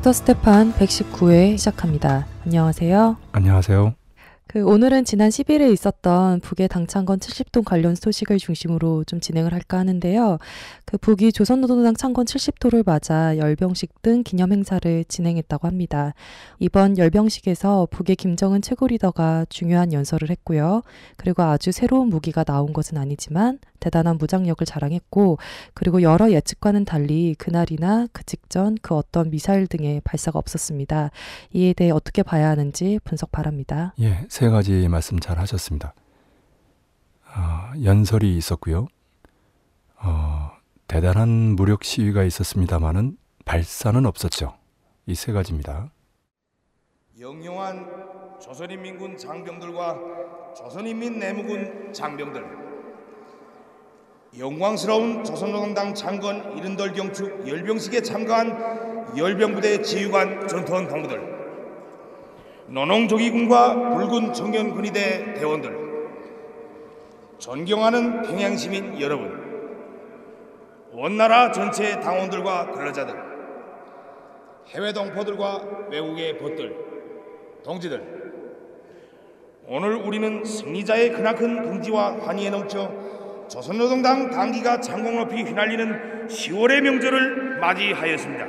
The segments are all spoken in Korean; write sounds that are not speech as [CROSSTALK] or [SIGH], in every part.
닥터 스테판 119회 시작합니다. 안녕하세요. 안녕하세요. 그 오늘은 지난 10일에 있었던 북의 당창건 70동 관련 소식을 중심으로 좀 진행을 할까 하는데요. 그 북이 조선노동당 창건 70도를 맞아 열병식 등 기념 행사를 진행했다고 합니다. 이번 열병식에서 북의 김정은 최고 리더가 중요한 연설을 했고요. 그리고 아주 새로운 무기가 나온 것은 아니지만 대단한 무장력을 자랑했고 그리고 여러 예측과는 달리 그날이나 그 직전 그 어떤 미사일 등의 발사가 없었습니다. 이에 대해 어떻게 봐야 하는지 분석 바랍니다. 예, 세 가지 말씀 잘 하셨습니다. 어, 연설이 있었고요. 어, 대단한 무력 시위가 있었습니다마는 발사는 없었죠. 이 세 가지입니다. 영영한 조선인민군 장병들과 조선인민 내무군 장병들 영광스러운 조선노동당 창건 이른돌 경축 열병식에 참가한 열병부대 지휘관 전투원 동무들 노농조기군과 붉은 청년군의대 대원들. 존경하는 평양시민 여러분. 원나라 전체 당원들과 근로자들. 해외 동포들과 외국의 벗들. 동지들. 오늘 우리는 승리자의 크나큰 긍지와 환희에 넘쳐 조선노동당 당기가 창공 높이 휘날리는 10월의 명절을 맞이하였습니다.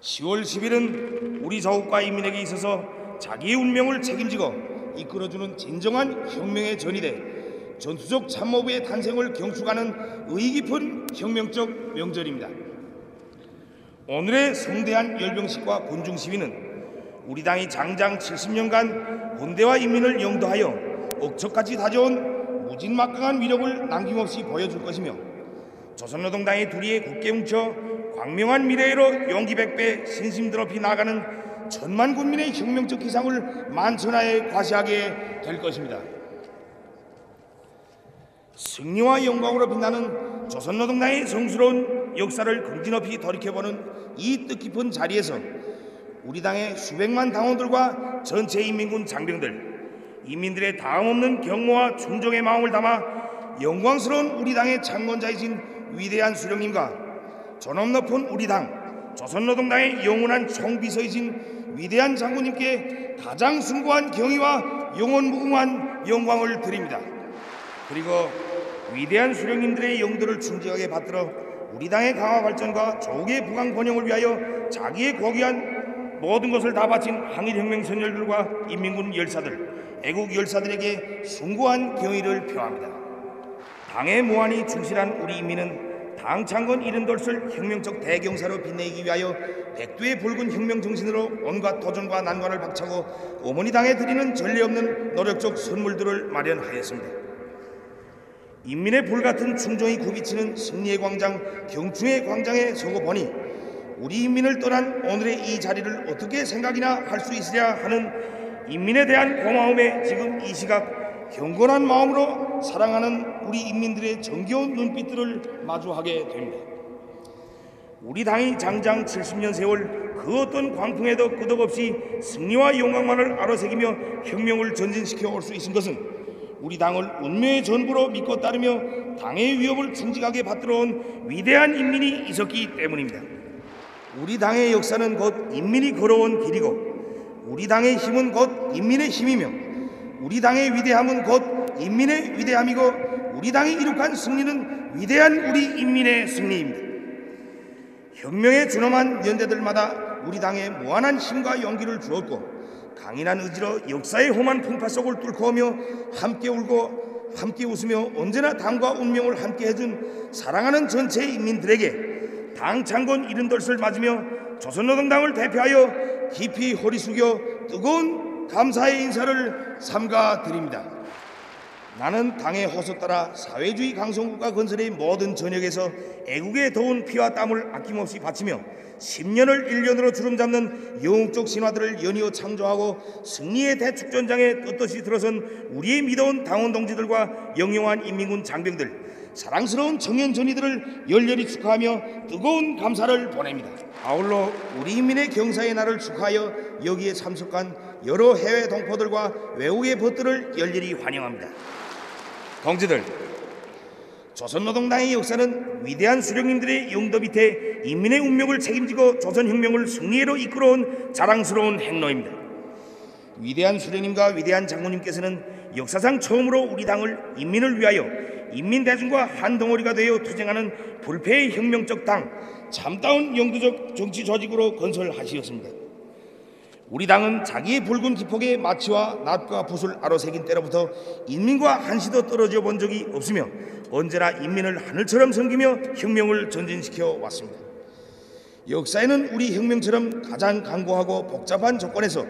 10월 10일은 우리 자국과 인민에게 있어서 자기의 운명을 책임지고 이끌어주는 진정한 혁명의 전이 돼 전투적 참모부의 탄생을 경축하는 의의 깊은 혁명적 명절입니다. 오늘의 성대한 열병식과 군중 시위는 우리 당이 장장 70년간 군대와 인민을 영도하여 억척까지 다져온 무진막강한 위력을 남김없이 보여줄 것이며 조선노동당의 둘이에 굳게 뭉쳐 광명한 미래로 용기 백배 신심 드높이 나가는 천만 군민의 혁명적 기상을 만천하에 과시하게 될 것입니다. 승리와 영광으로 빛나는 조선노동당의 성스러운 역사를 긍지 높이 돌이켜보는 이 뜻깊은 자리에서 우리 당의 수백만 당원들과 전체 인민군 장병들, 인민들의 다음 없는 경모와 충정의 마음을 담아 영광스러운 우리 당의 창건자이신 위대한 수령님과 존엄 높은 우리 당, 조선노동당의 영원한 총비서이신 위대한 장군님께 가장 숭고한 경의와 영원 무궁한 영광을 드립니다. 그리고 위대한 수령님들의 영도를 충직하게 받들어 우리 당의 강화 발전과 조국의 부강 번영을 위하여 자기의 고귀한 모든 것을 다 바친 항일혁명 선열들과 인민군 열사들, 애국 열사들에게 숭고한 경의를 표합니다. 당의 무한히 충실한 우리 인민은 당 창건 이른돌을 혁명적 대경사로 빛내기 위하여 백두의 붉은 혁명 정신으로 온갖 도전과 난관을 박차고 어머니 당에 드리는 전례 없는 노력적 선물들을 마련하였습니다. 인민의 불같은 충정이 굽이치는 승리의 광장 경충의 광장에 서고 보니 우리 인민을 떠난 오늘의 이 자리를 어떻게 생각이나 할 수 있으랴 하는 인민에 대한 고마움에 지금 이 시각 경건한 마음으로 사랑하는 우리 인민들의 정겨운 눈빛들을 마주하게 됩니다. 우리 당이 장장 70년 세월 그 어떤 광풍에도 끄덕없이 승리와 영광만을 아로새기며 혁명을 전진시켜 올 수 있은 것은 우리 당을 운명의 전부로 믿고 따르며 당의 위협을 충직하게 받들어온 위대한 인민이 있었기 때문입니다. 우리 당의 역사는 곧 인민이 걸어온 길이고 우리 당의 힘은 곧 인민의 힘이며 우리 당의 위대함은 곧 인민의 위대함이고 우리 당이 이룩한 승리는 위대한 우리 인민의 승리입니다. 혁명에 준엄한 연대들마다 우리 당에 무한한 힘과 용기를 주었고 강인한 의지로 역사의 험한 풍파 속을 뚫고 오며 함께 울고 함께 웃으며 언제나 당과 운명을 함께 해준 사랑하는 전체 인민들에게 당 창건 이른돌을 맞으며 조선노동당을 대표하여 깊이 허리 숙여 뜨거운 감사의 인사를 삼가 드립니다. 나는 당의 호소 따라 사회주의 강성국가 건설의 모든 전역에서 애국의 더운 피와 땀을 아낌없이 바치며 10년을 1년으로 주름잡는 영웅적 신화들을 연이어 창조하고 승리의 대축전장에 떳떳이 들어선 우리의 믿어온 당원 동지들과 영영한 인민군 장병들 사랑스러운 청년 전이들을 열렬히 축하하며 뜨거운 감사를 보냅니다. 아울러 우리 인민의 경사의 날을 축하하여 여기에 참석한 여러 해외 동포들과 외국의 벗들을 열렬히 환영합니다. 동지들, 조선노동당의 역사는 위대한 수령님들의 용도 밑에 인민의 운명을 책임지고 조선혁명을 승리로 이끌어온 자랑스러운 행로입니다. 위대한 수령님과 위대한 장모님께서는 역사상 처음으로 우리 당을 인민을 위하여 인민 대중과 한 덩어리가 되어 투쟁하는 불패의 혁명적 당 참다운 영도적 정치 조직으로 건설하시었습니다. 우리 당은 자기의 붉은 기폭에 마취와 낫과 붓을 아로새긴 때로부터 인민과 한시도 떨어져 본 적이 없으며 언제나 인민을 하늘처럼 섬기며 혁명을 전진시켜 왔습니다. 역사에는 우리 혁명처럼 가장 강고하고 복잡한 조건에서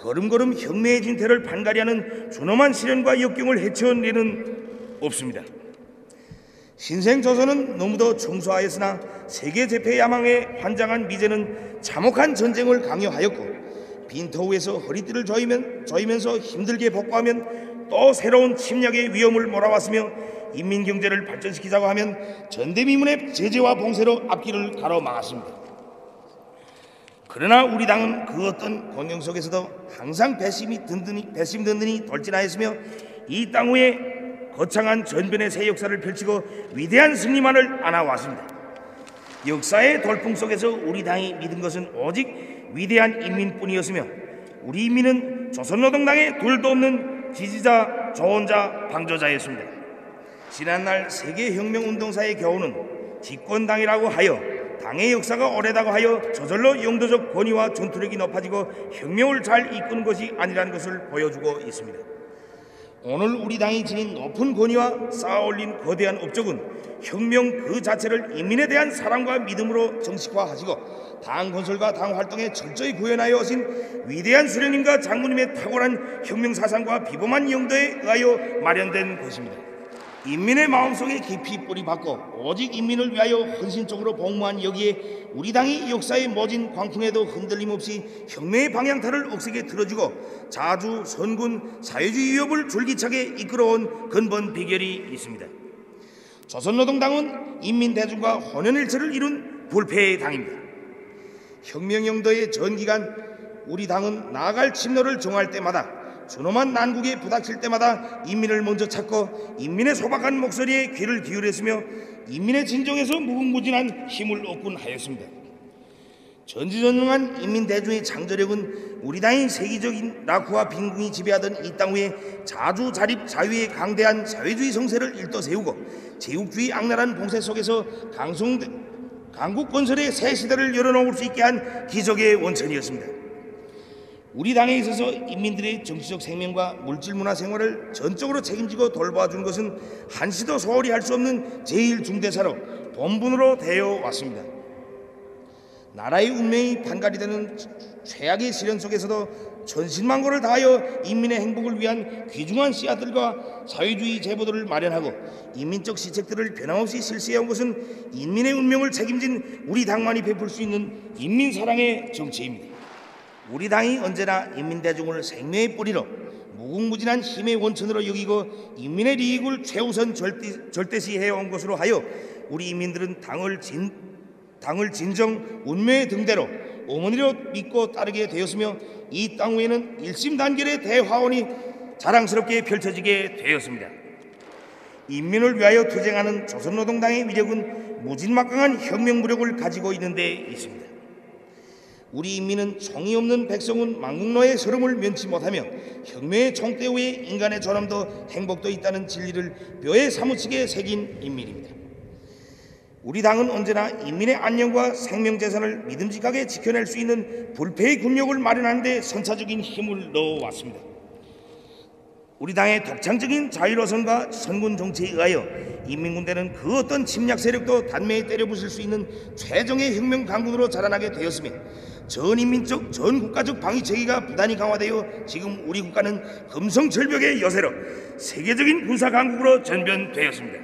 걸음걸음 혁명의 진태를 반가리하는 준엄한 시련과 역경을 헤쳐내는 없습니다. 신생 조선은 너무도 청소하였으나 세계 재패 야망에 환장한 미제는 참혹한 전쟁을 강요하였고 빈터우에서 허리띠를 조이면, 조이면서 힘들게 복구하면 또 새로운 침략의 위험을 몰아왔으며 인민 경제를 발전시키자고 하면 전대미문의 제재와 봉쇄로 앞길을 가로막았습니다. 그러나 우리 당은 그 어떤 공영 속에서도 항상 배심이 든든히 배심 든든히 돌진하였으며 이 땅 위에 거창한 전변의 새 역사를 펼치고 위대한 승리만을 안아왔습니다. 역사의 돌풍 속에서 우리 당이 믿은 것은 오직 위대한 인민뿐이었으며 우리 인민은 조선노동당의 둘도 없는 지지자, 조언자, 방조자였습니다. 지난날 세계혁명운동사의 교훈은 집권당이라고 하여 당의 역사가 오래다고 하여 저절로 영도적 권위와 전투력이 높아지고 혁명을 잘 이끄는 것이 아니라는 것을 보여주고 있습니다. 오늘 우리 당이 지닌 높은 권위와 쌓아올린 거대한 업적은 혁명 그 자체를 인민에 대한 사랑과 믿음으로 정식화하시고 당 건설과 당 활동에 철저히 구현하여 오신 위대한 수령님과 장모님의 탁월한 혁명 사상과 비범한 영도에 의하여 마련된 것입니다. 인민의 마음속에 깊이 뿌리 박고 오직 인민을 위하여 헌신적으로 복무한 여기에 우리 당이 역사의 모진 광풍에도 흔들림 없이 혁명의 방향타를 억세게 틀어주고 자주 선군 사회주의 위협을 줄기차게 이끌어온 근본 비결이 있습니다. 조선노동당은 인민대중과 혼연일체를 이룬 불패의 당입니다. 혁명영도의 전기간 우리 당은 나아갈 침노를 정할 때마다 준엄한 난국에 부닥칠 때마다 인민을 먼저 찾고 인민의 소박한 목소리에 귀를 기울였으며 인민의 진정에서 무궁무진한 힘을 얻곤 하였습니다. 전지전능한 인민 대중의 창조력은 우리 당의 세계적인 낙후와 빈궁이 지배하던 이 땅 위에 자주 자립 자유의 강대한 사회주의 성세를 일떠 세우고 제국주의 악랄한 봉쇄 속에서 강성 강국 건설의 새 시대를 열어놓을 수 있게 한 기적의 원천이었습니다. 우리 당에 있어서 인민들의 정치적 생명과 물질 문화 생활을 전적으로 책임지고 돌봐준 것은 한시도 소홀히 할 수 없는 제일 중대사로 본분으로 되어 왔습니다. 나라의 운명이 판가리 되는 최악의 시련 속에서도 전신만고를 다하여 인민의 행복을 위한 귀중한 씨앗들과 사회주의 제도들을 마련하고 인민적 시책들을 변함없이 실시해온 것은 인민의 운명을 책임진 우리 당만이 베풀 수 있는 인민 사랑의 정치입니다. 우리 당이 언제나 인민대중을 생명의 뿌리로 무궁무진한 힘의 원천으로 여기고 인민의利益을 최우선 절대, 절대시 해온 것으로 하여 우리 인민들은 당을 진, 당을 진정 운명의 등대로 어머니로 믿고 따르게 되었으며 이 땅 위에는 일심단결의 대화원이 자랑스럽게 펼쳐지게 되었습니다. 인민을 위하여 투쟁하는 조선노동당의 위력은 무진막강한 혁명 무력을 가지고 있는 데 있습니다. 우리 인민은 총이 없는 백성은 망국노의 서름을 면치 못하며 혁명의 총대 위에 인간의 존엄도 행복도 있다는 진리를 뼈에 사무치게 새긴 인민입니다. 우리 당은 언제나 인민의 안녕과 생명재산을 믿음직하게 지켜낼 수 있는 불패의 군력을 마련하는 데 선차적인 힘을 넣어왔습니다. 우리 당의 독창적인 자유로선과 선군 정치에 의하여 인민군대는 그 어떤 침략 세력도 단매에 때려부술 수 있는 최정의 혁명 강군으로 자라나게 되었으며 전인민적 전국가적 방위 체계가 부단히 강화되어 지금 우리 국가는 금성절벽의 여세로 세계적인 군사 강국으로 전변되었습니다.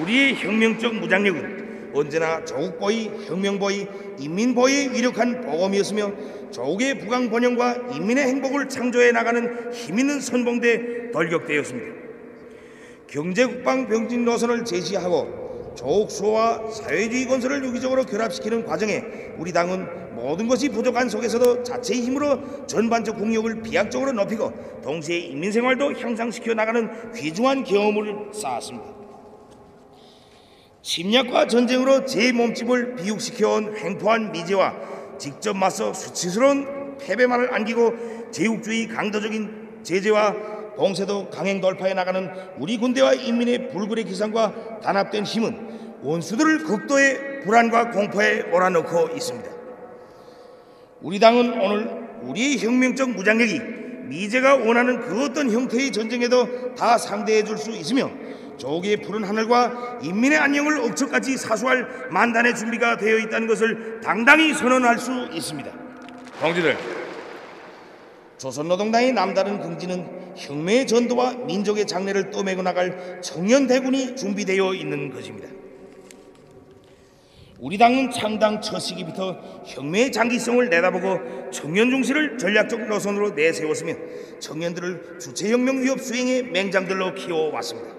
우리의 혁명적 무장력은 언제나 조국보위, 혁명보위, 인민보위의 위력한 보검이었으며 조국의 부강 번영과 인민의 행복을 창조해 나가는 힘있는 선봉대 돌격대였습니다. 경제국방 병진 노선을 제시하고 조국 수호와 사회주의 건설을 유기적으로 결합시키는 과정에 우리 당은 모든 것이 부족한 속에서도 자체의 힘으로 전반적 국력을 비약적으로 높이고 동시에 인민생활도 향상시켜 나가는 귀중한 경험을 쌓았습니다. 침략과 전쟁으로 제 몸집을 비육시켜온 횡포한 미제와 직접 맞서 수치스러운 패배만을 안기고 제국주의 강도적인 제재와 봉쇄도 강행 돌파해 나가는 우리 군대와 인민의 불굴의 기상과 단합된 힘은 원수들을 극도의 불안과 공포에 몰아넣고 있습니다. 우리 당은 오늘 우리의 혁명적 무장력이 미제가 원하는 그 어떤 형태의 전쟁에도 다 상대해 줄 수 있으며 조국의 푸른 하늘과 인민의 안녕을 억척까지 사수할 만단의 준비가 되어 있다는 것을 당당히 선언할 수 있습니다. 동지들, 조선노동당의 남다른 긍지는 혁명의 전도와 민족의 장래를 떠매고 나갈 청년 대군이 준비되어 있는 것입니다. 우리 당은 창당 첫 시기부터 혁명의 장기성을 내다보고 청년 중시를 전략적 노선으로 내세웠으며 청년들을 주체혁명 위협 수행의 맹장들로 키워왔습니다.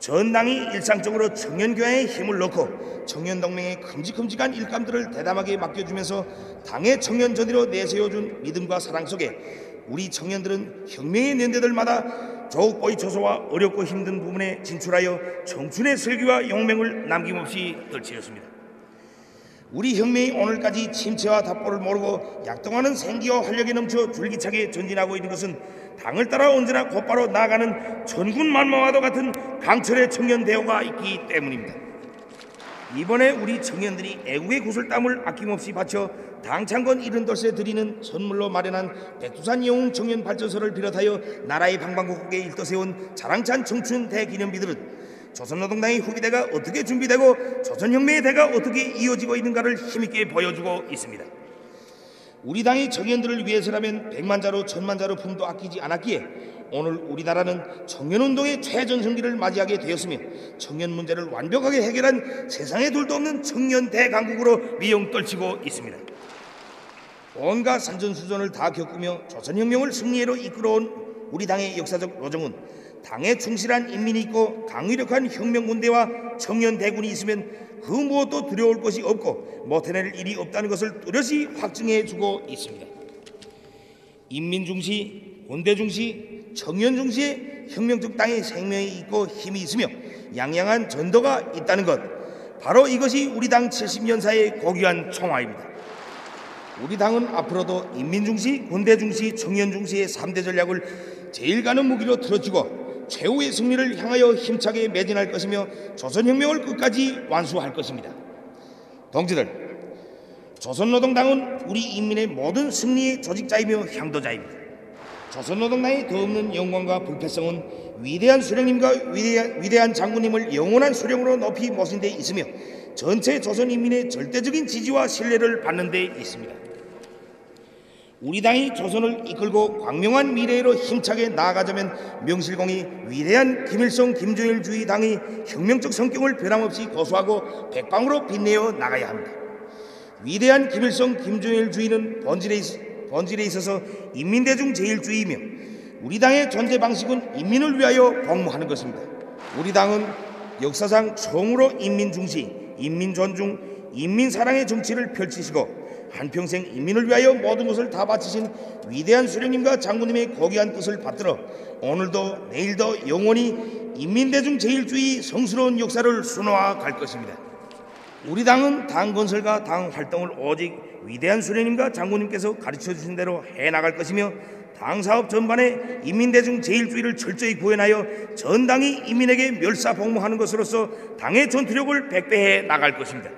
전당이 일상적으로 청년 교회에 힘을 넣고 청년 동맹의 큼직큼직한 일감들을 대담하게 맡겨주면서 당의 청년 전의로 내세워준 믿음과 사랑 속에 우리 청년들은 혁명의 년대들마다 조국보의 조소와 어렵고 힘든 부분에 진출하여 청춘의 슬기와 용맹을 남김없이 떨치렸습니다. 우리 혁명이 오늘까지 침체와 답보를 모르고 약동하는 생기와 활력이 넘쳐 줄기차게 전진하고 있는 것은 당을 따라 언제나 곧바로 나아가는 천군만마와도 같은 강철의 청년 대우가 있기 때문입니다. 이번에 우리 청년들이 애국의 구슬땀을 아낌없이 바쳐 당창건 이른돌세 드리는 선물로 마련한 백두산 영웅 청년 발전소를 비롯하여 나라의 방방곡곡에 일떠세운 자랑찬 청춘 대기념비들은 조선노동당의 후기대가 어떻게 준비되고 조선혁명의 대가 어떻게 이어지고 있는가를 힘있게 보여주고 있습니다. 우리 당이 청년들을 위해서라면 백만자로 천만자로 품도 아끼지 않았기에 오늘 우리나라는 청년운동의 최전성기를 맞이하게 되었으며 청년 문제를 완벽하게 해결한 세상에 둘도 없는 청년 대강국으로 미용 떨치고 있습니다. 온갖 산전수전을 다 겪으며 조선혁명을 승리로 이끌어온 우리 당의 역사적 로정은 당에 충실한 인민이 있고 강위력한 혁명군대와 청년 대군이 있으면 그 무엇도 두려울 것이 없고 못해낼 일이 없다는 것을 뚜렷이 확증해 주고 있습니다. 인민 중시, 군대 중시, 청년 중시에 혁명적 당의 생명이 있고 힘이 있으며 양양한 전도가 있다는 것 바로 이것이 우리 당 70년사의 고귀한 총화입니다. 우리 당은 앞으로도 인민 중시, 군대 중시, 청년 중시의 3대 전략을 제일 가는 무기로 틀어주고 최후의 승리를 향하여 힘차게 매진할 것이며 조선혁명을 끝까지 완수할 것입니다. 동지들, 조선노동당은 우리 인민의 모든 승리의 조직자이며 향도자입니다. 조선노동당의 더없는 영광과 불패성은 위대한 수령님과 위대한, 위대한 장군님을 영원한 수령으로 높이 모신 데 있으며 전체 조선 인민의 절대적인 지지와 신뢰를 받는 데 있습니다. 우리 당이 조선을 이끌고 광명한 미래로 힘차게 나아가자면 명실공히 위대한 김일성 김정일 주의 당의 혁명적 성격을 변함없이 고수하고 백방으로 빛내어 나가야 합니다. 위대한 김일성 김정일 주의는 본질에, 있, 본질에 있어서 인민대중 제일주의이며 우리 당의 존재 방식은 인민을 위하여 복무하는 것입니다. 우리 당은 역사상 처음으로 인민 중시, 인민 존중, 인민 사랑의 정치를 펼치시고 한평생 인민을 위하여 모든 것을 다 바치신 위대한 수령님과 장군님의 고귀한 뜻을 받들어 오늘도 내일도 영원히 인민대중 제일주의 성스러운 역사를 수놓아 갈 것입니다. 우리 당은 당 건설과 당 활동을 오직 위대한 수령님과 장군님께서 가르쳐 주신 대로 해 나갈 것이며 당 사업 전반에 인민대중 제일주의를 철저히 구현하여 전당이 인민에게 멸사 복무하는 것으로서 당의 전투력을 백배해 나갈 것입니다.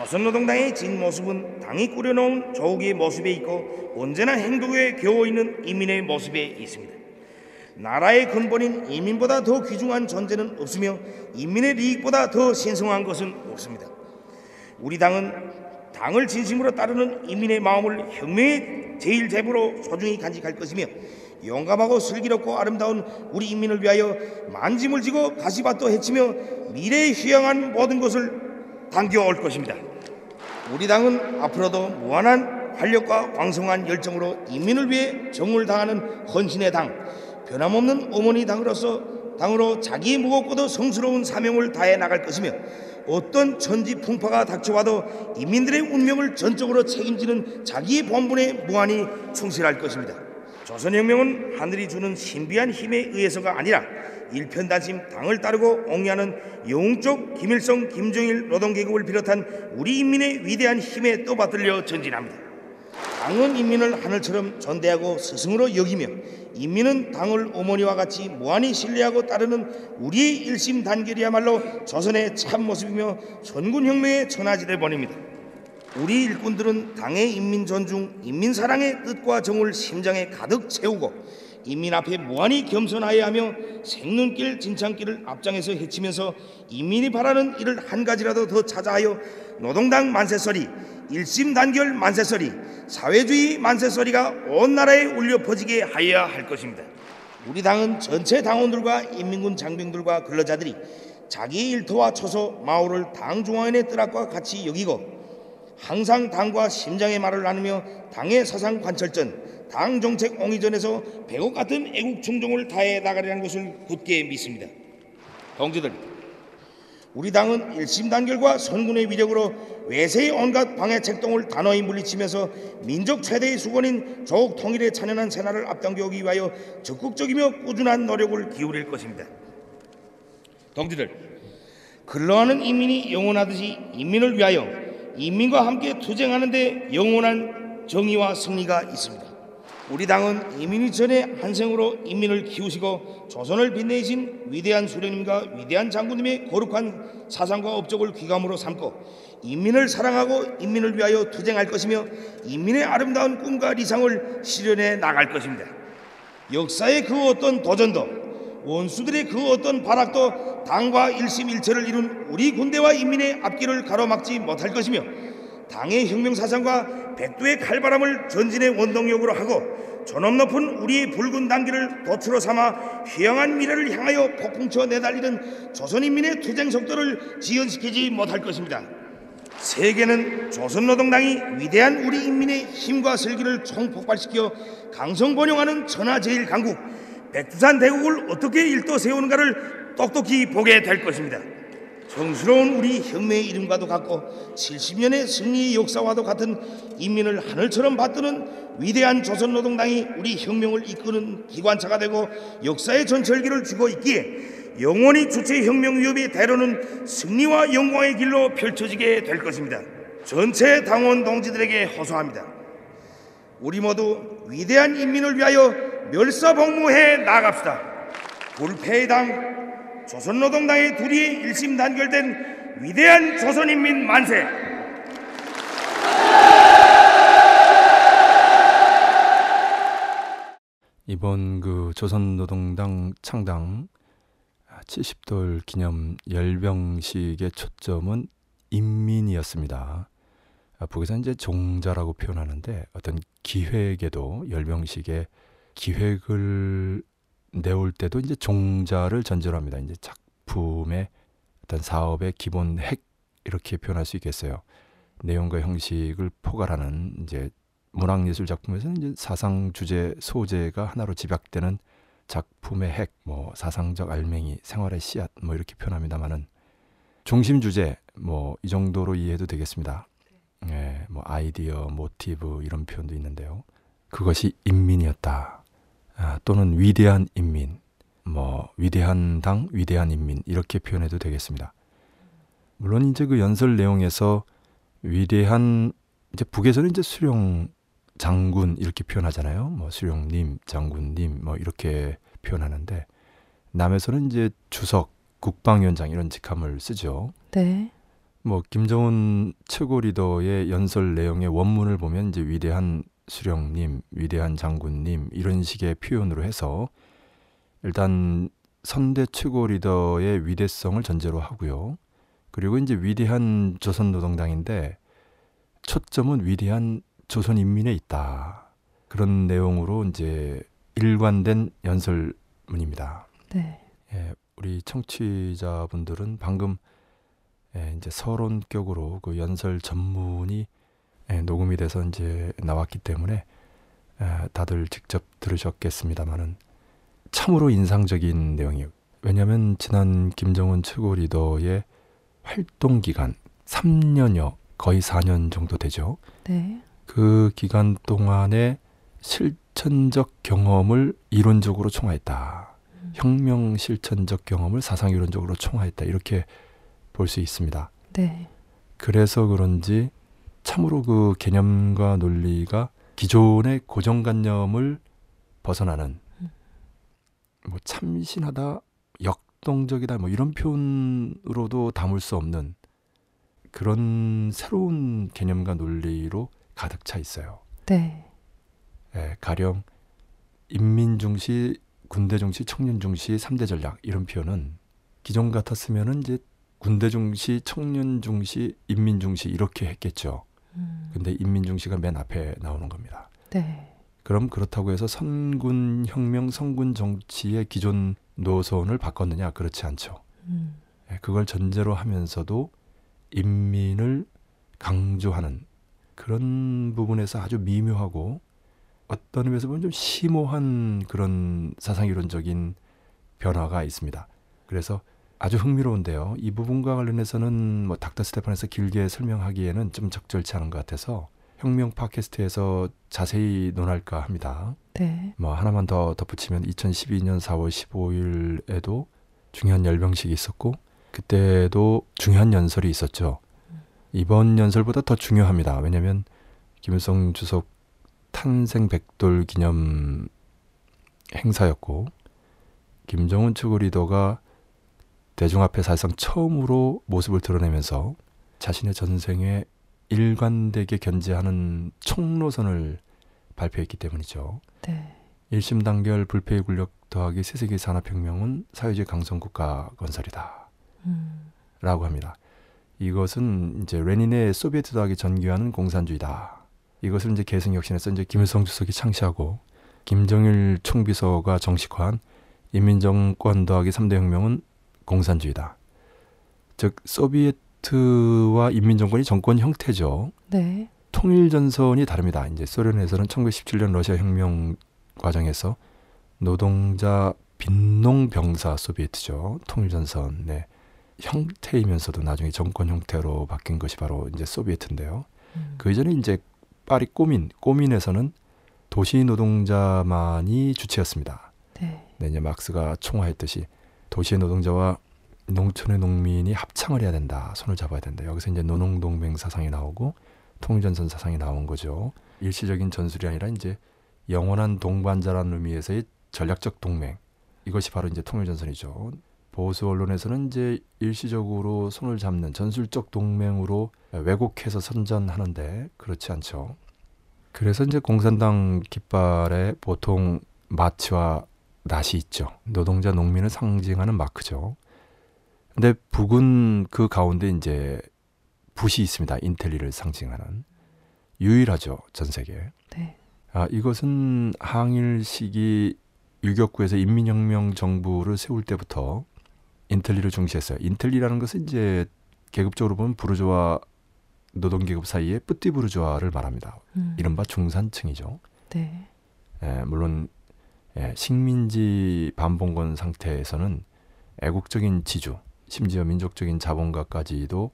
조선노동당의 진 모습은 당이 꾸려놓은 조국의 모습에 있고 언제나 행복에 겨워 있는 인민의 모습에 있습니다. 나라의 근본인 인민보다 더 귀중한 존재는 없으며 인민의利益보다 더 신성한 것은 없습니다. 우리 당은 당을 진심으로 따르는 인민의 마음을 혁명의 제일 제부로 소중히 간직할 것이며 용감하고 슬기롭고 아름다운 우리 인민을 위하여 만짐을 지고 가시밭도 헤치며 미래에 휴양한 모든 것을 당겨올 것입니다. 우리 당은 앞으로도 무한한 활력과 왕성한 열정으로 인민을 위해 정을 다하는 헌신의 당, 변함없는 어머니 당으로서 당으로 자기 무겁고도 성스러운 사명을 다해 나갈 것이며 어떤 천지 풍파가 닥쳐와도 인민들의 운명을 전적으로 책임지는 자기의 본분에 무한히 충실할 것입니다. 조선혁명은 하늘이 주는 신비한 힘에 의해서가 아니라 일편단심 당을 따르고 옹리하는 영웅적 김일성, 김정일 노동계급을 비롯한 우리 인민의 위대한 힘에 떠받들려 전진합니다. 당은 인민을 하늘처럼 전대하고 스승으로 여기며 인민은 당을 어머니와 같이 무한히 신뢰하고 따르는 우리의 일심 단결이야말로 조선의 참 모습이며 선군혁명의 천하지대 번입니다. 우리 일꾼들은 당의 인민 존중, 인민 사랑의 뜻과 정을 심장에 가득 채우고 인민 앞에 무한히 겸손하여야 하며 생눈길 진창길을 앞장에서 헤치면서 인민이 바라는 일을 한 가지라도 더 찾아하여 노동당 만세소리, 일심단결 만세소리, 사회주의 만세소리가 온 나라에 울려 퍼지게 하여야 할 것입니다. 우리 당은 전체 당원들과 인민군 장병들과 근로자들이 자기 일터와 처소, 마을을 당 중앙원의 뜻과 같이 여기고 항상 당과 심장의 말을 나누며 당의 사상 관철전, 당 정책 옹이전에서 배곡 같은 애국 충종을 다해 나가리라는 것을 굳게 믿습니다. 동지들, 우리 당은 일심 단결과 선군의 위력으로 외세의 온갖 방해 책동을 단호히 물리치면서 민족 최대의 수건인 조국 통일에 찬연한 새날을 앞당겨오기 위하여 적극적이며 꾸준한 노력을 기울일 것입니다. 동지들, 근로하는 인민이 영원하듯이 인민을 위하여 인민과 함께 투쟁하는데 영원한 정의와 승리가 있습니다. 우리 당은 이민희 전의 한생으로 인민을 키우시고 조선을 빛내신 위대한 수령님과 위대한 장군님의 거룩한 사상과 업적을 귀감으로 삼고 인민을 사랑하고 인민을 위하여 투쟁할 것이며 인민의 아름다운 꿈과理想을 실현해 나갈 것입니다. 역사의 그 어떤 도전도 원수들의 그 어떤 발악도 당과 일심일체를 이룬 우리 군대와 인민의 앞길을 가로막지 못할 것이며 당의 혁명 사상과 백두의 칼바람을 전진의 원동력으로 하고 존엄 높은 우리의 붉은 단기를 도추로 삼아 휘영한 미래를 향하여 폭풍쳐 내달리는 조선인민의 투쟁 속도를 지연시키지 못할 것입니다. 세계는 조선노동당이 위대한 우리 인민의 힘과 슬기를 총폭발시켜 강성번영하는 천하제일강국 백두산 대국을 어떻게 일떠 세우는가를 똑똑히 보게 될 것입니다. 성스러운 우리 혁명의 이름과도 같고 70년의 승리의 역사와도 같은 인민을 하늘처럼 받드는 위대한 조선노동당이 우리 혁명을 이끄는 기관차가 되고 역사의 전철기를 쥐고 있기에 영원히 주체 혁명 위협의 대로는 승리와 영광의 길로 펼쳐지게 될 것입니다. 전체 당원 동지들에게 호소합니다. 우리 모두 위대한 인민을 위하여 멸사복무해 나갑시다. 불패의 당 조선노동당의 둘이 일심 단결된 위대한 조선인민 만세! 이번 그 조선노동당 창당 70돌 기념 열병식의 초점은 인민이었습니다. 북에서 이제 종자라고 표현하는데 어떤 기획에도 열병식의 기획을 내올 때도 이제 종자를 전제로 합니다. 이제 작품의 어떤 사업의 기본 핵 이렇게 표현할 수 있겠어요. 내용과 형식을 포괄하는 이제 문학예술 작품에서는 이제 사상 주제 소재가 하나로 집약되는 작품의 핵, 뭐 사상적 알맹이, 생활의 씨앗 뭐 이렇게 표현합니다만은 중심 주제 뭐 이 정도로 이해해도 되겠습니다. 예, 뭐 아이디어, 모티브 이런 표현도 있는데요. 그것이 인민이었다. 아, 또는 위대한 인민, 뭐 위대한 당, 위대한 인민 이렇게 표현해도 되겠습니다. 물론 이제 그 연설 내용에서 위대한 이제 북에서는 이제 수령 장군 이렇게 표현하잖아요. 뭐 수령님, 장군님 뭐 이렇게 표현하는데 남에서는 이제 주석, 국방위원장 이런 직함을 쓰죠. 네. 뭐 김정은 최고 리더의 연설 내용의 원문을 보면 이제 위대한 수령님, 위대한 장군님 이런 식의 표현으로 해서 일단 선대 최고 리더의 위대성을 전제로 하고요. 그리고 이제 위대한 조선 노동당인데 초점은 위대한 조선 인민에 있다. 그런 내용으로 이제 일관된 연설문입니다. 네. 예, 우리 청취자분들은 방금 예, 이제 서론격으로 그 연설 전문이 예, 녹음이 돼서 이제 나왔기 때문에 예, 다들 직접 들으셨겠습니다만은 참으로 인상적인 내용이에요. 왜냐하면 지난 김정은 최고 리더의 활동 기간 3년여 거의 4년 정도 되죠. 네. 그 기간 동안에 실천적 경험을 이론적으로 총화했다. 혁명 실천적 경험을 사상 이론적으로 총화했다 이렇게 볼 수 있습니다. 네. 그래서 그런지 참으로 그 개념과 논리가 기존의 고정관념을 벗어나는 음. 뭐 참신하다, 역동적이다 뭐 이런 표현으로도 담을 수 없는 그런 새로운 개념과 논리로 가득 차 있어요. 네. 예, 가령 인민 중시, 군대 중시, 청년 중시, 삼대 전략 이런 표현은 기존 같았으면은 이제 군대 중시, 청년 중시, 인민 중시 이렇게 했겠죠. 음. 근데 인민 중시가 맨 앞에 나오는 겁니다. 네. 그럼 그렇다고 해서 선군 혁명, 선군 정치의 기존 노선을 바꿨느냐? 그렇지 않죠. 음. 예, 그걸 전제로 하면서도 인민을 강조하는 그런 부분에서 아주 미묘하고 어떤 의미에서 보면 좀 심오한 그런 사상 이론적인 변화가 있습니다. 그래서 아주 흥미로운데요. 이 부분과 관련해서는 뭐 닥터 스테판에서 길게 설명하기에는 좀 적절치 않은 것 같아서 혁명 팟캐스트에서 자세히 논할까 합니다. 네. 뭐 하나만 더 덧붙이면 2012년 4월 15일에도 중요한 열병식이 있었고 그때도 중요한 연설이 있었죠. 이번 연설보다 더 중요합니다. 왜냐하면 김일성 주석 탄생 백돌 기념 행사였고 김정은 최고 리더가 대중 앞에 사실상 처음으로 모습을 드러내면서 자신의 전생에 일관되게 견제하는 총노선을 발표했기 때문이죠. 네. 일심 단결 불패의 굴력 더하기 세세기 산업혁명은 사회주의 강성국가 건설이다. 음. 라고 합니다. 이것은 이제 레닌의 소비에트 더하기 전기화는 공산주의다. 이것을 이제 계승혁신에서 이제 김일성 주석이 창시하고 김정일 총비서가 정식화한 인민정권 더하기 3대 혁명은 공산주의다. 즉 소비에트와 인민정권이 정권 형태죠. 네. 통일 전선이 다릅니다. 이제 소련에서는 1917년 러시아 혁명 과정에서 노동자 빈농 병사 소비에트죠. 통일 전선의 형태이면서도 나중에 정권 형태로 바뀐 것이 바로 이제 소비에트인데요. 음. 그 이전에 이제 파리 꼬민, 꼬민에서는 도시 노동자만이 주체였습니다. 네. 네, 이제 막스가 총화했듯이 도시의 노동자와 농촌의 농민이 합창을 해야 된다. 손을 잡아야 된다. 여기서 이제 노농동맹 사상이 나오고 통일전선 사상이 나온 거죠. 일시적인 전술이 아니라 이제 영원한 동반자라는 의미에서의 전략적 동맹. 이것이 바로 이제 통일전선이죠. 보수 언론에서는 이제 일시적으로 손을 잡는 전술적 동맹으로 왜곡해서 선전하는데 그렇지 않죠. 그래서 이제 공산당 깃발에 보통 마치와 낫이 있죠. 노동자 농민을 상징하는 마크죠. 근데 북은 그 가운데 이제 붓이 있습니다. 인텔리를 상징하는 유일하죠 전 세계. 네. 아 이것은 항일 시기 유격구에서 인민혁명 정부를 세울 때부터 인텔리를 중시했어요. 인텔리라는 것은 이제 계급적으로 보면 부르주아 노동계급 사이에 뿌띠 부르주아를 말합니다. 음. 이른바 중산층이죠. 네. 예, 물론 예, 식민지 반봉건 상태에서는 애국적인 지주, 심지어 민족적인 자본가까지도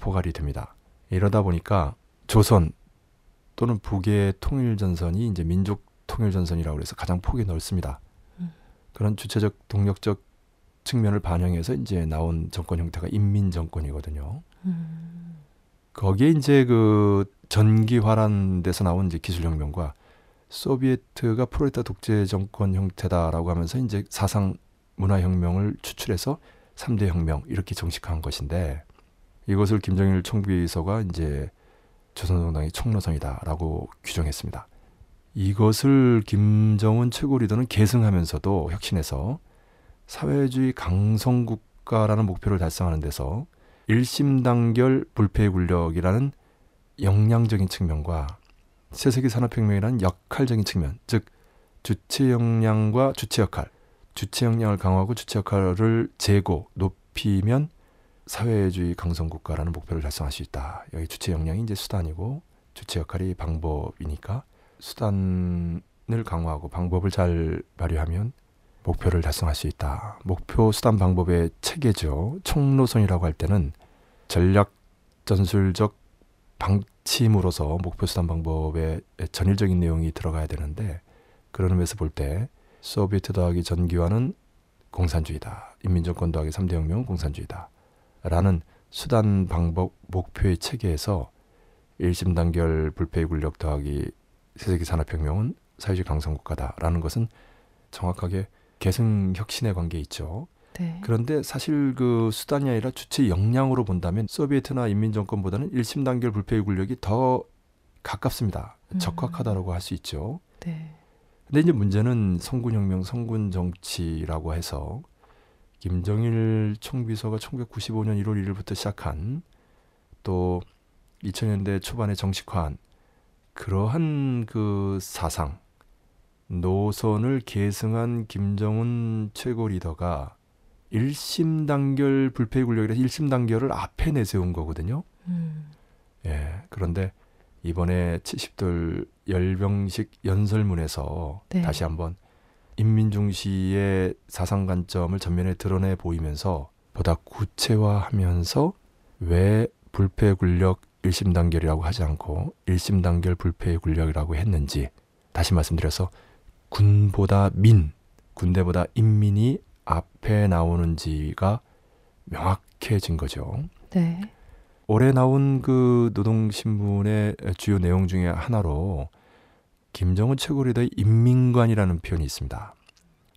포괄이 됩니다. 이러다 보니까 조선 또는 북의 통일 전선이 이제 민족 통일 전선이라고 해서 가장 폭이 넓습니다. 음. 그런 주체적 동력적 측면을 반영해서 이제 나온 정권 형태가 인민 정권이거든요. 음. 거기에 이제 그 전기화란 데서 나온 이제 기술혁명과 소비에트가 프로레타 독재 정권 형태다라고 하면서 이제 사상 문화 혁명을 추출해서 3대 혁명 이렇게 정식화한 것인데 이것을 김정일 총비서가 이제 조선노동당의 총노선이다라고 규정했습니다. 이것을 김정은 최고 리더는 계승하면서도 혁신해서 사회주의 강성국가라는 목표를 달성하는 데서 일심단결 불패의 굴력이라는 역량적인 측면과 세세기 산업혁명이라는 역할적인 측면, 즉 주체 역량과 주체 역할, 주체 역량을 강화하고 주체 역할을 재고 높이면 사회주의 강성 국가라는 목표를 달성할 수 있다. 여기 주체 역량이 이제 수단이고 주체 역할이 방법이니까 수단을 강화하고 방법을 잘 발휘하면 목표를 달성할 수 있다. 목표 수단 방법의 체계죠. 총노선이라고 할 때는 전략 전술적 방 침으로서 목표 수단 방법에 전일적인 내용이 들어가야 되는데 그런 의미에서 볼 때 소비에트 더하기 전기화는 공산주의다. 인민정권 더하기 3대 혁명은 공산주의다. 라는 수단, 방법, 목표의 체계에서 일심 단결 불패의 군력 더하기 세세기 산업혁명은 사회주의 강성국가다라는 것은 정확하게 계승 혁신의 관계에 있죠. 네. 그런데 사실 그 수단이 아니라 주체 역량으로 본다면 소비에트나 인민정권보다는 일심 단결 불패의 군력이 더 가깝습니다. 음. 적확하다라고 할 수 있죠. 네. 근데 이제 문제는 성군혁명, 성군정치라고 해서 김정일 총비서가 1995년 1월 1일부터 시작한 또 2000년대 초반에 정식화한 그러한 그 사상 노선을 계승한 김정은 최고 리더가 일심 단결 불패의 군력이라서 일심 단결을 앞에 내세운 거거든요. 음. 예. 그런데 이번에 70돌 열병식 연설문에서 네. 다시 한번 인민 중시의 사상 관점을 전면에 드러내 보이면서 보다 구체화하면서 왜 불패 군력 일심 단결이라고 하지 않고 일심 단결 불패의 군력이라고 했는지 다시 말씀드려서 군보다 민, 군대보다 인민이 앞에 나오는지가 명확해진 거죠. 네. 올해 나온 그 노동신문의 주요 내용 중에 하나로 김정은 최고 리더의 인민관이라는 표현이 있습니다.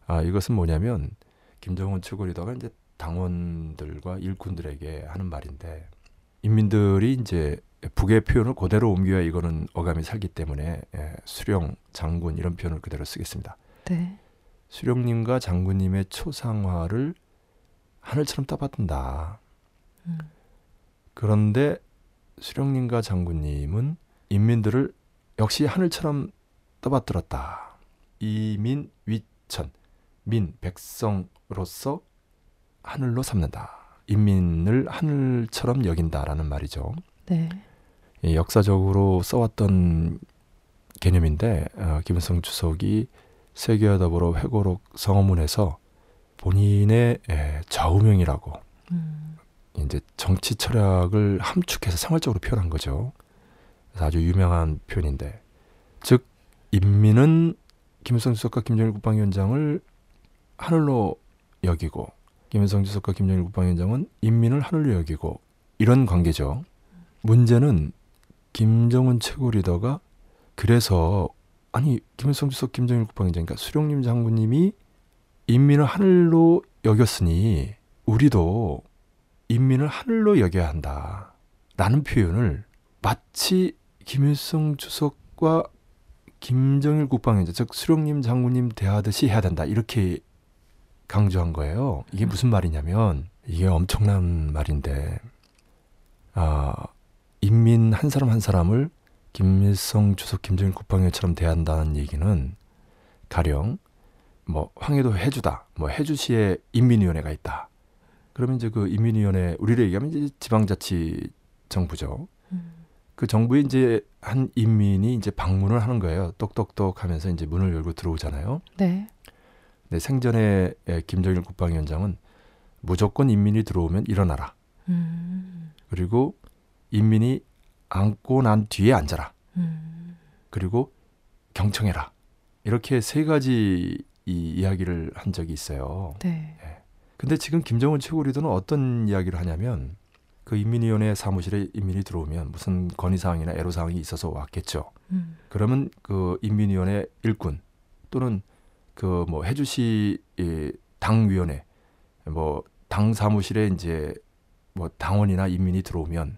아, 이것은 뭐냐면 김정은 최고 리더가 이제 당원들과 일꾼들에게 하는 말인데 인민들이 이제 북의 표현을 그대로 옮겨야 이거는 어감이 살기 때문에 예, 수령, 장군 이런 표현을 그대로 쓰겠습니다. 네. 수령님과 장군님의 초상화를 하늘처럼 떠받든다. 음. 그런데 수령님과 장군님은 인민들을 역시 하늘처럼 떠받들었다. 이민 위천 민 백성으로서 하늘로 삼는다. 인민을 하늘처럼 여긴다라는 말이죠. 네. 이 역사적으로 써왔던 개념인데 어, 김일성 주석이 세계와 더불어 회고록 성어문에서 본인의 에, 좌우명이라고 음. 이제 정치 철학을 함축해서 생활적으로 표현한 거죠. 아주 유명한 표현인데, 즉 인민은 김일성 주석과 김정일 국방위원장을 하늘로 여기고 김일성 주석과 김정일 국방위원장은 인민을 하늘로 여기고 이런 관계죠. 문제는 김정은 최고 리더가 그래서 아니 김일성 주석 김정일 국방위원장 그러니까 수령님 장군님이 인민을 하늘로 여겼으니 우리도 인민을 하늘로 여겨야 한다. 라는 표현을 마치 김일성 주석과 김정일 국방위원장, 즉 수령님 장군님 대하듯이 해야 된다. 이렇게 강조한 거예요. 이게 무슨 말이냐면 이게 엄청난 말인데 아, 인민 한 사람 한 사람을 김일성 주석 김정일 국방위원처럼 대한다는 얘기는 가령 뭐 황해도 해주다, 뭐 해주시에 인민위원회가 있다. 그러면 이제 그 인민위원회 우리로 얘기하면 이제 지방자치 정부죠. 음. 그 정부에 이제 한 인민이 이제 방문을 하는 거예요. 똑똑똑 하면서 이제 문을 열고 들어오잖아요. 네. 근데 생전에 에, 김정일 국방위원장은 무조건 인민이 들어오면 일어나라. 음. 그리고 인민이 앉고 난 뒤에 앉아라. 음. 그리고 경청해라. 이렇게 세 가지 이 이야기를 한 적이 있어요. 네. 근데 지금 김정은 최고 리더는 어떤 이야기를 하냐면 그 인민위원회 사무실에 인민이 들어오면 무슨 건의사항이나 애로사항이 있어서 왔겠죠. 음. 그러면 그 인민위원회 일꾼 또는 그 뭐 해주시 이 당위원회 뭐 당 사무실에 이제 뭐 당원이나 인민이 들어오면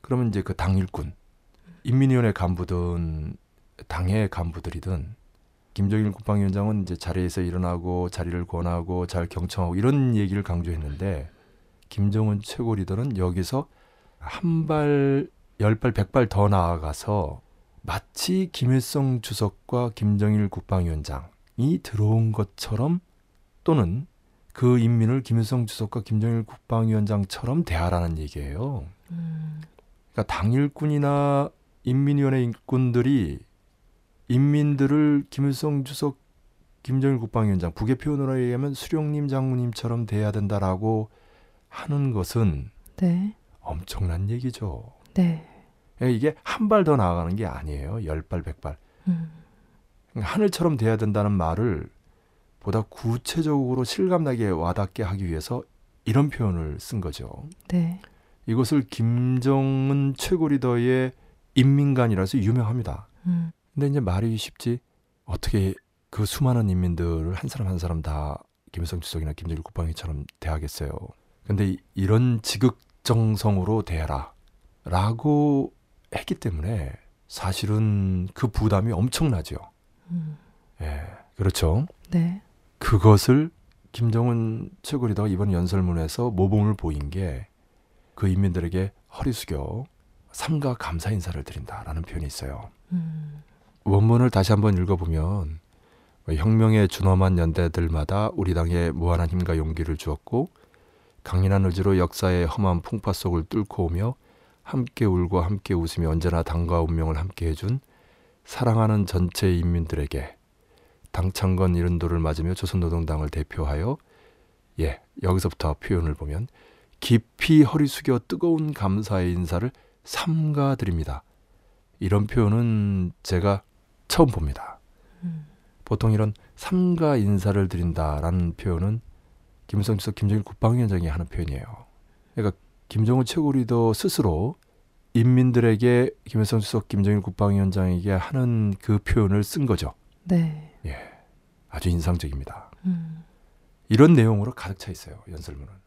그러면 이제 그 당 일꾼 인민위원회 간부든 당의 간부들이든 김정일 국방위원장은 이제 자리에서 일어나고 자리를 권하고 잘 경청하고 이런 얘기를 강조했는데 김정은 최고 리더는 여기서 한 발, 열 발, 백 발 더 나아가서 마치 김일성 주석과 김정일 국방위원장이 들어온 것처럼 또는 그 인민을 김일성 주석과 김정일 국방위원장처럼 대하라는 얘기예요. 음. 그러니까 당일꾼이나 인민위원회 일꾼들이 인민들을 김일성 주석, 김정일 국방위원장 북의 표현으로 얘기하면 수령님 장군님처럼 대해야 된다라고 하는 것은 네. 엄청난 얘기죠. 네. 이게 한 발 더 나아가는 게 아니에요. 열 발, 백 발. 음. 하늘처럼 돼야 된다는 말을 보다 구체적으로 실감나게 와닿게 하기 위해서 이런 표현을 쓴 거죠. 네. 이것을 김정은 최고 리더의 인민관이라서 유명합니다. 음. 근데 이제 말이 쉽지 어떻게 그 수많은 인민들을 한 사람 한 사람 다 김일성 주석이나 김정일 국방위처럼 대하겠어요. 근데 이- 이런 지극정성으로 대하라 라고 했기 때문에 사실은 그 부담이 엄청나죠. 음. 예, 그렇죠. 네. 그것을 김정은 최고 리더가 이번 연설문에서 모범을 보인 게 그 인민들에게 허리 숙여 삼가 감사 인사를 드린다라는 표현이 있어요. 음. 원문을 다시 한번 읽어보면 뭐 혁명에 준엄한 연대들마다 우리 당에 무한한 힘과 용기를 주었고 강인한 의지로 역사의 험한 풍파 속을 뚫고 오며 함께 울고 함께 웃으며 언제나 당과 운명을 함께 해준 사랑하는 전체 인민들에게 당창건 이른도를 맞으며 조선노동당을 대표하여 예 여기서부터 표현을 보면 깊이 허리 숙여 뜨거운 감사의 인사를 삼가드립니다. 이런 표현은 제가 처음 봅니다. 음. 보통 이런 삼가 인사를 드린다라는 표현은 김일성 주석, 김정일 국방위원장이 하는 표현이에요. 그러니까 김정은 최고 리더 스스로 인민들에게 김일성 주석, 김정일 국방위원장에게 하는 그 표현을 쓴 거죠. 네. 예, 아주 인상적입니다. 음. 이런 내용으로 가득 차 있어요. 연설문은.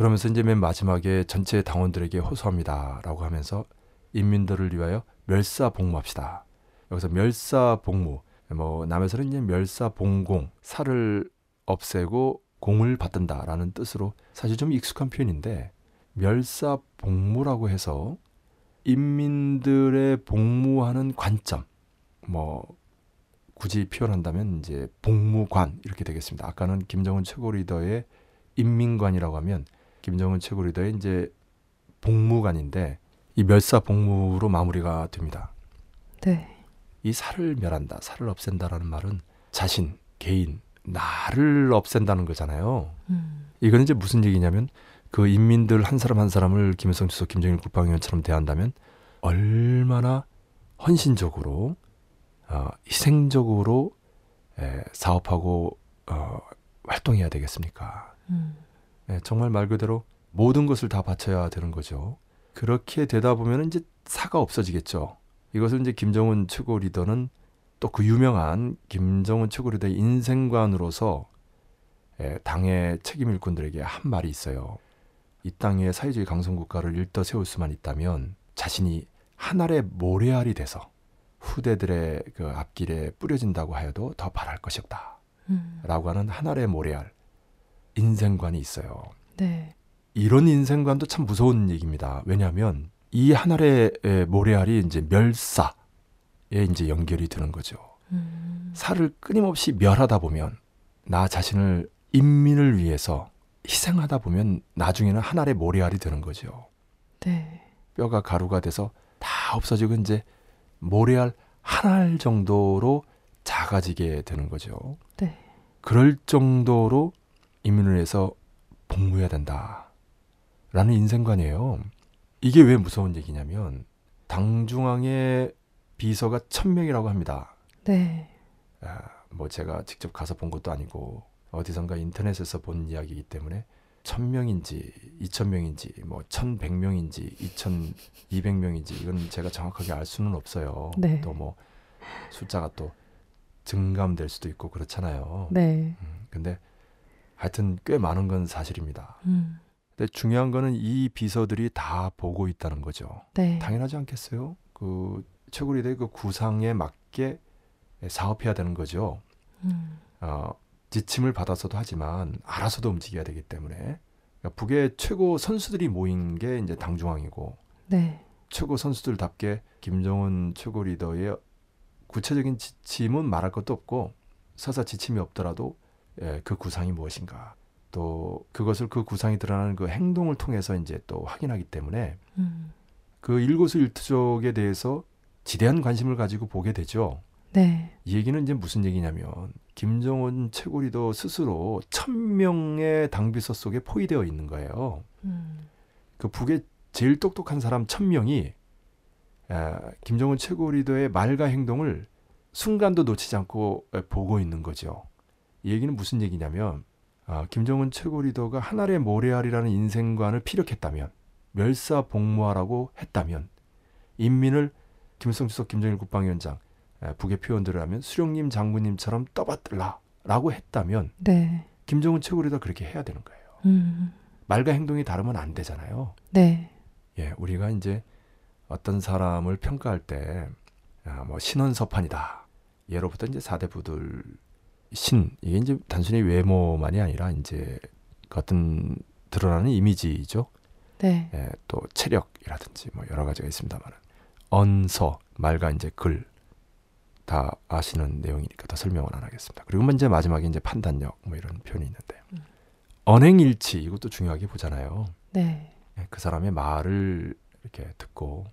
그러면서 이제 맨 마지막에 전체 당원들에게 호소합니다라고 하면서 인민들을 위하여 멸사복무합시다. 여기서 멸사복무 뭐 남에서는 이제 멸사봉공 살을 없애고 공을 받든다라는 뜻으로 사실 좀 익숙한 표현인데 멸사복무라고 해서 인민들의 복무하는 관점 뭐 굳이 표현한다면 이제 복무관 이렇게 되겠습니다. 아까는 김정은 최고 리더의 인민관이라고 하면 김정은 최고 리더의 이제 복무관인데 이 멸사 복무로 마무리가 됩니다. 네. 이 살을 멸한다, 살을 없앤다라는 말은 자신, 개인, 나를 없앤다는 거잖아요. 음. 이거는 이제 무슨 얘기냐면 그 인민들 한 사람 한 사람을 김일성 주석, 김정일 국방위원처럼 대한다면 얼마나 헌신적으로 어, 희생적으로 에, 사업하고 어, 활동해야 되겠습니까? 음. 예, 정말 말 그대로 모든 것을 다 바쳐야 되는 거죠. 그렇게 되다 보면 이제 사가 없어지겠죠. 이것을 이제 김정은 최고 리더는 또 그 유명한 김정은 최고 리더의 인생관으로서 예, 당의 책임 일꾼들에게 한 말이 있어요. 이 땅에 사회주의 강성국가를 일떠 세울 수만 있다면 자신이 하늘의 모래알이 돼서 후대들의 그 앞길에 뿌려진다고 하여도 더 바랄 것이 없다. 음. 라고 하는 하늘의 모래알 인생관이 있어요. 네. 이런 인생관도 참 무서운 얘기입니다. 왜냐하면 이 하늘의 에, 모래알이 이제 멸사에 이제 연결이 되는 거죠. 음. 살을 끊임없이 멸하다 보면 나 자신을 인민을 위해서 희생하다 보면 나중에는 하늘의 모래알이 되는 거죠. 네. 뼈가 가루가 돼서 다 없어지고 이제 모래알 한 알 정도로 작아지게 되는 거죠. 네. 그럴 정도로 인민을 위해서 복무해야 된다. 라는 인생관이에요. 이게 왜 무서운 얘기냐면 당중앙의 비서가 천명이라고 합니다. 네. 아, 뭐 제가 직접 가서 본 것도 아니고 어디선가 인터넷에서 본 이야기이기 때문에 천 명인지 이천 명인지 뭐 천백 명인지 이천 이백 명인지 이건 제가 정확하게 알 수는 없어요. 네. 또뭐 숫자가 또 증감될 수도 있고 그렇잖아요. 네. 음, 근데 하여튼 꽤 많은 건 사실입니다. 음. 근데 중요한 거는 이 비서들이 다 보고 있다는 거죠. 네. 당연하지 않겠어요? 그 최고리대 그 구상에 맞게 사업해야 되는 거죠. 음. 어, 지침을 받아서도 하지만 알아서도 움직여야 되기 때문에 그러니까 북의 최고 선수들이 모인 게 이제 당중앙이고 네. 최고 선수들답게 김정은 최고 리더의 구체적인 지침은 말할 것도 없고 서사 지침이 없더라도 예, 그 구상이 무엇인가 또 그것을 그 구상이 드러나는 그 행동을 통해서 이제 또 확인하기 때문에 음. 그 일거수일투족에 대해서 지대한 관심을 가지고 보게 되죠. 네. 이 얘기는 이제 무슨 얘기냐면 김정은 최고 리더 스스로 천 명의 당비서 속에 포위되어 있는 거예요. 음. 그 북의 제일 똑똑한 사람 천 명이 아, 김정은 최고 리더의 말과 행동을 순간도 놓치지 않고 에, 보고 있는 거죠. 이 얘기는 무슨 얘기냐면 아, 김정은 최고 리더가 하나의 모래알이라는 인생관을 피력했다면 멸사복무하라고 했다면 인민을 김일성 주석 김정일 국방위원장 에, 북의 표현들을 하면 수령님 장군님처럼 떠받들라라고 했다면 네. 김정은 최고 리더 그렇게 해야 되는 거예요. 음. 말과 행동이 다르면 안 되잖아요. 네. 예, 우리가 이제 어떤 사람을 평가할 때, 아, 뭐, 신원서판이다. 예로부터 이제 사대부들, 신, 이게 이제 단순히 외모만이 아니라 이제 그 어떤 드러나는 이미지죠. 네. 예, 또 체력이라든지 뭐 여러 가지가 있습니다만, 언서, 말과 이제 글, 다 아시는 내용이니까 더 설명은 안 하겠습니다. 그리고 이제 마지막에 이제 판단력, 뭐 이런 표현이 있는데, 음. 언행일치, 이것도 중요하게 보잖아요. 네. 예, 그 사람의 말을 이렇게 듣고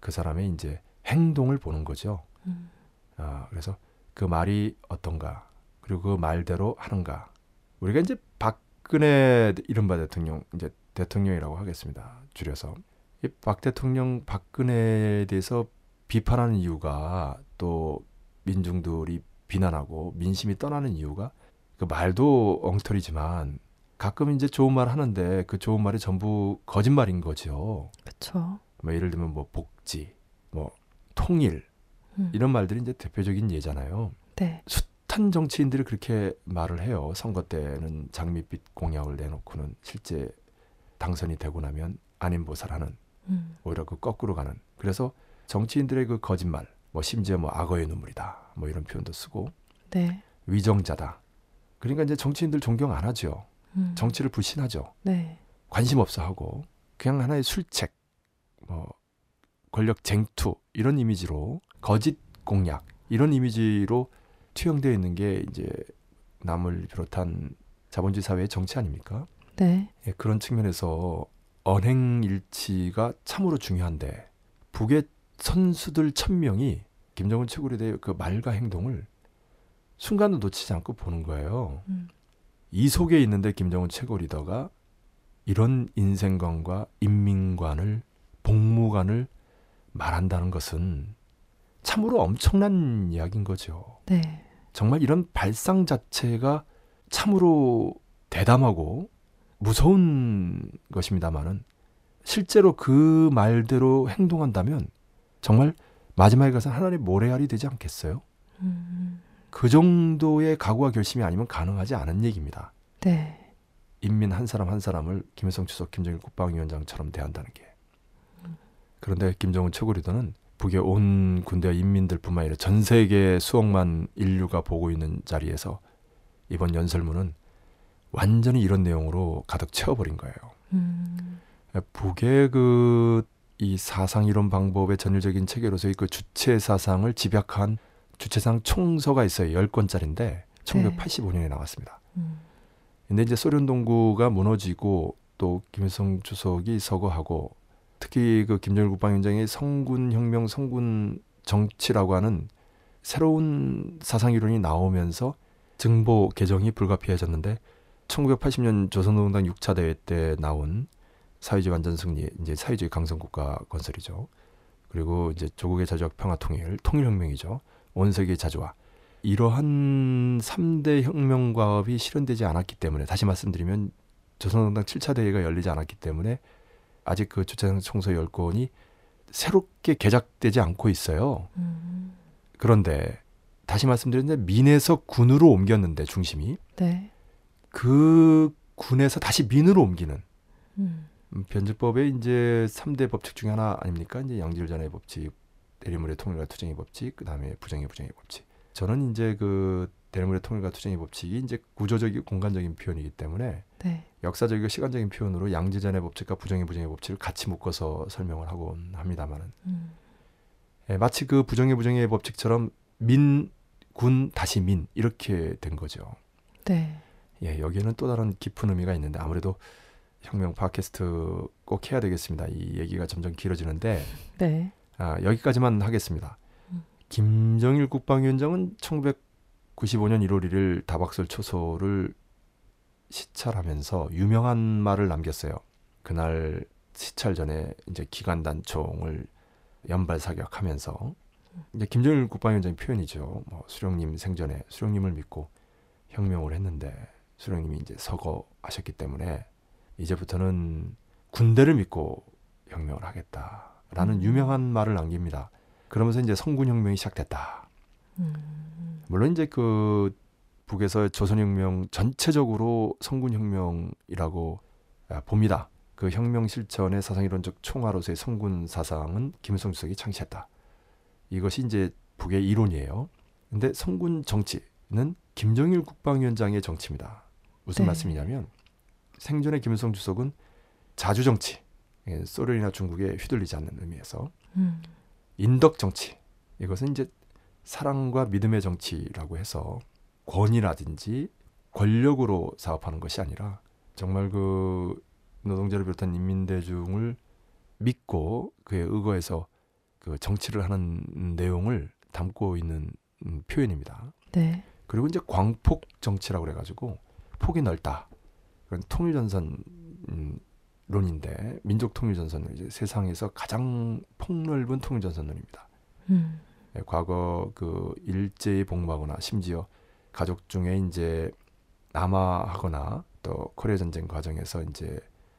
그 사람의 이제 행동을 보는 거죠. 음. 아, 그래서 그 말이 어떤가 그리고 그 말대로 하는가. 우리가 이제 박근혜 이른바 대통령 이제 대통령이라고 하겠습니다. 줄여서 이 박 대통령 박근혜에 대해서 비판하는 이유가 또 민중들이 비난하고 민심이 떠나는 이유가 그 말도 엉터리지만 가끔 이제 좋은 말 하는데 그 좋은 말이 전부 거짓말인 거죠. 그쵸. 뭐 예를 들면 뭐 복지, 뭐 통일 음. 이런 말들이 이제 대표적인 예잖아요. 네. 숱한 정치인들이 그렇게 말을 해요. 선거 때는 장밋빛 공약을 내놓고는 실제 당선이 되고 나면 안인보살하는 음. 오히려 그 거꾸로 가는. 그래서 정치인들의 그 거짓말, 뭐 심지어 뭐 악어의 눈물이다, 뭐 이런 표현도 쓰고 네. 위정자다. 그러니까 이제 정치인들 존경 안 하죠. 음. 정치를 불신하죠. 네. 관심 없어 하고 그냥 하나의 술책, 뭐 권력 쟁투 이런 이미지로 거짓 공약 이런 이미지로 투영되어 있는 게 이제 남을 비롯한 자본주의 사회의 정치 아닙니까? 네. 예, 그런 측면에서 언행 일치가 참으로 중요한데 북의 선수들 천 명이 김정은 최고에 대해 그 말과 행동을 순간도 놓치지 않고 보는 거예요. 음. 이 속에 있는데 김정은 최고 리더가 이런 인생관과 인민관을 복무관을 말한다는 것은 참으로 엄청난 이야기인 거죠. 네. 정말 이런 발상 자체가 참으로 대담하고 무서운 것입니다만은 실제로 그 말대로 행동한다면 정말 마지막에 가서 하나님의 모래알이 되지 않겠어요? 음. 그 정도의 각오와 결심이 아니면 가능하지 않은 얘기입니다. 네. 인민 한 사람 한 사람을 김일성 주석, 김정일 국방위원장처럼 대한다는 게. 그런데 김정은 최고 리더는 북의 온 군대와 인민들뿐만 아니라 전 세계 수억만 인류가 보고 있는 자리에서 이번 연설문은 완전히 이런 내용으로 가득 채워버린 거예요. 음. 북의 그 이 사상 이론 방법의 전율적인 체계로서의 그 주체 사상을 집약한 주체상 총서가 있어요. 10권짜리인데 1985년에 나왔습니다. 음. 근데 이제 소련 동구가 무너지고 또 김일성 주석이 서거하고 특히 그 김정일 국방위원장의 성군 혁명, 성군 정치라고 하는 새로운 사상 이론이 나오면서 증보 개정이 불가피해졌는데 1980년 조선노동당 6차 대회 때 나온 사회주의 완전 승리, 이제 사회주의 강성 국가 건설이죠. 그리고 이제 조국의 자주와 평화 통일, 통일혁명이죠. 온 세계 자주화. 이러한 3대 혁명 과업이 실현되지 않았기 때문에 다시 말씀드리면 조선노동당 7차 대회가 열리지 않았기 때문에 아직 그 주체상 총서 10권이 새롭게 개작되지 않고 있어요. 음. 그런데 다시 말씀드렸는데 민에서 군으로 옮겼는데 중심이 네. 그 군에서 다시 민으로 옮기는 음. 음, 변제법의 이제 3대 법칙 중에 하나 아닙니까? 이제 양질전의 법칙, 대리물의 통일과 투쟁의 법칙, 그다음에 부정의 부정의 법칙. 저는 이제 그 대리물의 통일과 투쟁의 법칙이 이제 구조적이고 공간적인 표현이기 때문에 네. 역사적이고 시간적인 표현으로 양지전의 법칙과 부정의 부정의 법칙을 같이 묶어서 설명을 하곤 합니다만은 음. 예, 마치 그 부정의 부정의 법칙처럼 민, 군, 다시 민 이렇게 된 거죠. 네. 예, 여기에는 또 다른 깊은 의미가 있는데 아무래도 혁명 팟캐스트 꼭 해야 되겠습니다. 이 얘기가 점점 길어지는데 [LAUGHS] 네. 아, 여기까지만 하겠습니다. 음. 김정일 국방위원장은 1995년 1월 1일 다박설 초소를 시찰하면서 유명한 말을 남겼어요. 그날 시찰 전에 이제 기관 단총을 연발 사격하면서 이제 김정일 국방위원장의 표현이죠. 뭐 수령님 생전에 수령님을 믿고 혁명을 했는데 수령님이 이제 서거하셨기 때문에 이제부터는 군대를 믿고 혁명을 하겠다라는 음. 유명한 말을 남깁니다. 그러면서 이제 성군 혁명이 시작됐다. 음. 물론 이제 그 북에서 조선혁명 전체적으로 성군혁명이라고 아, 봅니다. 그 혁명 실천의 사상이론적 총화로서의 성군 사상은 김일성 주석이 창시했다. 이것이 이제 북의 이론이에요. 근데 성군 정치는 김정일 국방위원장의 정치입니다. 무슨 네. 말씀이냐면 생전에 김일성 주석은 자주 정치, 예, 소련이나 중국에 휘둘리지 않는 의미에서 음. 인덕 정치 이것은 이제 사랑과 믿음의 정치라고 해서 권위라든지 권력으로 사업하는 것이 아니라 정말 그 노동자를 비롯한 인민대중을 믿고 그에 의거해서 그 정치를 하는 내용을 담고 있는 음, 표현입니다. 네. 그리고 이제 광폭 정치라고 그래가지고 폭이 넓다. 그런 통일전선 음, 론인데 민족 통일전선은 이제 세상에서 가장 폭넓은 통일전선론입니다. 음. 예, 과거 그 일제에 복무하거나 심지어 가족 중에 이제 남하하거나 또 코리아 전쟁 과정에서 이제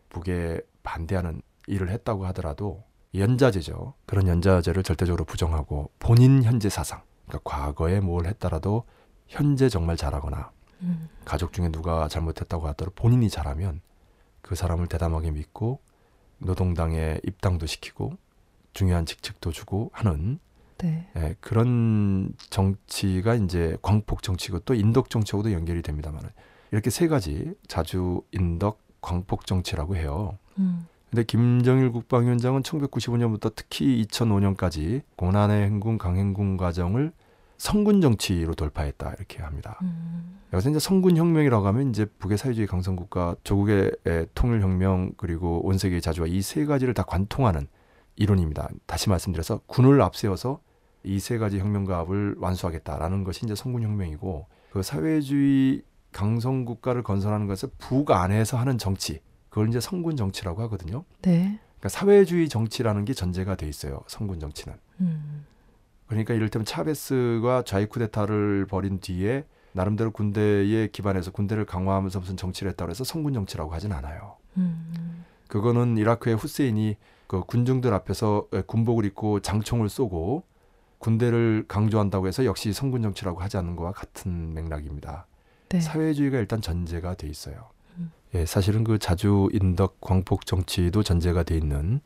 북에 반대하는 일을 했다고 하더라도 연자제죠. 그런 연자제를 절대적으로 부정하고 본인 현재 사상, 그러니까 과거에 뭘 했더라도 현재 정말 잘하거나 음. 가족 중에 누가 잘못했다고 하더라도 본인이 잘하면 그 사람을 대담하게 믿고 노동당에 입당도 시키고 중요한 직책도 주고 하는 네. 예, 그런 정치가 이제 광폭 정치고 또 인덕 정치하고도 연결이 됩니다만 이렇게 세 가지 자주 인덕 광폭 정치라고 해요. 음. 근데 김정일 국방위원장은 1995년부터 특히 2005년까지 고난의 행군 강행군 과정을 성군 정치로 돌파했다 이렇게 합니다. 음. 여기서 이제 성군 혁명이라고 하면 이제 북의 사회주의 강성국가 조국의 에, 통일 혁명 그리고 온 세계의 자주화 이 세 가지를 다 관통하는 이론입니다. 다시 말씀드려서 군을 앞세워서 이 세 가지 혁명가업을 완수하겠다라는 것이 이제 성군 혁명이고 그 사회주의 강성 국가를 건설하는 것을 북 안에서 하는 정치 그걸 이제 성군 정치라고 하거든요. 네. 그러니까 사회주의 정치라는 게 전제가 돼 있어요. 성군 정치는. 음. 그러니까 이를테면 차베스가 좌익 쿠데타를 벌인 뒤에 나름대로 군대에 기반해서 군대를 강화하면서 무슨 정치를 했다고 해서 성군 정치라고 하진 않아요. 음. 그거는 이라크의 후세인이 그 군중들 앞에서 군복을 입고 장총을 쏘고 군대를 강조한다고 해서 역시 성군 정치라고 하지 않는 것과 같은 맥락입니다. 네. 사회주의가 일단 전제가 돼 있어요. 음. 예, 사실은 그 자주 인덕 광폭 정치도 전제가 돼 있는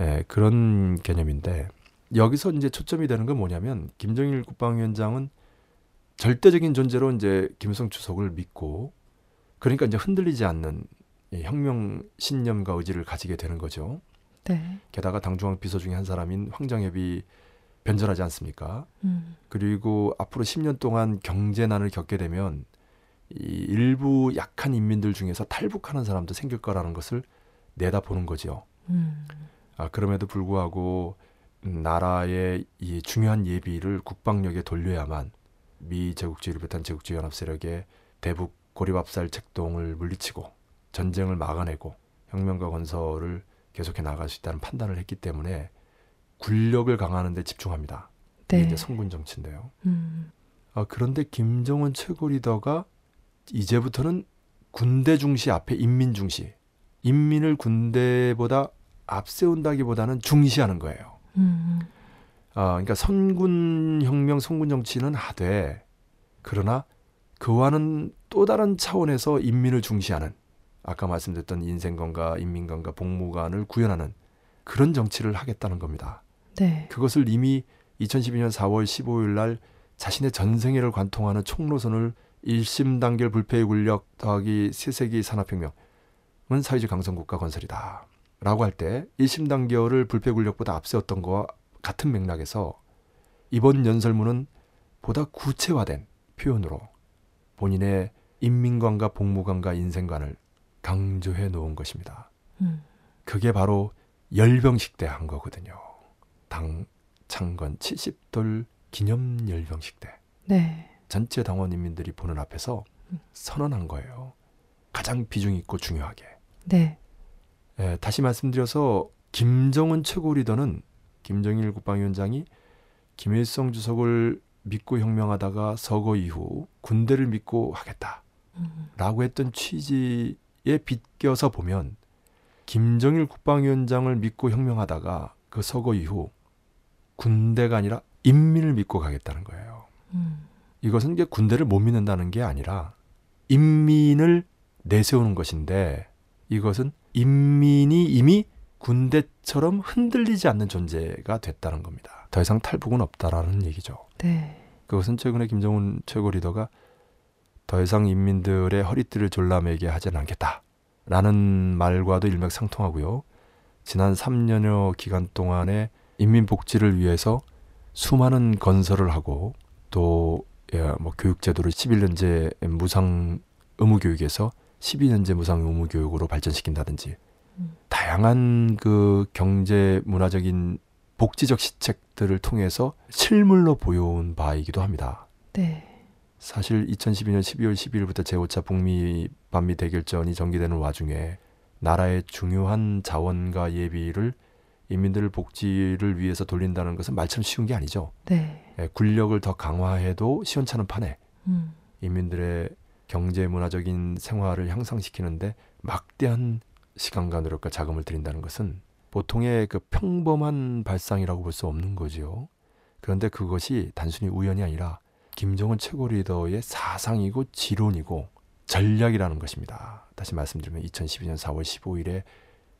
예, 그런 개념인데 여기서 이제 초점이 되는 건 뭐냐면 김정일 국방위원장은 절대적인 존재로 이제 김일성 주석을 믿고 그러니까 이제 흔들리지 않는 이 혁명 신념과 의지를 가지게 되는 거죠. 네. 게다가 당중앙 비서 중에 한 사람인 황정엽이 변절하지 않습니까? 음. 그리고 앞으로 10년 동안 경제난을 겪게 되면 이 일부 약한 인민들 중에서 탈북하는 사람도 생길 거라는 것을 내다보는 거죠. 음. 아, 그럼에도 불구하고 나라의 이 중요한 예비를 국방력에 돌려야만 미 제국주의를 비롯한 제국주의 연합 세력의 대북 고립압살 책동을 물리치고 전쟁을 막아내고 혁명과 건설을 계속해 나갈 수 있다는 판단을 했기 때문에 군력을 강화하는 데 집중합니다. 이게 네. 이제 성군 정치인데요. 음. 아, 그런데 김정은 최고 리더가 이제부터는 군대 중시 앞에 인민 중시, 인민을 군대보다 앞세운다기보다는 중시하는 거예요. 음. 아, 그러니까 선군 혁명, 선군 정치는 하되 그러나 그와는 또 다른 차원에서 인민을 중시하는 아까 말씀드렸던 인생관과 인민관과 복무관을 구현하는 그런 정치를 하겠다는 겁니다. 네. 그것을 이미 2012년 4월 15일 날 자신의 전생애를 관통하는 총로선을 일심 단결 불패의 군력 더하기 세세기 산업혁명은 사회주의 강성국가 건설이다. 라고 할때 일심 단결을 불패 군력보다 앞세웠던 거와 같은 맥락에서 이번 연설문은 보다 구체화된 표현으로 본인의 인민관과 복무관과 인생관을 강조해 놓은 것입니다. 음. 그게 바로 열병식 때 한 거거든요. 당 창건 70돌 기념 열병식 때 네. 전체 당원 인민들이 보는 앞에서 음. 선언한 거예요. 가장 비중 있고 중요하게. 네. 예, 다시 말씀드려서 김정은 최고 리더는 김정일 국방위원장이 김일성 주석을 믿고 혁명하다가 서거 이후 군대를 믿고 하겠다. 음. 라고 했던 취지에 빗겨서 보면 김정일 국방위원장을 믿고 혁명하다가 그 서거 이후 군대가 아니라 인민을 믿고 가겠다는 거예요. 음. 이것은 이게 군대를 못 믿는다는 게 아니라 인민을 내세우는 것인데 이것은 인민이 이미 군대처럼 흔들리지 않는 존재가 됐다는 겁니다. 더 이상 탈북은 없다라는 얘기죠. 네. 그것은 최근에 김정은 최고 리더가 더 이상 인민들의 허리띠를 졸라매게 하지는 않겠다라는 말과도 일맥상통하고요. 지난 3년여 기간 동안에 인민 복지를 위해서 수많은 건설을 하고 또 예, 뭐 교육제도를 11년제 무상 의무 교육에서 12년제 무상 의무 교육으로 발전시킨다든지 음. 다양한 그 경제 문화적인 복지적 시책들을 통해서 실물로 보여온 바이기도 합니다. 네. 사실 2012년 12월 12일부터 제5차 북미 반미 대결전이 전개되는 와중에 나라의 중요한 자원과 예비를 인민들 복지를 위해서 돌린다는 것은 말처럼 쉬운 게 아니죠. 네. 예, 군력을 더 강화해도 시원찮은 판에 음. 인민들의 경제 문화적인 생활을 향상시키는데 막대한 시간과 노력과 자금을 들인다는 것은 보통의 그 평범한 발상이라고 볼 수 없는 거지요. 그런데 그것이 단순히 우연이 아니라 김정은 최고 리더의 사상이고 지론이고 전략이라는 것입니다. 다시 말씀드리면 2012년 4월 15일에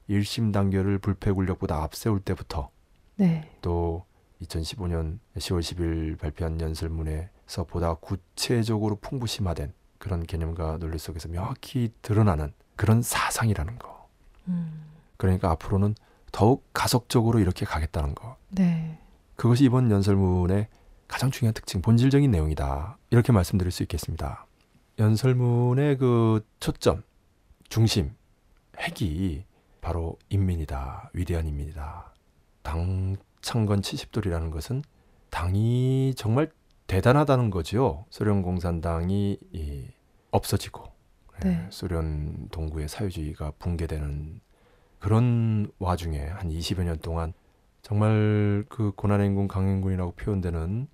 1심 단결을 불패 군력보다 앞세울 때부터 네. 또 2015년 10월 10일 발표한 연설문에서 보다 구체적으로 풍부심화된 그런 개념과 논리 속에서 명확히 드러나는 그런 사상이라는 거. 음. 그러니까 앞으로는 더욱 가속적으로 이렇게 가겠다는 거. 네. 그것이 이번 연설문의 가장 중요한 특징, 본질적인 내용이다. 이렇게 말씀드릴 수 있겠습니다. 연설문의 그 초점, 중심, 핵이 바로 인민이다. 위대한 인민이다. 당 창건 70돌이라는 것은 당이 정말 대단하다는 거지요. 소련 공산당이 이 없어지고 네. 예, 소련 동구의 사회주의가 붕괴되는 그런 와중에 한 20여 년 동안 정말 그 고난행군 강행군이라고 표현되는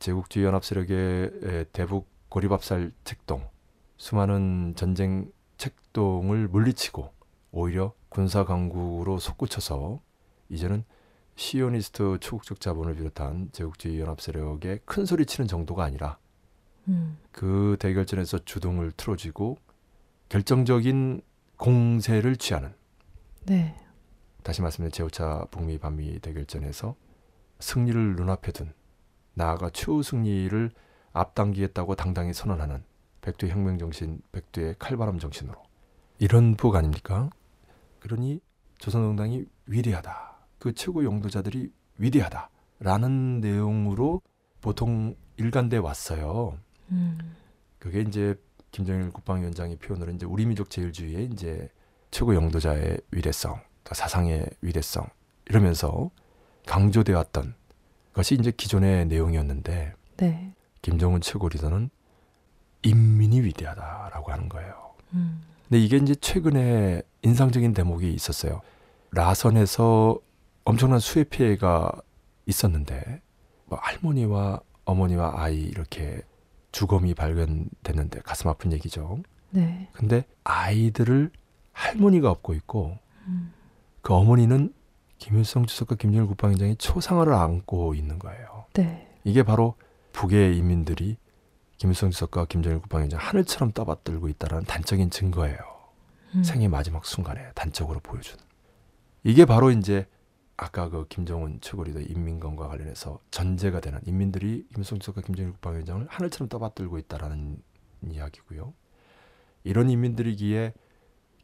제국주의 연합 세력의 에, 대북 고리밥살 책동 수많은 전쟁 책동을 물리치고 오히려 군사 강국으로 솟구쳐서 이제는 시오니스트 초국적 자본을 비롯한 제국주의 연합 세력에 큰 소리 치는 정도가 아니라 음. 그 대결전에서 주동을 틀어쥐고 결정적인 공세를 취하는 네. 다시 말씀드린 제5차 북미 반미 대결전에서 승리를 눈앞에 둔 나아가 추후 승리를 앞당기겠다고 당당히 선언하는 백두의 혁명 정신, 백두의 칼바람 정신으로 이런 북 아닙니까? 그러니 조선노동당이 위대하다. 그 최고 용도자들이 위대하다 라는 내용으로 보통 일관돼 왔어요. 음. 그게 이제 김정일 국방위원장의 표현으로 이제 우리 민족 제일주의의 이제 최고 영도자의 위대성, 또 사상의 위대성 이러면서 강조되어 왔던 것이 이제 기존의 내용이었는데 네. 김정은 최고 리더는 인민이 위대하다라고 하는 거예요. 음. 근데 이게 이제 최근에 인상적인 대목이 있었어요. 라선에서 엄청난 수해 피해가 있었는데 뭐 할머니와 어머니와 아이 이렇게 주검이 발견됐는데 가슴 아픈 얘기죠. 네. 근데 아이들을 할머니가 업고 있고 음. 그 어머니는 김일성 주석과 김정일 국방위원장이 초상화를 안고 있는 거예요. 네. 이게 바로 북의 인민들이 김일성 주석과 김정일 국방위원장 하늘처럼 떠받들고 있다는 단적인 증거예요. 음. 생의 마지막 순간에 단적으로 보여주는. 이게 바로 이제 아까 그 김정은 최고리더 인민건과 관련해서 전제가 되는 인민들이 김일성 주석과 김정일 국방위원장을 하늘처럼 떠받들고 있다라는 이야기고요. 이런 인민들이기에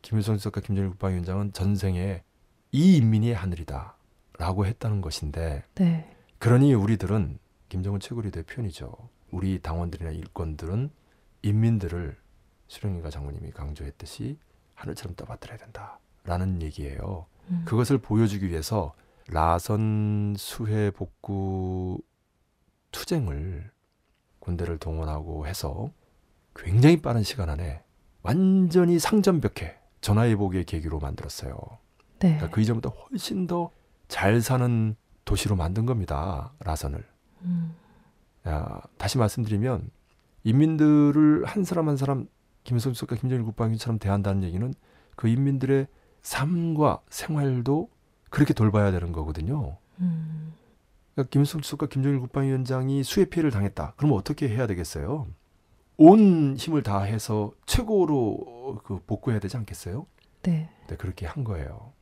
김일성 주석과 김정일 국방위원장은 전생에 이 인민이 하늘이다라고 했다는 것인데 네. 그러니 우리들은 김정은 최고리더의 표현이죠. 우리 당원들이나 일권들은 인민들을 수령님과 장모님이 강조했듯이 하늘처럼 떠받들어야 된다라는 얘기예요. 음. 그것을 보여주기 위해서 라선 수해 복구 투쟁을 군대를 동원하고 해서 굉장히 빠른 시간 안에 완전히 상전벽해 전화위복의 계기로 만들었어요. 네. 그러니까 그 이전보다 훨씬 더 잘 사는 도시로 만든 겁니다. 라선을. 음. 아, 다시 말씀드리면 인민들을 한 사람 한 사람 김일성 주석과 김정일 국방위원처럼 대한다는 얘기는 그 인민들의 삶과 생활도 그렇게 돌봐야 되는 거거든요. 음. 그러니까 김일성 주석과 김정일 국방위원장이 수해 피해를 당했다. 그러면 어떻게 해야 되겠어요? 온 힘을 다해서 최고로 그 복구해야 되지 않겠어요? 네. 네, 그렇게 한 거예요.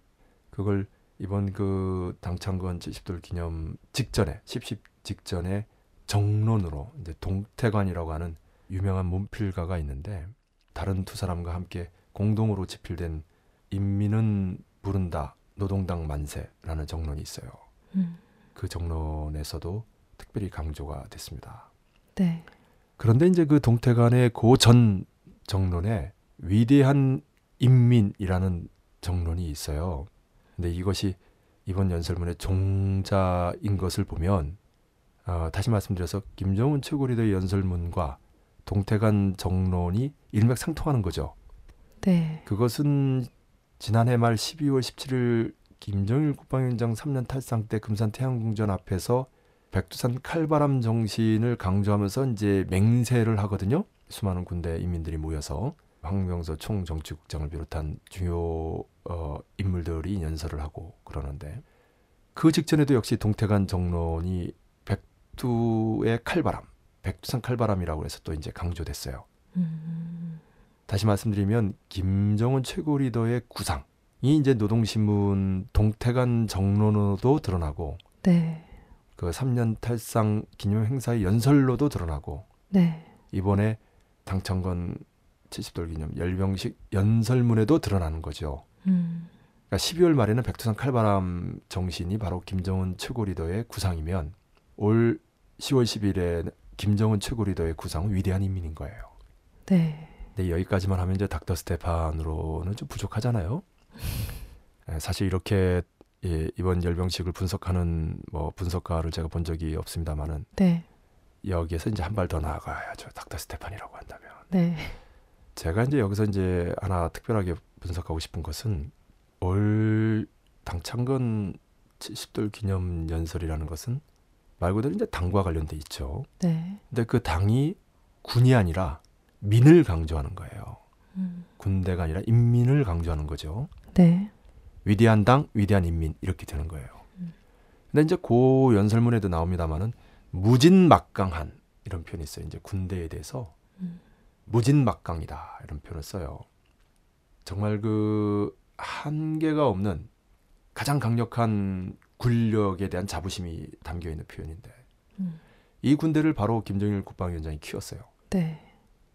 그걸 이번 그 당창건 70돌 기념 직전에 10십 직전에 정론으로 이제 동태관이라고 하는 유명한 문필가가 있는데 다른 두 사람과 함께 공동으로 집필된 인민은 부른다 노동당 만세라는 정론이 있어요. 음. 그 정론에서도 특별히 강조가 됐습니다. 네. 그런데 이제 그 동태관의 그전 정론에 위대한 인민이라는 정론이 있어요. 근데 이것이 이번 연설문의 종자인 것을 보면 어, 다시 말씀드려서 김정은 최고 리더의 연설문과 동태관 정론이 일맥상통하는 거죠. 네. 그것은 지난해 말 12월 17일 김정일 국방위원장 3년 탈상 때 금산 태양궁전 앞에서 백두산 칼바람 정신을 강조하면서 이제 맹세를 하거든요. 수많은 군대 인민들이 모여서 황명서 총정치국장을 비롯한 주요 어, 인물들이 연설을 하고 그러는데 그 직전에도 역시 동태관 정론이 백두의 칼바람, 백두산 칼바람이라고 해서 또 이제 강조됐어요. 음. 다시 말씀드리면 김정은 최고 리더의 구상이 이제 노동신문 동태관 정론으로도 드러나고 네. 그 3년 탈상 기념 행사의 연설로도 드러나고 네. 이번에 당창건 70돌 기념 열병식 연설문에도 드러나는 거죠. 음. 그러니까 12월 말에는 백두산 칼바람 정신이 바로 김정은 최고 리더의 구상이면 올 10월 10일에 김정은 최고 리더의 구상은 위대한 인민인 거예요. 네. 근데 여기까지만 하면 이제 닥터 스테판으로는 좀 부족하잖아요. 예, 사실 이렇게 예, 이번 열병식을 분석하는 뭐 분석가를 제가 본 적이 없습니다만은 네. 여기에서 이제 한 발 더 나아가야죠. 닥터 스테판이라고 한다면. 네. 제가 이제 여기서 이제 하나 특별하게 분석하고 싶은 것은 올 당창건 70돌 기념 연설이라는 것은 말 그대로 이제 당과 관련돼 있죠. 네. 근데 그 당이 군이 아니라 민을 강조하는 거예요. 음. 군대가 아니라 인민을 강조하는 거죠. 네. 위대한 당, 위대한 인민 이렇게 되는 거예요. 음. 근데 이제 고 연설문에도 나옵니다만은 무진막강한 이런 표현이 있어요. 이제 군대에 대해서 음. 무진막강이다 이런 표현을 써요. 정말 그 한계가 없는 가장 강력한 군력에 대한 자부심이 담겨 있는 표현인데 음. 이 군대를 바로 김정일 국방위원장이 키웠어요. 네.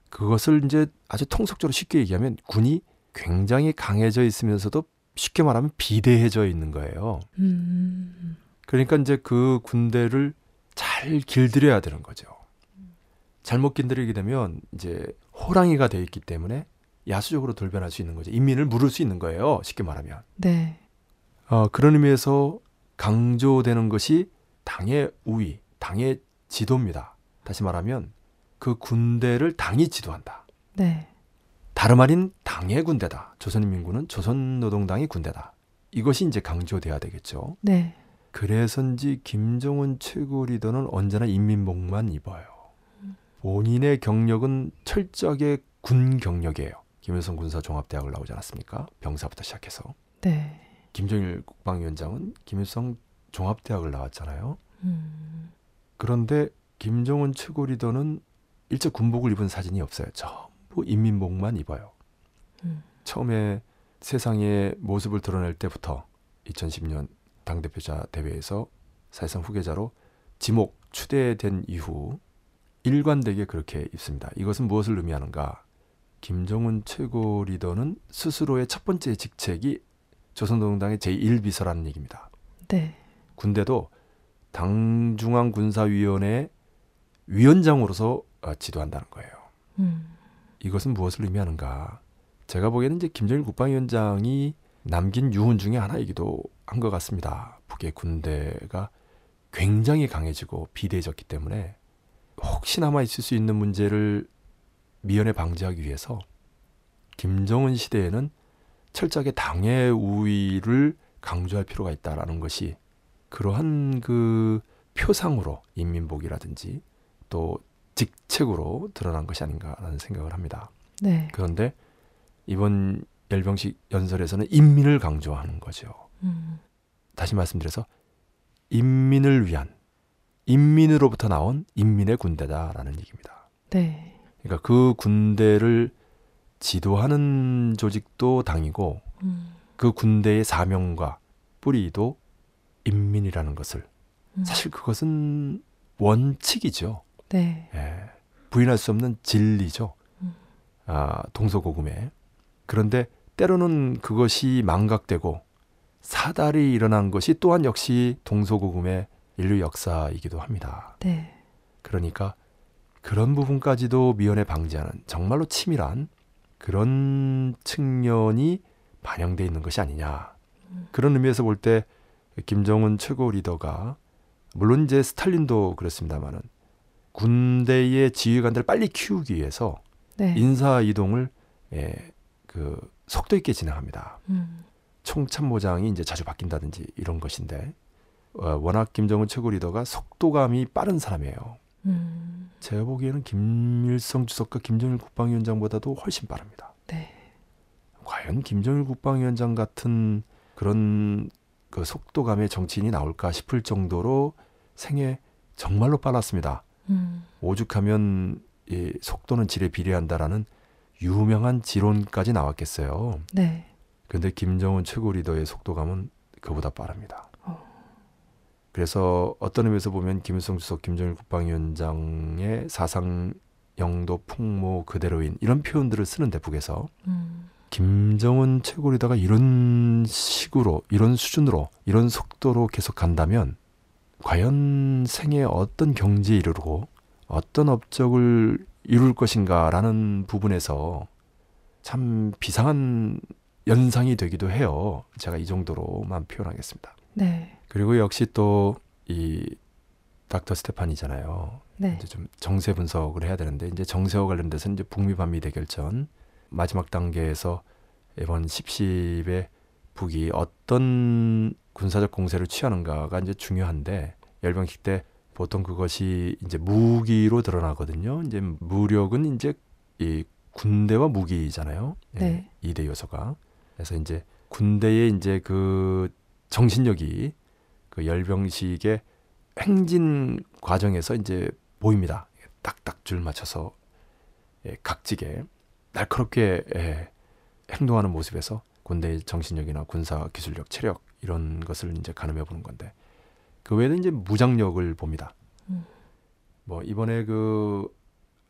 그것을 이제 아주 통속적으로 쉽게 얘기하면 군이 굉장히 강해져 있으면서도 쉽게 말하면 비대해져 있는 거예요. 음. 그러니까 이제 그 군대를 잘 길들여야 되는 거죠. 잘못 길들이게 되면 이제 호랑이가 돼 있기 때문에 야수적으로 돌변할 수 있는 거죠. 인민을 물을 수 있는 거예요. 쉽게 말하면. 네. 어, 그런 의미에서 강조되는 것이 당의 우위, 당의 지도입니다. 다시 말하면 그 군대를 당이 지도한다. 네. 다름 아닌 당의 군대다. 조선인민군은 조선노동당의 군대다. 이것이 이제 강조돼야 되겠죠. 네. 그래서인지 김정은 최고 리더는 언제나 인민복만 입어요. 본인의 경력은 철저하게 군 경력이에요. 김일성 군사종합대학을 나오지 않았습니까? 병사부터 시작해서. 네. 김정일 국방위원장은 김일성 종합대학을 나왔잖아요. 음. 그런데 김정은 최고 리더는 일제 군복을 입은 사진이 없어요. 전부 인민복만 입어요. 음. 처음에 세상의 모습을 드러낼 때부터 2010년 당대표자 대회에서 사실상 후계자로 지목 추대된 이후 일관되게 그렇게 입습니다. 이것은 무엇을 의미하는가? 김정은 최고 리더는 스스로의 첫 번째 직책이 조선노동당의 제1비서라는 얘기입니다. 네. 군대도 당중앙 군사위원회 위원장으로서 어, 지도한다는 거예요. 음. 이것은 무엇을 의미하는가? 제가 보기에는 이제 김정일 국방위원장이 남긴 유언 중에 하나이기도 한 것 같습니다. 북의 군대가 굉장히 강해지고 비대해졌기 때문에 혹시 남아 있을 수 있는 문제를 미연에 방지하기 위해서 김정은 시대에는 철저하게 당의 우위를 강조할 필요가 있다라는 것이 그러한 그 표상으로 인민복이라든지 또 직책으로 드러난 것이 아닌가라는 생각을 합니다. 네. 그런데 이번 열병식 연설에서는 인민을 강조하는 거죠. 음. 다시 말씀드려서 인민을 위한 인민으로부터 나온 인민의 군대다라는 얘기입니다. 네. 그러니까 그 군대를 지도하는 조직도 당이고 음. 그 군대의 사명과 뿌리도 인민이라는 것을 음. 사실 그것은 원칙이죠. 네. 예, 부인할 수 없는 진리죠. 음. 아, 동서고금에. 그런데 때로는 그것이 망각되고 사달이 일어난 것이 또한 역시 동서고금의 인류 역사이기도 합니다. 네. 그러니까 그런 부분까지도 미연에 방지하는 정말로 치밀한 그런 측면이 반영돼 있는 것이 아니냐. 음. 그런 의미에서 볼 때 김정은 최고 리더가 물론 이제 스탈린도 그렇습니다만은 군대의 지휘관들을 빨리 키우기 위해서 네. 인사 이동을 예, 그 속도 있게 진행합니다. 음. 총참모장이 이제 자주 바뀐다든지 이런 것인데 어, 워낙 김정은 최고 리더가 속도감이 빠른 사람이에요. 음. 제가 보기에는 김일성 주석과 김정일 국방위원장보다도 훨씬 빠릅니다. 네. 과연 김정일 국방위원장 같은 그런 그 속도감의 정치인이 나올까 싶을 정도로 생애 정말로 빨랐습니다. 음. 오죽하면 이 속도는 질에 비례한다라는 유명한 지론까지 나왔겠어요. 네. 근데 김정은 최고 리더의 속도감은 그보다 빠릅니다. 어. 그래서 어떤 의미에서 보면 김일성 주석, 김정일 국방위원장의 사상 영도 풍모 그대로인 이런 표현들을 쓰는데 북에서 음. 김정은 최고 리더가 이런 식으로 이런 수준으로 이런 속도로 계속 간다면 과연 생애 어떤 경지에 이르고 어떤 업적을 이룰 것인가라는 부분에서 참 비상한 연상이 되기도 해요. 제가 이 정도로만 표현하겠습니다. 네. 그리고 역시 또 이 닥터 스테판이잖아요. 네. 이제 좀 정세 분석을 해야 되는데 이제 정세와 관련돼서 이제 북미 반미 대결전 마지막 단계에서 이번 10.10의 북이 어떤 군사적 공세를 취하는가가 이제 중요한데 열병식 때 보통 그것이 이제 무기로 드러나거든요. 이제 무력은 이제 이 군대와 무기잖아요. 예, 네. 이대 요소가. 그래서 이제 군대의 이제 그 정신력이 그 열병식의 행진 과정에서 이제 보입니다. 딱딱 줄 맞춰서 예, 각지게 날카롭게 예, 행동하는 모습에서 군대의 정신력이나 군사 기술력, 체력 이런 것을 이제 가늠해 보는 건데 그 외에도 이제 무장력을 봅니다. 음. 뭐 이번에 그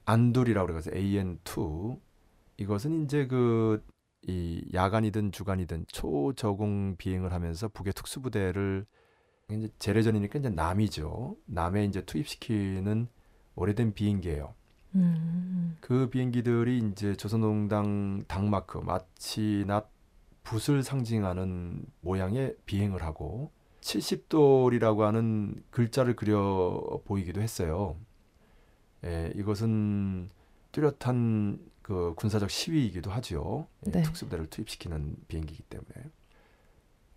안둘이라고 그래서 AN2 이것은 이제 그 이 야간이든 주간이든 초저공 비행을 하면서 북의 특수부대를 이제 재래전이니까 이제 남이죠. 남에 이제 투입시키는 오래된 비행기예요. 음. 그 비행기들이 이제 조선노동당 당마크 마치 낫 붓을 상징하는 모양의 비행을 하고 70돌이라고 하는 글자를 그려 보이기도 했어요. 예, 이것은 뚜렷한 그 군사적 시위이기도 하죠. 예, 네. 특수부대를 투입시키는 비행기이기 때문에.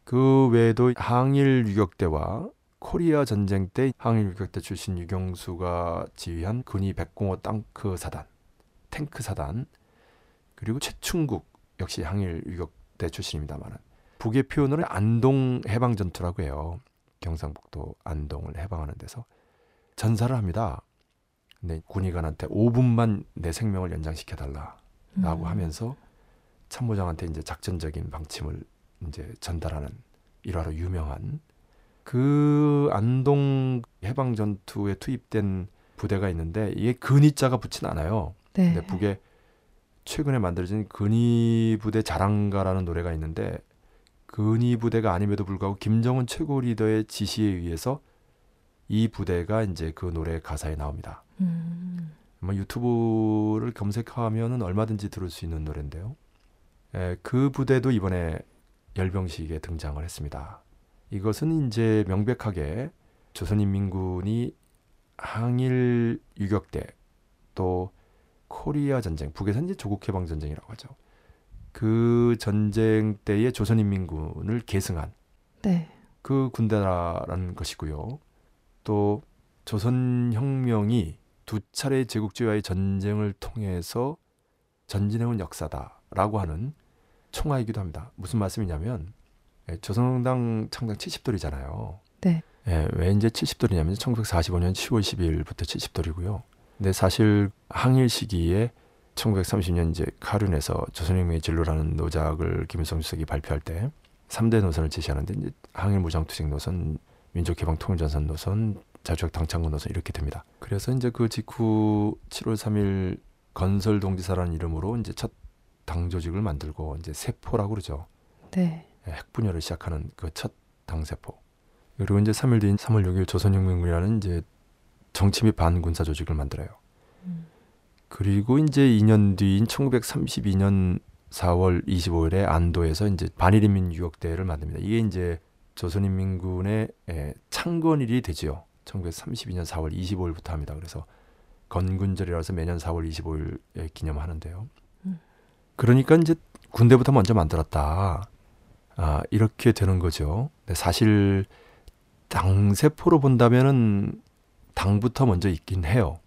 그 외에도 항일 유격대와 코리아 전쟁 때 항일 유격대 출신 유경수가 지휘한 군이 105 땅크 사단, 탱크 사단, 그리고 최충국 역시 항일 유격대 출신입니다만은 북의 표현으로 안동 해방 전투라고 해요. 경상북도 안동을 해방하는 데서 전사를 합니다. 근데 군의관한테 5분만 내 생명을 연장시켜 달라라고 음. 하면서 참모장한테 이제 작전적인 방침을 이제 전달하는 일화로 유명한 그 안동 해방 전투에 투입된 부대가 있는데 이게 근위자가 붙진 않아요. 네. 근데 북에 최근에 만들어진 근위 부대 자랑가라는 노래가 있는데 근위 부대가 아님에도 불구하고 김정은 최고 리더의 지시에 의해서 이 부대가 이제 그 노래 가사에 나옵니다. 음. 아마 유튜브를 검색하면은 얼마든지 들을 수 있는 노래인데요. 에, 그 부대도 이번에 열병식에 등장을 했습니다. 이것은 이제 명백하게 조선인민군이 항일 유격대 또 코리아 전쟁, 북에서 이제 조국 해방 전쟁이라고 하죠. 그 전쟁 때의 조선인민군을 계승한 네. 그 군대라는 것이고요. 또 조선혁명이 두 차례 제국주의와의 전쟁을 통해서 전진해온 역사다라고 하는 총화이기도 합니다. 무슨 말씀이냐면 예, 조선당 창당 70돌이잖아요. 네. 예, 왜 이제 70돌이냐면 1945년 10월 12일부터 70돌이고요. 근데 사실 항일 시기에 1930년 이제 카륜에서 조선혁명의 진로라는 노작을 김일성 주석이 발표할 때 3대 노선을 제시하는데 이제 항일 무장투쟁 노선, 민족해방 통일전선 노선, 자주적 당창군 노선 이렇게 됩니다. 그래서 이제 그 직후 7월 3일 건설동지사라는 이름으로 이제 첫 당 조직을 만들고 이제 세포라고 그러죠. 네. 예, 핵분열을 시작하는 그 첫 당세포. 그리고 이제 3일 뒤인 3월 6일 조선혁명군이라는 이제 정치 및 반군사 조직을 만들어요. 음. 그리고 이제 2년 뒤인 1932년 4월 25일에 안도에서 이제 반일인민 유역대를 만듭니다. 이게 이제 조선인민군의 예, 창건일이 되지요. 1932년 4월 25일부터 합니다. 그래서 건군절이라서 매년 4월 25일에 기념하는데요. 음. 그러니까 이제 군대부터 먼저 만들었다. 아, 이렇게 되는 거죠. 근데 사실 당세포로 본다면은 당부터 먼저 있긴 해요.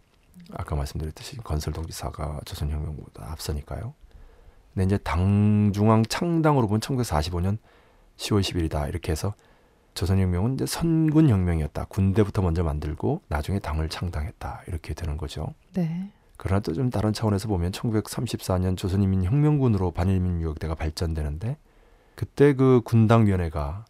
아까 말씀드렸듯이 건설동지사가 조선혁명보다 앞서니까요. 근데 이제 당중앙 창당으로 본 1945년 10월 10일이다 이렇게 해서 조선혁명은 이제 선군혁명이었다. 군대부터 먼저 만들고 나중에 당을 창당했다 이렇게 되는 거죠. 네. 그러나 또 좀 다른 차원에서 보면 1934년 조선인민 혁명군으로 반일민 유역대가 발전되는데 그때 그 군당위원회가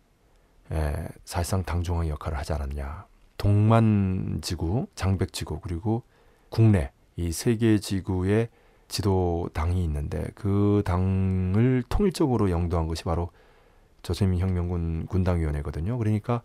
에, 사실상 당중앙 역할을 하지 않았냐. 동만 지구, 장백 지구 그리고 국내 이 세 개 지구의 지도 당이 있는데 그 당을 통일적으로 영도한 것이 바로 조선인민혁명군 군당위원회거든요. 그러니까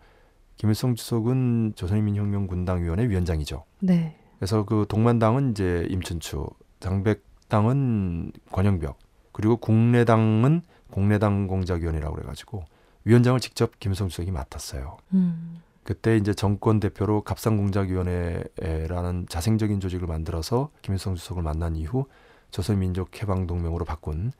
김일성 주석은 조선인민혁명 군당위원회 위원장이죠. 네. 그래서 그 동만당은 이제 임춘추, 장백당은 권영벽, 그리고 국내당은 국내당 공작위원회라고 그래가지고 위원장을 직접 김일성 주 석이 맡았어요. 음. 그때 이제 정권 대표로 갑상공작위원회라는 자생적인 조직을 만들어서 김일성 주석을 만난 이후 조선민족해방동맹으로 바꾼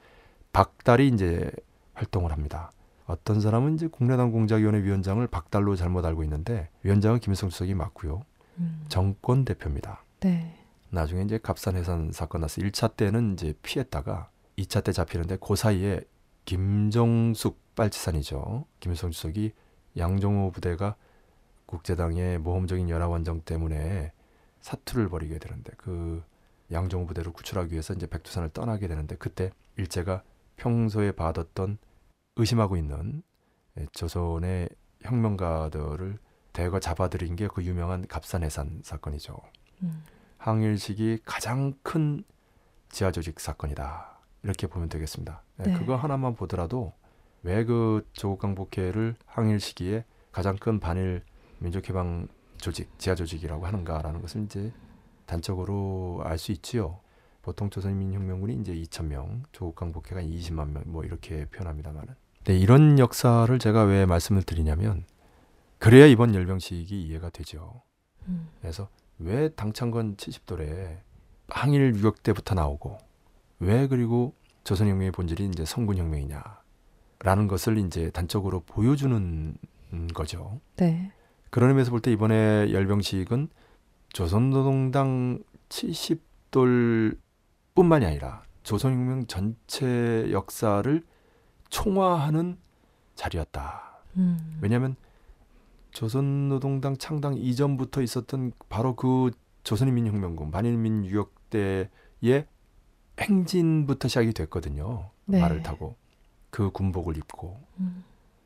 박달이 이제 활동을 합니다. 어떤 사람은 이제 국내당 공작위원회 위원장을 박달로 잘못 알고 있는데 위원장은 김일성 주석이 맞고요. 음. 정권 대표입니다. 네. 나중에 이제 갑산 해산 사건 나서 1차 때는 이제 피했다가 2차 때 잡히는데 그 사이에 김정숙 빨치산이죠. 김일성 주석이 양정호 부대가 국제당의 모험적인 연합원정 때문에 사투를 벌이게 되는데 그 양정호 부대를 구출하기 위해서 이제 백두산을 떠나게 되는데 그때 일제가 평소에 받았던 의심하고 있는 예, 조선의 혁명가들을 대거 잡아들인 게 그 유명한 갑산해산 사건이죠. 음. 항일 시기 가장 큰 지하 조직 사건이다. 이렇게 보면 되겠습니다. 네, 네. 그거 하나만 보더라도 왜 그 조국 강복회를 항일 시기에 가장 큰 반일 민족해방 조직, 지하 조직이라고 하는가라는 것을 이제 단적으로 알 수 있지요. 보통 조선인민혁명군이 이제 2천 명, 조국 강복회가 20만 명, 뭐 이렇게 표현합니다만은. 네, 이런 역사를 제가 왜 말씀을 드리냐면 그래야 이번 열병식이 이해가 되죠. 음. 그래서 왜 당창건 70돌에 항일 유격 때부터 나오고 왜 그리고 조선혁명의 본질이 이제 성군혁명이냐라는 것을 이제 단적으로 보여주는 거죠. 네. 그런 의미에서 볼 때 이번에 열병식은 조선노동당 70돌뿐만이 아니라 조선혁명 전체 역사를 총화하는 자리였다. 음. 왜냐하면 조선노동당 창당 이전부터 있었던 바로 그 조선인민혁명군 반일민유역 때의 행진부터 시작이 됐거든요. 네. 말을 타고 그 군복을 입고 음.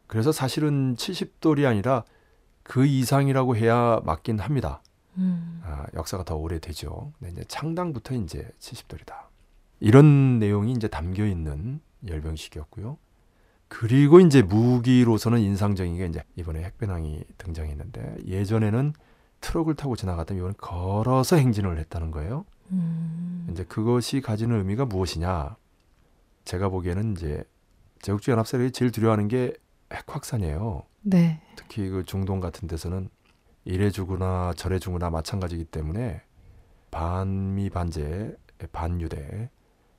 그래서 사실은 70돌이 아니라 그 이상이라고 해야 맞긴 합니다. 음. 아, 역사가 더 오래되죠. 근데 이제 창당부터 이제 70돌이다. 이런 내용이 이제 담겨 있는 열병식이었고요. 그리고 이제 무기로서는 인상적인 게 이제 이번에 핵배낭이 등장했는데 예전에는 트럭을 타고 지나가던 이번에 걸어서 행진을 했다는 거예요. 음. 이제 그것이 가지는 의미가 무엇이냐? 제가 보기에는 이제 제국주의 연합세력이 제일 두려워하는 게 핵 확산이에요. 네. 특히 그 중동 같은 데서는 이래 주거나 저래 주거나 마찬가지이기 때문에 반미 반제 반유대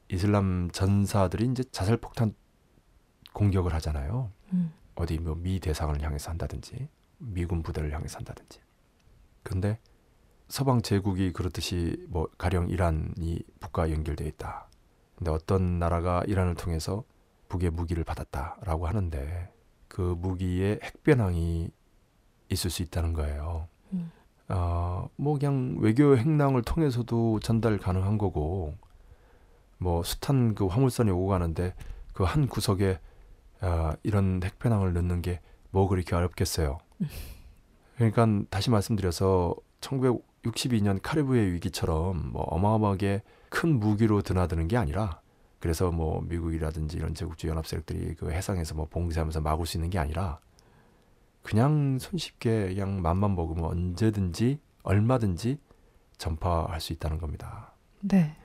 이슬람 전사들이 이제 자살 폭탄 공격을 하잖아요. 음. 어디 뭐 미 대상을 향해서 한다든지 미군 부대를 향해서 한다든지. 근데 서방 제국이 그렇듯이 뭐 가령 이란이 북과 연결돼 있다. 근데 어떤 나라가 이란을 통해서 북의 무기를 받았다라고 하는데 그 무기에 핵변항이 있을 수 있다는 거예요. 음. 어, 뭐 그냥 외교 행랑을 통해서도 전달 가능한 거고 뭐 숱한 그 화물선이 오고 가는데 그 한 구석에 아, 이런 핵변항을 넣는 게 뭐 그렇게 어렵겠어요. 그러니까 다시 말씀드려서 1962년 카리브해 위기처럼 뭐 어마어마하게 큰 무기로 드나드는 게 아니라 그래서 뭐 미국이라든지 이런 제국주의 연합 세력들이 그 해상에서 뭐 봉쇄하면서 막을 수 있는 게 아니라 그냥 손쉽게 그냥 맘만 먹으면 언제든지 얼마든지 전파할 수 있다는 겁니다. 네.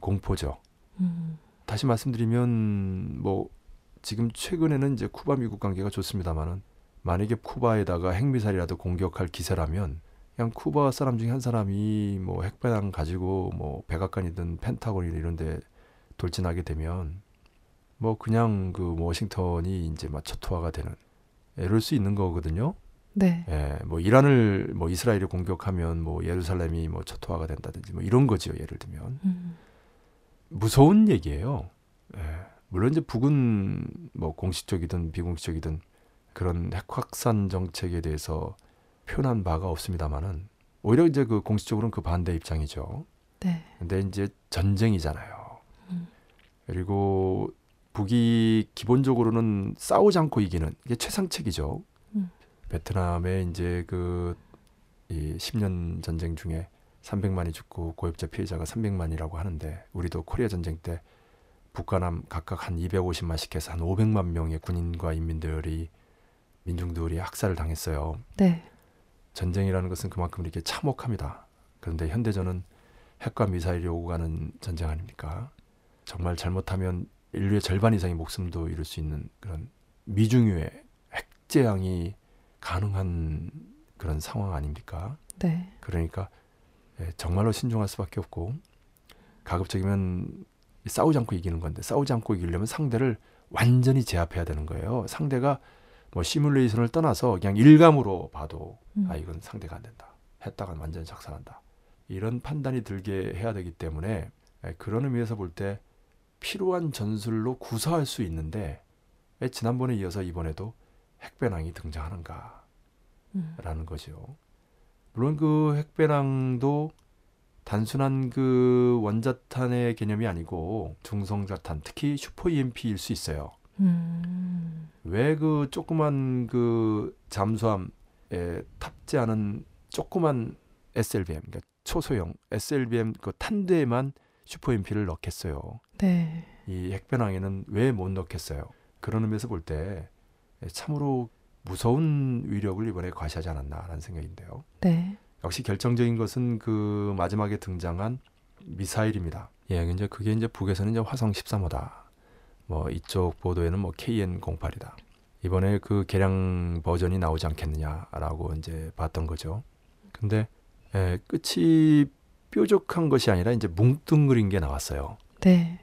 공포죠. 음. 다시 말씀드리면 뭐 지금 최근에는 이제 쿠바 미국 관계가 좋습니다만은 만약에 쿠바에다가 핵미사일이라도 공격할 기세라면 그냥 쿠바 사람 중에 한 사람이 뭐 핵배낭 가지고 뭐 백악관이든 펜타곤이든 이런데 돌진하게 되면 뭐 그냥 그 워싱턴이 이제 막 초토화가 되는 이럴 수 있는 거거든요. 네. 예, 뭐 이란을 뭐 이스라엘이 공격하면 뭐 예루살렘이 뭐 초토화가 된다든지 뭐 이런 거지요. 예를 들면 음. 무서운 얘기예요. 예. 물론 이제 북은 뭐 공식적이든 비공식적이든 그런 핵 확산 정책에 대해서 표현한 바가 없습니다만은 오히려 이제 그 공식적으로는 그 반대 입장이죠. 네. 근데 이제 전쟁이잖아요. 음. 그리고 북이 기본적으로는 싸우지 않고 이기는 이게 최상책이죠. 음. 베트남에 이제 그 이 10년 전쟁 중에 300만이 죽고 고엽자 피해자가 300만이라고 하는데 우리도 코리아 전쟁 때 북과 남 각각 한 250만씩 해서 한 500만 명의 군인과 인민들이 민중들이 학살을 당했어요. 네. 전쟁이라는 것은 그만큼 이렇게 참혹합니다. 그런데 현대전은 핵과 미사일이 오고 가는 전쟁 아닙니까? 정말 잘못하면 인류의 절반 이상의 목숨도 잃을 수 있는 그런 미중유의 핵재앙이 가능한 그런 상황 아닙니까? 네. 그러니까 예, 정말로 신중할 수밖에 없고 가급적이면 싸우지 않고 이기는 건데 싸우지 않고 이기려면 상대를 완전히 제압해야 되는 거예요. 상대가 뭐 시뮬레이션을 떠나서 그냥 일감으로 봐도 음. 아 이건 상대가 안 된다. 했다가 완전히 작살난다. 이런 판단이 들게 해야 되기 때문에 예, 그런 의미에서 볼 때 필요한 전술로 구사할 수 있는데 왜 지난번에 이어서 이번에도 핵배낭이 등장하는가라는 음. 거죠. 물론 그 핵배낭도 단순한 그 원자탄의 개념이 아니고 중성자탄, 특히 슈퍼 EMP일 수 있어요. 음. 왜그 조그만 그 잠수함에 탑재하는 조그만 SLBM, 그러니까 초소형 SLBM 그 탄대에만 슈퍼 EMP를 넣겠어요. 네. 이 핵배낭에는 왜 못 넣겠어요? 그런 의미에서 볼 때 참으로 무서운 위력을 이번에 과시하지 않았나라는 생각인데요. 네. 역시 결정적인 것은 그 마지막에 등장한 미사일입니다. 예, 이제 그게 이제 북에서는 이제 화성 13호다. 뭐 이쪽 보도에는 뭐 KN08이다. 이번에 그 개량 버전이 나오지 않겠느냐라고 이제 봤던 거죠. 근데 예, 끝이 뾰족한 것이 아니라 이제 뭉뚱그린 게 나왔어요. 네.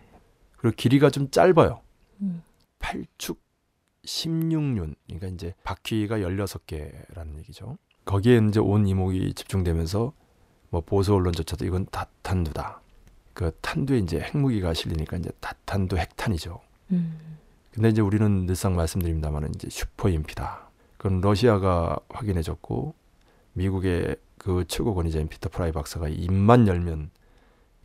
그리고 길이가 좀 짧아요. 음. 8축 16륜. 그러니까 이제 바퀴가 16개라는 얘기죠. 거기에 이제 온 이목이 집중되면서 뭐 보수 언론조차도 이건 다탄두다. 그 탄두에 이제 핵무기가 실리니까 이제 다탄두 핵탄이죠. 음. 근데 이제 우리는 늘상 말씀드립니다만은 이제 슈퍼 EMP다. 그건 러시아가 확인해줬고 미국의 그 최고 권위자인 피터 프라이 박사가 입만 열면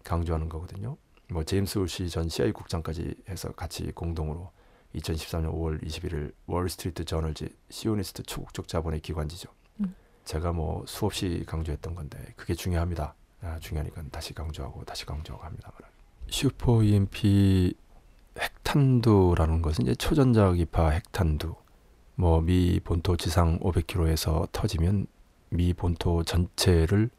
강조하는 거거든요. 뭐 제임스 울시 전 CIA 국장까지 해서 같이 공동으로 2013년 5월 21일 월스트리트 저널지 시오니스트 초국적 자본의 기관지죠. 음. 제가 뭐 수없이 강조했던 건데 그게 중요합니다. 아, 중요하니까 다시 강조하고 다시 강조하고 합니다만 슈퍼 EMP 핵탄두라는 것은 이제 초전자기파 핵탄두 뭐 미 본토 지상 500km에서 터지면 미 본토 전체를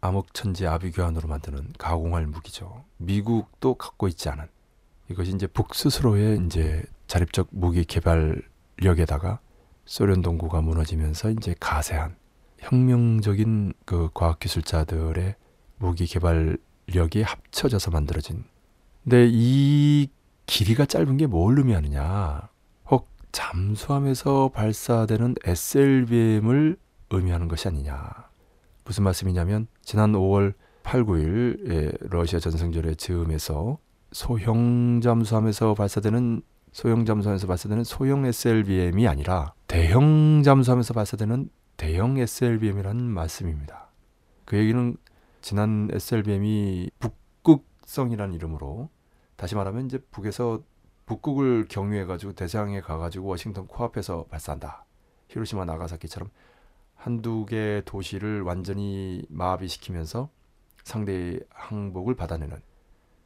암흑천지 아비규환으로 만드는 가공할 무기죠. 미국도 갖고 있지 않은 이것이 이제 북 스스로의 이제 자립적 무기 개발력에다가 소련 동구가 무너지면서 이제 가세한 혁명적인 그 과학 기술자들의 무기 개발력이 합쳐져서 만들어진. 근데 이 길이가 짧은 게 뭘 의미하느냐? 혹 잠수함에서 발사되는 SLBM을 의미하는 것이 아니냐? 무슨 말씀이냐면 지난 5월 8, 9일 러시아 전승절의 즈음에서 소형 잠수함에서 발사되는 소형 잠수함에서 발사되는 소형 SLBM이 아니라 대형 잠수함에서 발사되는 대형 SLBM이라는 말씀입니다. 그 얘기는 지난 SLBM이 북극성이라는 이름으로 다시 말하면 이제 북에서 북극을 경유해 가지고 대서양에 가 가지고 워싱턴 코앞에서 발사한다. 히로시마 나가사키처럼 한두 개 도시를 완전히 마비시키면서 상대의 항복을 받아내는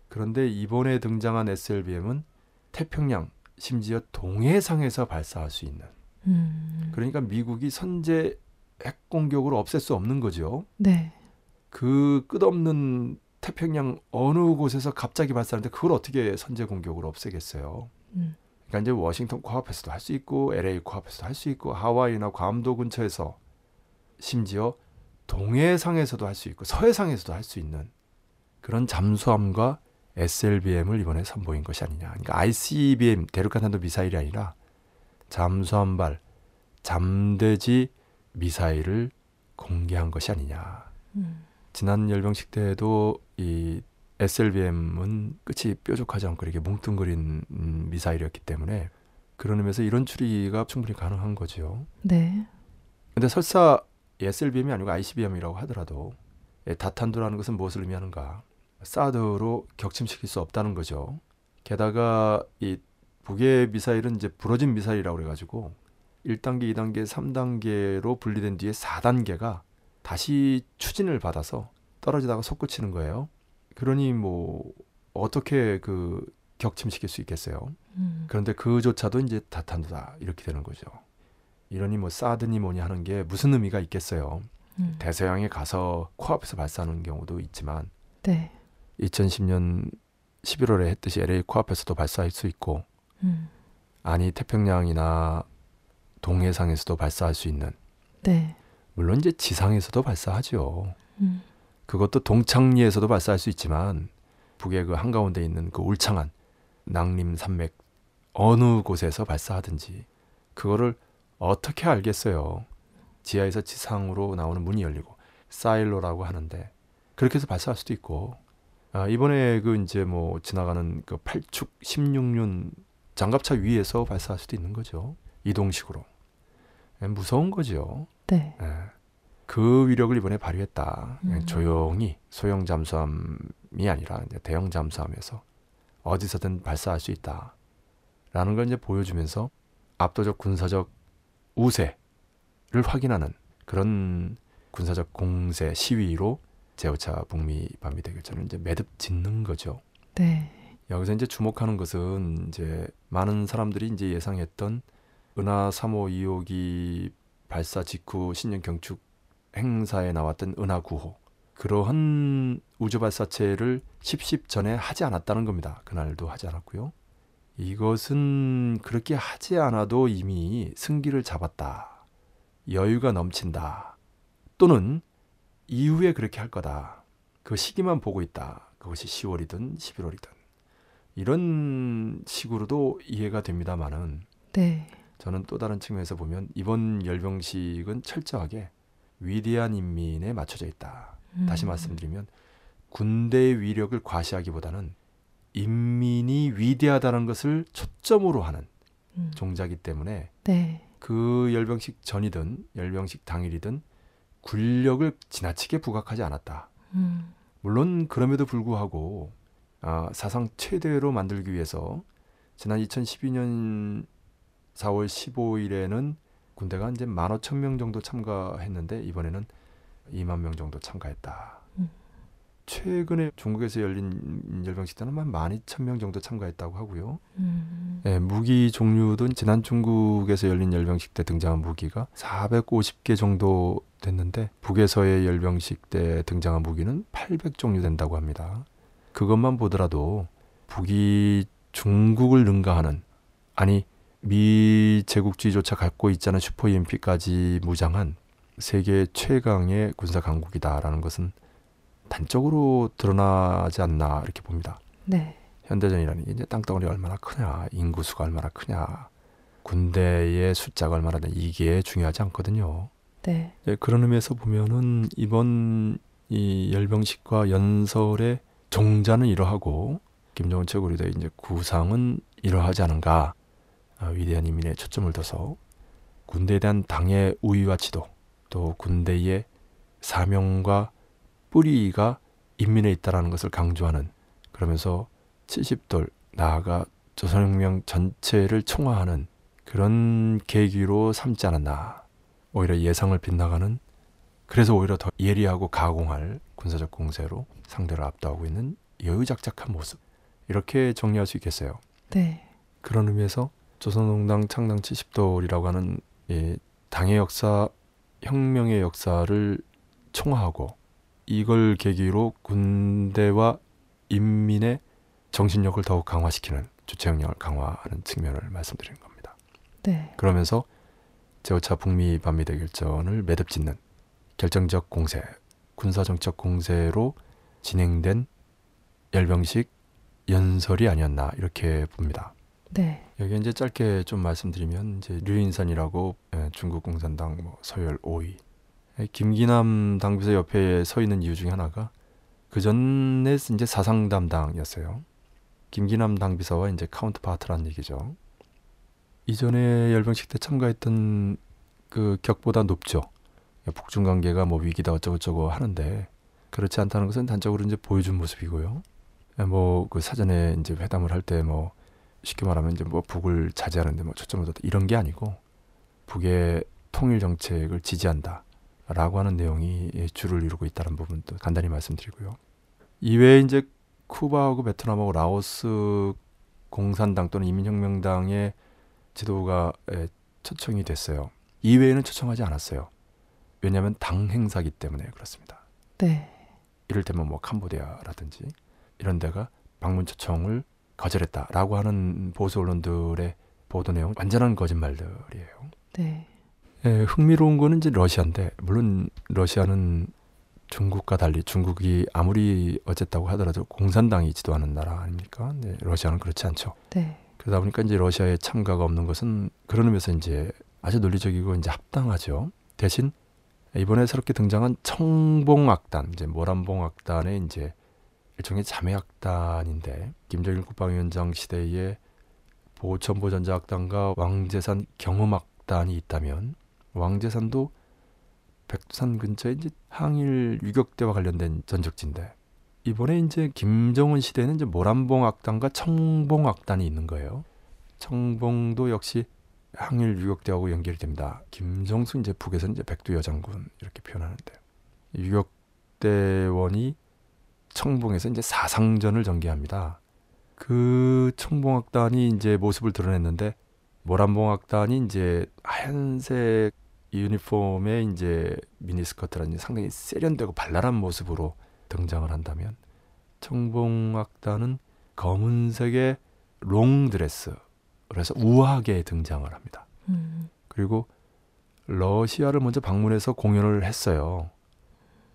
그런데 이번에 등장한 SLBM은 태평양 심지어 동해상에서 발사할 수 있는 음. 그러니까 미국이 선제 핵 공격으로 없앨 수 없는 거죠. 네. 그 끝없는 태평양 어느 곳에서 갑자기 발사하는데 그걸 어떻게 선제 공격으로 없애겠어요. 음. 그러니까 이제 워싱턴 코앞에서도 할 수 있고 LA 코앞에서도 할 수 있고 하와이나 괌도 근처에서 심지어 동해상에서도 할 수 있고 서해상에서도 할 수 있는 그런 잠수함과 SLBM을 이번에 선보인 것이 아니냐. 그러니까 ICBM 대륙간 탄도 미사일이 아니라 잠수함발 잠대지 미사일을 공개한 것이 아니냐. 음. 지난 열병식 때에도 이 SLBM은 끝이 뾰족하지 않고 이렇게 뭉뚱그린 음, 미사일이었기 때문에 그런 의미에서 이런 추리가 충분히 가능한 거죠. 네. 근데 설사 SLBM이 아니고 ICBM이라고 하더라도 예, 다탄도라는 것은 무엇을 의미하는가? 사드로 격침시킬 수 없다는 거죠. 게다가 이 북의 미사일은 이제 부러진 미사일이라고 그래가지고 1단계, 2단계, 3단계로 분리된 뒤에 4단계가 다시 추진을 받아서 떨어지다가 솟구치는 거예요. 그러니 뭐 어떻게 그 격침시킬 수 있겠어요? 음. 그런데 그조차도 이제 다탄도다 이렇게 되는 거죠. 이러니 뭐 사드니 뭐니 하는 게 무슨 의미가 있겠어요. 음. 대서양에 가서 코앞에서 발사하는 경우도 있지만 네. 2010년 11월에 했듯이 LA 코앞에서도 발사할 수 있고 음. 아니 태평양이나 동해상에서도 발사할 수 있는 네. 물론 이제 지상에서도 발사하죠. 음. 그것도 동창리에서도 발사할 수 있지만 북의 그 한가운데 있는 그 울창한 낭림 산맥 어느 곳에서 발사하든지 그거를 어떻게 알겠어요. 지하에서 지상으로 나오는 문이 열리고 사일로라고 하는데 그렇게 해서 발사할 수도 있고 아, 이번에 그 이제 뭐 지나가는 그 8축 16륜 장갑차 위에서 발사할 수도 있는 거죠. 이동식으로. 예, 무서운 거죠. 네. 예. 그 위력을 이번에 발휘했다. 그냥 음. 조용히 소형 잠수함이 아니라 이제 대형 잠수함에서 어디서든 발사할 수 있다. 라는 걸 이제 보여주면서 압도적 군사적 우세를 확인하는 그런 군사적 공세 시위로 제5차 북미 반미 대결전을 이제 매듭 짓는 거죠. 네. 여기서 이제 주목하는 것은 이제 많은 사람들이 이제 예상했던 은하 3호 2호기 발사 직후 신년 경축 행사에 나왔던 은하 9호 그러한 우주 발사체를 10십 전에 하지 않았다는 겁니다. 그날도 하지 않았고요. 이것은 그렇게 하지 않아도 이미 승기를 잡았다. 여유가 넘친다. 또는 이후에 그렇게 할 거다. 그 시기만 보고 있다. 그것이 10월이든 11월이든. 이런 식으로도 이해가 됩니다만은 네. 저는 또 다른 측면에서 보면 이번 열병식은 철저하게 위대한 인민에 맞춰져 있다. 음. 다시 말씀드리면 군대의 위력을 과시하기보다는 인민이 위대하다는 것을 초점으로 하는 음. 종자기 때문에 네. 그 열병식 전이든 열병식 당일이든 군력을 지나치게 부각하지 않았다. 음. 물론 그럼에도 불구하고 아, 사상 최대로 만들기 위해서 지난 2012년 4월 15일에는 군대가 이제 15,000명 정도 참가했는데 이번에는 2만 명 정도 참가했다. 음. 최근에 중국에서 열린 열병식 때는 한 12,000명 정도 참가했다고 하고요. 음. 예, 무기 종류도 지난 중국에서 열린 열병식 때 등장한 무기가 450개 정도 됐는데 북에서의 열병식 때 등장한 무기는 800종류 된다고 합니다. 그것만 보더라도 북이 중국을 능가하는 아니 미 제국주의조차 갖고 있지 않은 슈퍼 EMP까지 무장한 세계 최강의 군사 강국이다라는 것은 단적으로 드러나지 않나 이렇게 봅니다. 네. 현대전이라는 게 이제 땅덩어리 얼마나 크냐, 인구수가 얼마나 크냐, 군대의 숫자가 얼마나 되냐 이게 중요하지 않거든요. 네. 네, 그런 의미에서 보면은 이번 이 열병식과 연설의 종자는 이러하고 김정은 최고리대 이제 구상은 이러하지 않은가 아, 위대한 인민에 초점을 둬서 군대에 대한 당의 우위와 지도 또 군대의 사명과 뿌리가 인민에 있다라는 것을 강조하는 그러면서 70돌 나아가 조선혁명 전체를 총화하는 그런 계기로 삼지 않았나 오히려 예상을 빗나가는 그래서 오히려 더 예리하고 가공할 군사적 공세로 상대를 압도하고 있는 여유작작한 모습 이렇게 정리할 수 있겠어요. 네. 그런 의미에서 조선농당 창당 70돌이라고 하는 이 당의 역사, 혁명의 역사를 총화하고 이걸 계기로 군대와 인민의 정신력을 더욱 강화시키는 주체 역량을 강화하는 측면을 말씀드리는 겁니다. 네. 그러면서 제5차 북미 반미 대결전을 매듭 짓는 결정적 공세, 군사정책 공세로 진행된 열병식 연설이 아니었나 이렇게 봅니다. 네. 여기 이제 짧게 좀 말씀드리면 이제 류인산이라고 예, 중국 공산당 뭐 서열 5위 예, 김기남 당비서 옆에 서 있는 이유 중에 하나가 그 전에 이제 사상 담당이었어요. 김기남 당비서와 이제 counterpart라는 얘기죠. 이전에 열병식 때 참가했던 그 격보다 높죠. 북중 관계가 뭐 위기다 어쩌고저쩌고 하는데 그렇지 않다는 것은 단적으로 이제 보여준 모습이고요. 뭐 그 사전에 이제 회담을 할 때 뭐 쉽게 말하면 이제 뭐 북을 자제하는데 뭐 초점을 뒀다 이런 게 아니고 북의 통일 정책을 지지한다라고 하는 내용이 주를 이루고 있다는 부분도 간단히 말씀드리고요. 이외에 이제 쿠바하고 베트남하고 라오스 공산당 또는 인민혁명당의 지도가 에, 초청이 됐어요. 이외에는 초청하지 않았어요. 왜냐하면 당 행사기 때문에 그렇습니다. 네. 이를테면 뭐 캄보디아라든지 이런 데가 방문 초청을 거절했다라고 하는 보수 언론들의 보도 내용 완전한 거짓말들이에요. 네. 예, 흥미로운 거는 이제 러시아인데 물론 러시아는 중국과 달리 중국이 아무리 어쨌다고 하더라도 공산당이 지도하는 나라 아닙니까? 네, 러시아는 그렇지 않죠. 네. 그러다 보니까 이제 러시아의 참가가 없는 것은 그런 의미에서 이제 아주 논리적이고 이제 합당하죠. 대신 이번에 새롭게 등장한 청봉악단, 이제 모란봉악단의 이제 일종의 자매악단인데 김정일 국방위원장 시대에 보천보 전자악단과 왕재산 경험악단이 있다면 왕재산도 백두산 근처에 이제 항일 유격대와 관련된 전적지인데 이번에 이제 김정은 시대에는 이제 모란봉 악단과 청봉 악단이 있는 거예요. 청봉도 역시 항일 유격대하고 연결이 됩니다. 김정수 이제 북에서 이제 백두여 장군 이렇게 표현하는데요. 유격대원이 청봉에서 이제 사상전을 전개합니다. 그 청봉악단이 이제 모습을 드러냈는데 모란봉악단이 이제 하얀색 유니폼에 이제 미니스커트라는 상당히 세련되고 발랄한 모습으로 등장을 한다면 청봉악단은 검은색의 롱드레스 그래서 우아하게 등장을 합니다. 음. 그리고 러시아를 먼저 방문해서 공연을 했어요.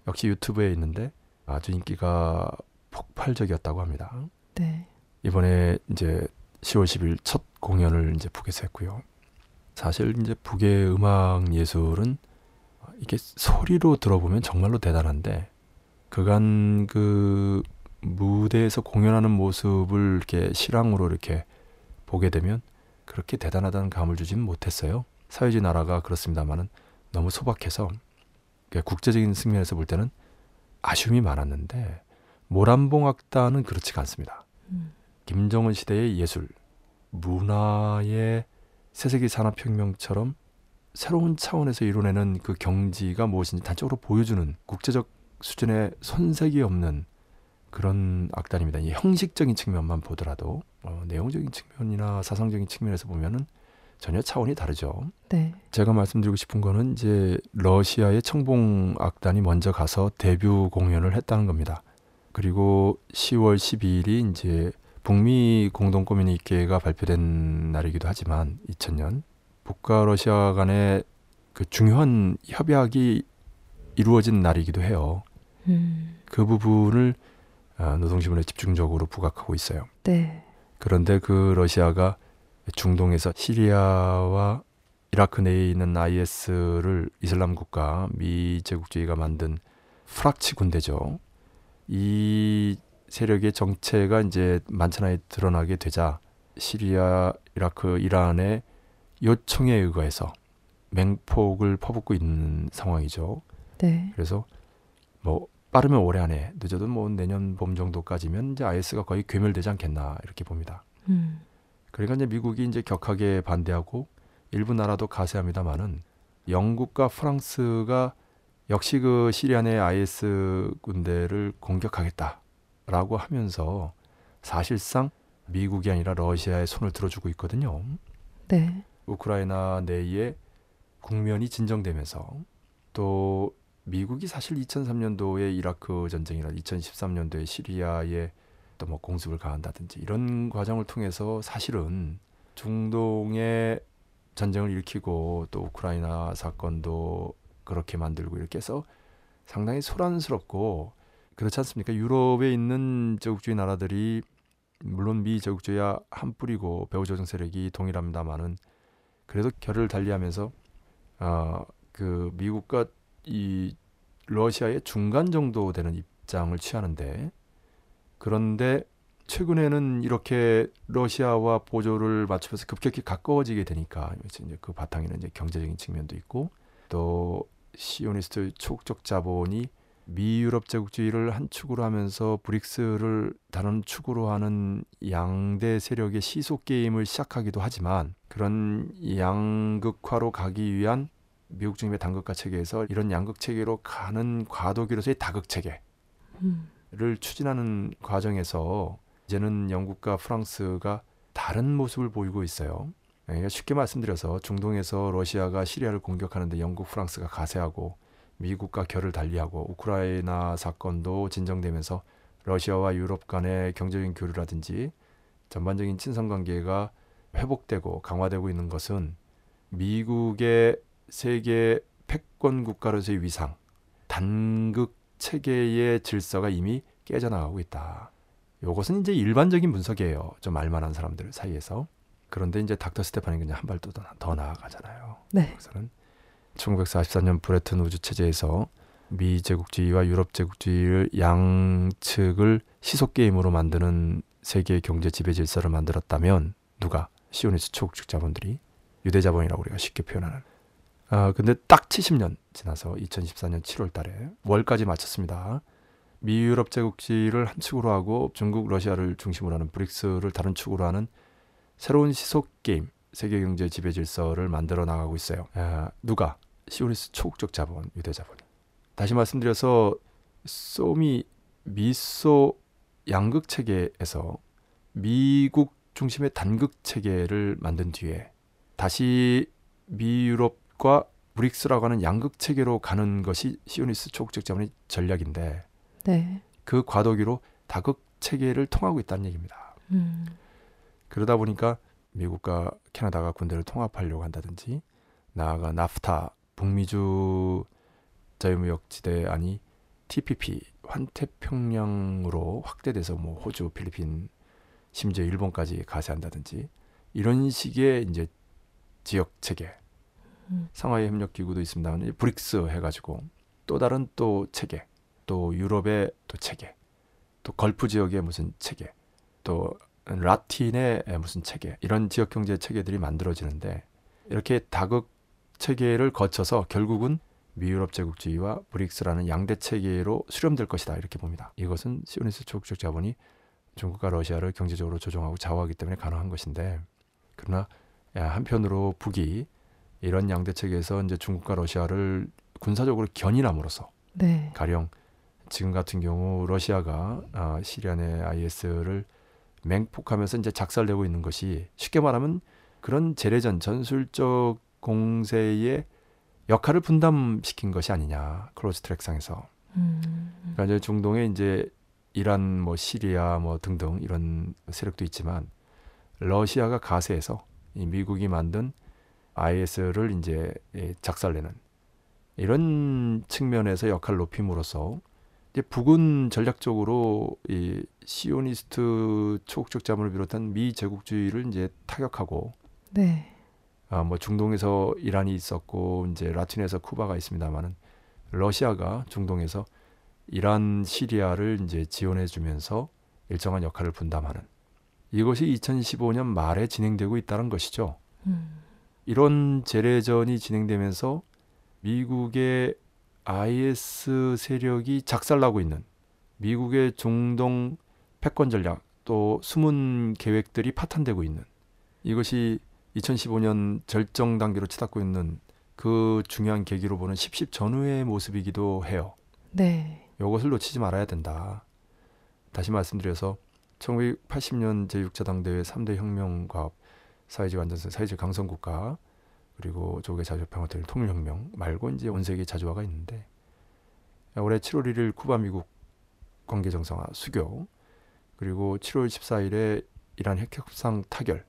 역시 유튜브에 있는데 아주 인기가 폭발적이었다고 합니다. 네. 이번에 이제 10월 10일 첫 공연을 이제 북에서 했고요. 사실 이제 북의 음악 예술은 이게 소리로 들어보면 정말로 대단한데 그간 그 무대에서 공연하는 모습을 이렇게 실황으로 이렇게 보게 되면 그렇게 대단하다는 감을 주진 못했어요. 사회주의 나라가 그렇습니다만은 너무 소박해서 국제적인 측면에서 볼 때는 아쉬움이 많았는데 모란봉 악단은 그렇지가 않습니다. 음. 김정은 시대의 예술, 문화의 새세기 산업혁명처럼 새로운 차원에서 이뤄내는 그 경지가 무엇인지 단적으로 보여주는 국제적 수준의 손색이 없는 그런 악단입니다. 이 형식적인 측면만 보더라도 어, 내용적인 측면이나 사상적인 측면에서 보면은 전혀 차원이 다르죠. 네. 제가 말씀드리고 싶은 거는 이제 러시아의 청봉 악단이 먼저 가서 데뷔 공연을 했다는 겁니다. 그리고 10월 12일이 이제 북미 공동 커뮤니케가 발표된 날이기도 하지만 2000년 북과 러시아 간의 그 중요한 협약이 이루어진 날이기도 해요. 음. 그 부분을 아, 노동신문에 집중적으로 부각하고 있어요. 네. 그런데 그 러시아가 중동에서 시리아와 이라크 내에 있는 IS를 이슬람 국가 미 제국주의가 만든 프락치 군대죠. 이 세력의 정체가 이제 만천하에 드러나게 되자 시리아, 이라크, 이란의 요청에 의거해서 맹폭을 퍼붓고 있는 상황이죠. 네. 그래서 뭐 빠르면 올해 안에 늦어도 뭐 내년 봄 정도까지면 이제 IS가 거의 괴멸되지 않겠나 이렇게 봅니다. 음. 그러니까 이제 미국이 이제 격하게 반대하고 일부 나라도 가세합니다만은 영국과 프랑스가 역시 그 시리아 내 IS 군대를 공격하겠다라고 하면서 사실상 미국이 아니라 러시아의 손을 들어주고 있거든요. 네. 우크라이나 내에 국면이 진정되면서 또 미국이 사실 2003년도에 이라크 전쟁이나 2013년도에 시리아에 또 뭐 공습을 가한다든지 이런 과정을 통해서 사실은 중동의 전쟁을 일으키고 또 우크라이나 사건도 그렇게 만들고 이렇게 해서 상당히 소란스럽고 그렇지 않습니까? 유럽에 있는 제국주의 나라들이 물론 미 제국주의와 한 뿌리고 배후 조정 세력이 동일합니다만은 그래도 결을 달리하면서 어, 그 미국과 이 러시아의 중간 정도 되는 입장을 취하는데 그런데 최근에는 이렇게 러시아와 보조를 맞추면서 급격히 가까워지게 되니까 이제 그 바탕에는 이제 경제적인 측면도 있고 또 시오니스트 초국적 자본이 미유럽 제국주의를 한 축으로 하면서 브릭스를 다른 축으로 하는 양대 세력의 시속 게임을 시작하기도 하지만 그런 양극화로 가기 위한 미국 중립의 단극화 체계에서 이런 양극 체계로 가는 과도기로서의 다극 체계 를 음. 추진하는 과정에서 이제는 영국과 프랑스가 다른 모습을 보이고 있어요. 그러니까 쉽게 말씀드려서 중동에서 러시아가 시리아를 공격하는데 영국, 프랑스가 가세하고 미국과 결을 달리하고 우크라이나 사건도 진정되면서 러시아와 유럽 간의 경제적인 교류라든지 전반적인 친선 관계가 회복되고 강화되고 있는 것은 미국의 세계 패권 국가로서의 위상, 단극 체계의 질서가 이미 깨져나가고 있다. 요것은 이제 일반적인 분석이에요. 좀 알만한 사람들 사이에서. 그런데 이제 닥터 스테파니가 이제 한발 더 더 나아가잖아요. 네. 그래서는 1944년 브레튼 우주 체제에서 미 제국주의와 유럽 제국주의를 양측을 시속 게임으로 만드는 세계 경제 지배 질서를 만들었다면 누가 시오니스 초국축 자본들이 유대 자본이라고 우리가 쉽게 표현하는. 아 근데 딱 70년 지나서 2014년 7월 달에 월까지 마쳤습니다. 미 유럽 제국주의를 한 축으로 하고 중국 러시아를 중심으로 하는 브릭스를 다른 축으로 하는 새로운 시소 게임 세계 경제 지배 질서를 만들어 나가고 있어요. 아, 누가 시오니스 초국적 자본, 유대 자본이. 다시 말씀드려서 소미 미소 양극 체계에서 미국 중심의 단극 체계를 만든 뒤에 다시 미유럽 과 브릭스라고 하는 양극 체계로 가는 것이 시오니스 초국적 자본의 전략인데 네. 그 과도기로 다극 체계를 통하고 있다는 얘기입니다. 음. 그러다 보니까 미국과 캐나다가 군대를 통합하려고 한다든지 나아가 나프타 북미주 자유무역지대 아니 TPP 환태평양으로 확대돼서 뭐 호주, 필리핀, 심지어 일본까지 가세한다든지 이런 식의 이제 지역 체계 음. 상하이 협력 기구도 있습니다만 브릭스 해가지고 또 다른 또 체계 또 유럽의 또 체계 또 걸프 지역의 무슨 체계 또 라틴의 무슨 체계 이런 지역 경제 체계들이 만들어지는데 이렇게 다극 체계를 거쳐서 결국은 미유럽 제국주의와 브릭스라는 양대 체계로 수렴될 것이다 이렇게 봅니다. 이것은 시오니스 초국적 자본이 중국과 러시아를 경제적으로 조종하고 좌우하기 때문에 가능한 것인데 그러나 한편으로 북이 이런 양대 체계에서 이제 중국과 러시아를 군사적으로 견인함으로써 네. 가령 지금 같은 경우 러시아가 아, 시리아 내 IS를 맹폭하면서 이제 작살내고 있는 것이 쉽게 말하면 그런 재래전 전술적 공세의 역할을 분담시킨 것이 아니냐 close track상에서 음. 그러니까 이제 중동에 이제 이란 뭐 시리아 뭐 등등 이런 세력도 있지만 러시아가 가세해서 이 미국이 만든 IS를 이제 예, 작살내는 이런 측면에서 역할 높임으로써 이제 북은 전략적으로 이 시오니스트 초국적 자본을 비롯한 미 제국주의를 이제 타격하고 네. 아, 뭐 중동에서 이란이 있었고 이제 라틴에서 쿠바가 있습니다만은 러시아가 중동에서 이란 시리아를 이제 지원해 주면서 일정한 역할을 분담하는 이것이 2015년 말에 진행되고 있다는 것이죠. 음. 이런 재래전이 진행되면서 미국의 IS 세력이 작살나고 있는 미국의 중동 패권 전략 또 숨은 계획들이 파탄되고 있는 이것이 2015년 절정 단계로 치닫고 있는 그 중요한 계기로 보는 10.10 전후의 모습이기도 해요. 네. 이것을 놓치지 말아야 된다. 다시 말씀드려서 1980년 제6자당 대회 3대 혁명과업 사회주의 완전성 사회주의 강성 국가 그리고 조국의 자주평화통일 통일혁명 말고 이제 온 세계 자주화가 있는데 올해 7월 1일 쿠바 미국 관계 정상화 수교 그리고 7월 14일에 이란 핵협상 타결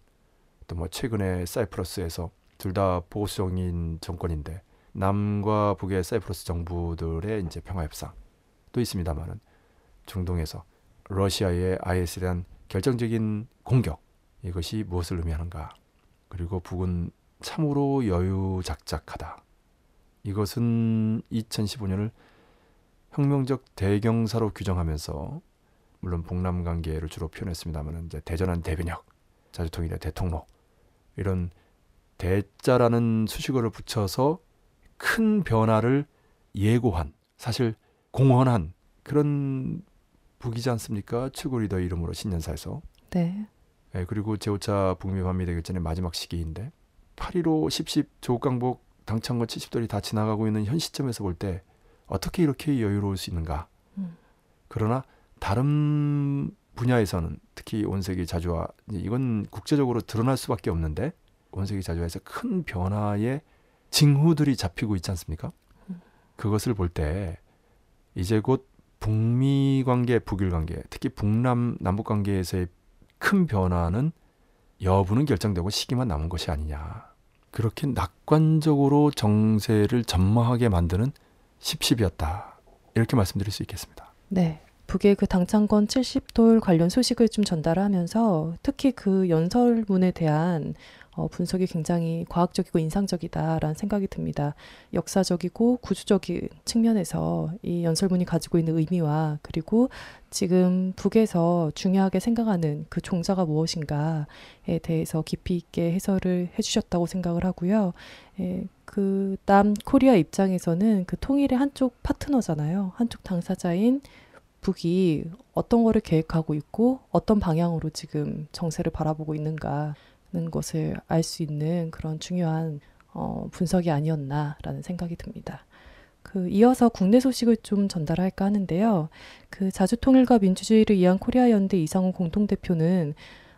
또 뭐 최근에 사이프러스에서 둘 다 보수적인 정권인데 남과 북의 사이프러스 정부들의 이제 평화 협상 또 있습니다만은 중동에서 러시아의 IS에 대한 결정적인 공격 이것이 무엇을 의미하는가 그리고 북은 참으로 여유작작하다 이것은 2015년을 혁명적 대경사로 규정하면서 물론 북남 관계를 주로 표현했습니다만 이제 대전한 대변역 자주통일의 대통로 이런 대자라는 수식어를 붙여서 큰 변화를 예고한 사실 공헌한 그런 북이지 않습니까? 최고 리더 이름으로 신년사에서 네. 예, 그리고 제5차 북미 반미 대결전의 마지막 시기인데 8.15 10.10 조국강복 당창건 70돌이 다 지나가고 있는 현 시점에서 볼 때 어떻게 이렇게 여유로울 수 있는가? 음. 그러나 다른 분야에서는 특히 온세계 자주화 이건 국제적으로 드러날 수밖에 없는데 온세계 자주화에서 큰 변화의 징후들이 잡히고 있지 않습니까? 그것을 볼 때 이제 곧 북미 관계, 북일 관계, 특히 북남 남북 관계에서의 큰 변화는 여부는 결정되고 시기만 남은 것이 아니냐. 그렇게 낙관적으로 정세를 전망하게 만드는 10.10이었다. 이렇게 말씀드릴 수 있겠습니다. 네. 북의 그 당창건 70돌 관련 소식을 좀 전달하면서 특히 그 연설문에 대한 어, 분석이 굉장히 과학적이고 인상적이다라는 생각이 듭니다. 역사적이고 구조적인 측면에서 이 연설문이 가지고 있는 의미와 그리고 지금 북에서 중요하게 생각하는 그 종자가 무엇인가에 대해서 깊이 있게 해설을 해주셨다고 생각을 하고요. 예, 그 남 코리아 입장에서는 그 통일의 한쪽 파트너잖아요. 한쪽 당사자인 북이 어떤 거를 계획하고 있고 어떤 방향으로 지금 정세를 바라보고 있는가는 것을 알 수 있는 그런 중요한 어, 분석이 아니었나라는 생각이 듭니다. 그 이어서 국내 소식을 좀 전달할까 하는데요. 그 자주통일과 민주주의를 위한 코리아 연대 이상훈 공동대표는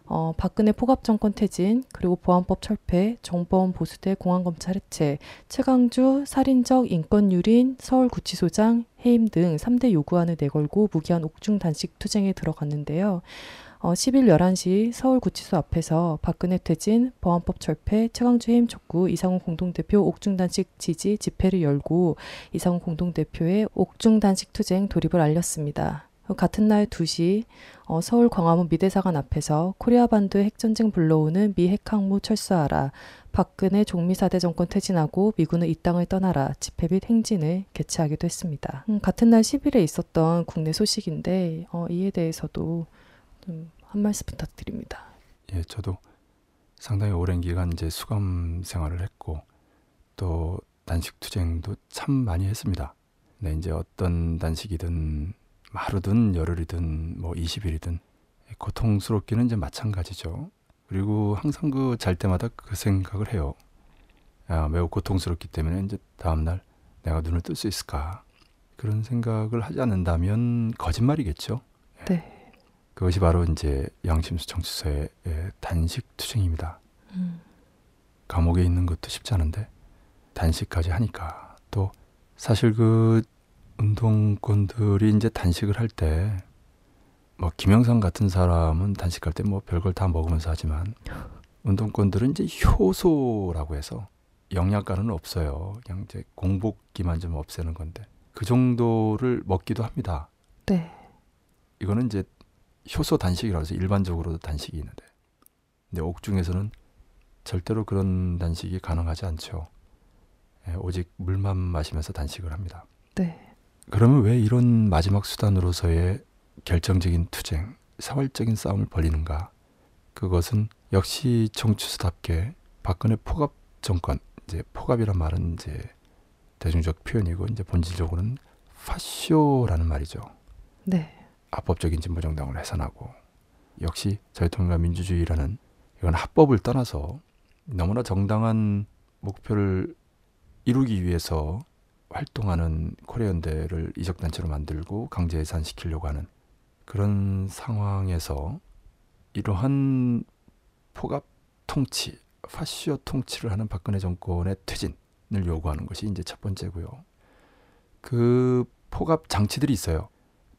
어, 박근혜 폭압정권 퇴진, 그리고 보안법 철폐, 정보원 보수대 공안검찰 해체, 최강주 살인적 인권유린 서울구치소장 해임 등 3대 요구안을 내걸고 무기한 옥중 단식 투쟁에 들어갔는데요. 어, 10일 11시 서울구치소 앞에서 박근혜 퇴진, 보안법 철폐, 최강주 해임 촉구, 이상훈 공동대표 옥중단식 지지 집회를 열고 이상훈 공동대표의 옥중단식 투쟁 돌입을 알렸습니다. 같은 날 2시 어, 서울 광화문 미대사관 앞에서 코리아 반도 핵전쟁 불러오는 미 핵항모 철수하라. 박근혜 종미사대 정권 퇴진하고 미군은 이 땅을 떠나라. 집회 및 행진을 개최하기도 했습니다. 음, 같은 날 10일에 있었던 국내 소식인데 어, 이에 대해서도 좀 한 말씀 부탁드립니다. 예, 저도 상당히 오랜 기간 이제 수감 생활을 했고 또 단식 투쟁도 참 많이 했습니다. 네, 이제 어떤 단식이든 하루든 열흘이든 뭐 20일이든 고통스럽기는 이제 마찬가지죠. 그리고 항상 그 잘 때마다 그 생각을 해요. 아, 매우 고통스럽기 때문에 이제 다음날 내가 눈을 뜰 수 있을까. 그런 생각을 하지 않는다면 거짓말이겠죠. 네. 그것이 바로 이제 양심수 청취소의 단식 투쟁입니다. 음. 감옥에 있는 것도 쉽지 않은데 단식까지 하니까 또 사실 그 운동권들이 이제 단식을 할 때 뭐 김영삼 같은 사람은 단식할 때 뭐 별걸 다 먹으면서 하지만 운동권들은 이제 효소라고 해서 영양가는 없어요. 그냥 이제 공복기만 좀 없애는 건데 그 정도를 먹기도 합니다. 네. 이거는 이제 효소 단식이라고 해서 일반적으로도 단식이 있는데 근데 옥중에서는 절대로 그런 단식이 가능하지 않죠. 예, 오직 물만 마시면서 단식을 합니다. 네. 그러면 왜 이런 마지막 수단으로서의 결정적인 투쟁, 사활적인 싸움을 벌이는가? 그것은 역시 정치수답게 박근혜 포갑 정권, 이제 포갑이란 말은 이제 대중적 표현이고 이제 본질적으로는 파쇼라는 말이죠. 네. 합법적인 진보정당을 해산하고 역시 자유통일과 민주주의라는 이건 합법을 떠나서 너무나 정당한 목표를 이루기 위해서 활동하는 코리아연대를 이적단체로 만들고 강제 해산시키려고 하는 그런 상황에서 이러한 포갑 통치, 파시오 통치를 하는 박근혜 정권의 퇴진을 요구하는 것이 이제 첫 번째고요. 그 포갑 장치들이 있어요.